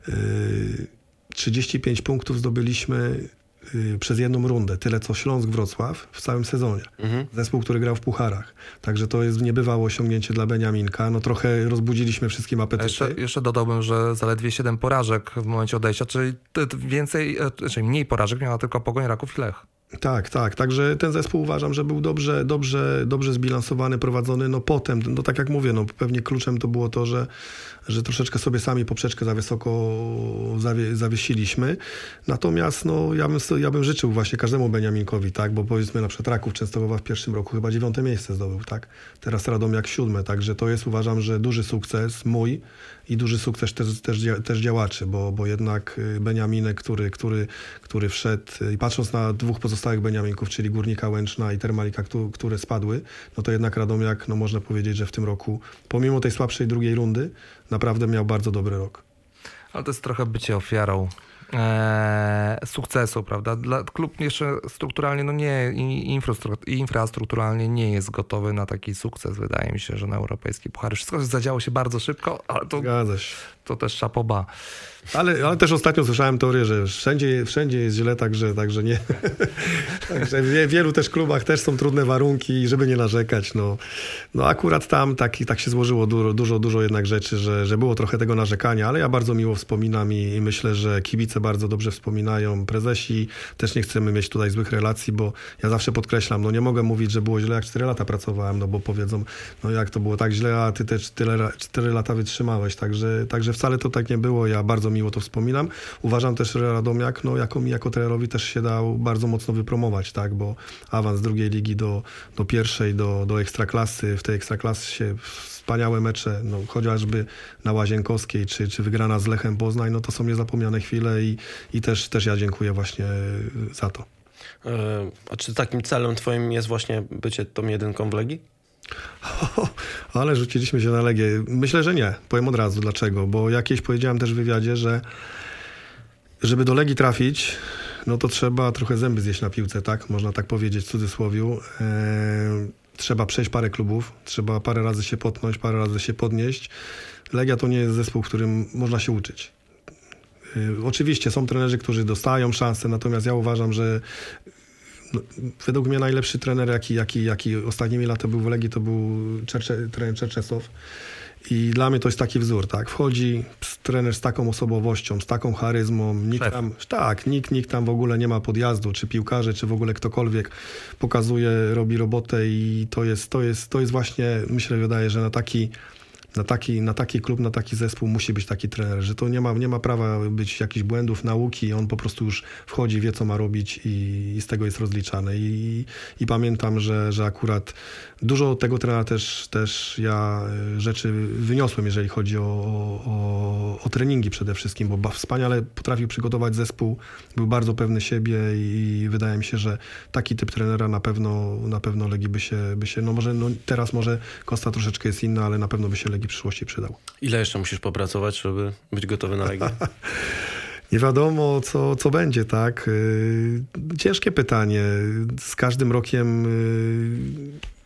Speaker 3: y, 35 punktów zdobyliśmy y, przez jedną rundę, tyle co Śląsk Wrocław w całym sezonie.
Speaker 1: Mhm.
Speaker 3: Zespół, który grał w pucharach. Także to jest niebywałe osiągnięcie dla Beniaminka. No trochę rozbudziliśmy wszystkim apetyty.
Speaker 2: Jeszcze, jeszcze dodałbym, że zaledwie 7 porażek w momencie odejścia, czyli więcej, e, czyli mniej porażek miała tylko Pogoń Raków i Lech.
Speaker 3: Tak, tak. Także ten zespół uważam, że był dobrze, dobrze, dobrze zbilansowany, prowadzony. No potem, no tak jak mówię, no pewnie kluczem to było to, że, że troszeczkę sobie sami poprzeczkę za wysoko zawie, zawiesiliśmy. Natomiast no, ja, bym, ja bym życzył właśnie każdemu Beniaminkowi, tak? Bo powiedzmy na przykład Raków Częstochowa w pierwszym roku chyba dziewiąte miejsce zdobył, tak? Teraz Radomiak siódme, także to jest uważam, że duży sukces mój i duży sukces też, też, też działaczy, bo, bo jednak y, Beniaminek, który, który, który wszedł y, i patrząc na dwóch pozostałych Beniaminków, czyli Górnika Łęczna i Termalika, które spadły, no to jednak Radomiak, no można powiedzieć, że w tym roku, pomimo tej słabszej drugiej rundy, naprawdę miał bardzo dobry rok.
Speaker 2: Ale to jest trochę bycie ofiarą e, sukcesu, prawda? Dla, klub jeszcze strukturalnie, no nie, infrastrukturalnie nie jest gotowy na taki sukces. Wydaje mi się, że na europejski puchary. Wszystko zadziało się bardzo szybko, ale to, to też szapoba.
Speaker 3: Ale, ale też ostatnio słyszałem teorię, że wszędzie, wszędzie jest źle, także, także nie. także w wielu też klubach też są trudne warunki, żeby nie narzekać. No, no akurat tam tak, tak się złożyło dużo, dużo, dużo jednak rzeczy, że, że było trochę tego narzekania, ale ja bardzo miło wspominam i, i myślę, że kibice bardzo dobrze wspominają, prezesi. Też nie chcemy mieć tutaj złych relacji, bo ja zawsze podkreślam, no nie mogę mówić, że było źle, jak 4 lata pracowałem, no bo powiedzą, no jak to było tak źle, a ty też tyle, 4 lata wytrzymałeś. Także, także wcale to tak nie było. Ja bardzo miło to wspominam. Uważam też, że Radomiak, no, jako mi, jako trenerowi też się dał bardzo mocno wypromować, tak, bo awans z drugiej ligi do, do pierwszej, do, do ekstraklasy, w tej ekstraklasie wspaniałe mecze, no, chociażby na Łazienkowskiej, czy, czy wygrana z Lechem Poznań, no to są niezapomniane chwile i, i też, też ja dziękuję właśnie za to.
Speaker 1: E, a czy takim celem twoim jest właśnie bycie tą jedynką w Legii?
Speaker 3: ale rzuciliśmy się na Legię. Myślę, że nie. Powiem od razu dlaczego. Bo jakieś powiedziałem też w wywiadzie, że żeby do Legii trafić, no to trzeba trochę zęby zjeść na piłce, tak? Można tak powiedzieć w cudzysłowiu. Eee, trzeba przejść parę klubów, trzeba parę razy się potnąć, parę razy się podnieść. Legia to nie jest zespół, w którym można się uczyć. Eee, oczywiście są trenerzy, którzy dostają szansę, natomiast ja uważam, że według mnie najlepszy trener, jaki, jaki, jaki ostatnimi laty był w Legii, to był Czercze, trener Czerczesow. I dla mnie to jest taki wzór, tak? Wchodzi trener z taką osobowością, z taką charyzmą. Nikt tam, tak, nikt, nikt tam w ogóle nie ma podjazdu, czy piłkarze, czy w ogóle ktokolwiek pokazuje, robi robotę i to jest, to jest, to jest właśnie, myślę, wydaje, że na taki na taki, na taki klub, na taki zespół musi być taki trener, że to nie ma, nie ma prawa być jakichś błędów nauki, on po prostu już wchodzi, wie co ma robić i, i z tego jest rozliczany. I, i pamiętam, że, że akurat dużo tego trenera też, też ja e, rzeczy wyniosłem, jeżeli chodzi o, o, o treningi przede wszystkim, bo wspaniale potrafił przygotować zespół, był bardzo pewny siebie i wydaje mi się, że taki typ trenera na pewno, na pewno Legii by się, by się no może no teraz może Kosta troszeczkę jest inna, ale na pewno by się Legii w przyszłości przydał.
Speaker 1: Ile jeszcze musisz popracować, żeby być gotowy na Legię?
Speaker 3: Nie wiadomo, co, co będzie, tak? Y, ciężkie pytanie. Z każdym rokiem y,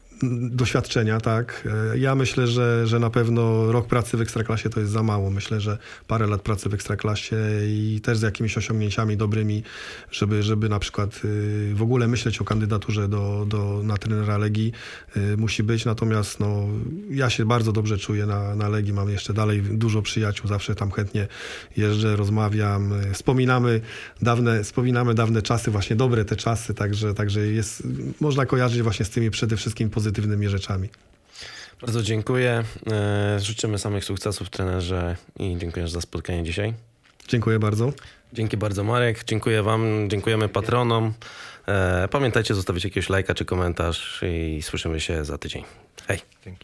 Speaker 3: doświadczenia, tak. E, ja myślę, że, że na pewno rok pracy w Ekstraklasie to jest za mało. Myślę, że parę lat pracy w Ekstraklasie i też z jakimiś osiągnięciami dobrymi, żeby, żeby na przykład y, w ogóle myśleć o kandydaturze do, do, na trenera Legii y, musi być. Natomiast no, ja się bardzo dobrze czuję na, na Legii. Mam jeszcze dalej dużo przyjaciół, zawsze tam chętnie jeżdżę, rozmawiam. Y, wspominamy dawne, wspominamy dawne czasy, właśnie dobre te czasy, także, także jest, można kojarzyć właśnie z tymi przede wszystkim pozytywnymi pozytywnymi rzeczami.
Speaker 1: Bardzo dziękuję. E, życzymy samych sukcesów trenerze i dziękuję za spotkanie dzisiaj.
Speaker 3: Dziękuję bardzo.
Speaker 1: Dzięki bardzo Marek. Dziękuję wam, dziękujemy patronom. E, pamiętajcie zostawić jakiegoś lajka czy komentarz i słyszymy się za tydzień. Hej. Dzięki.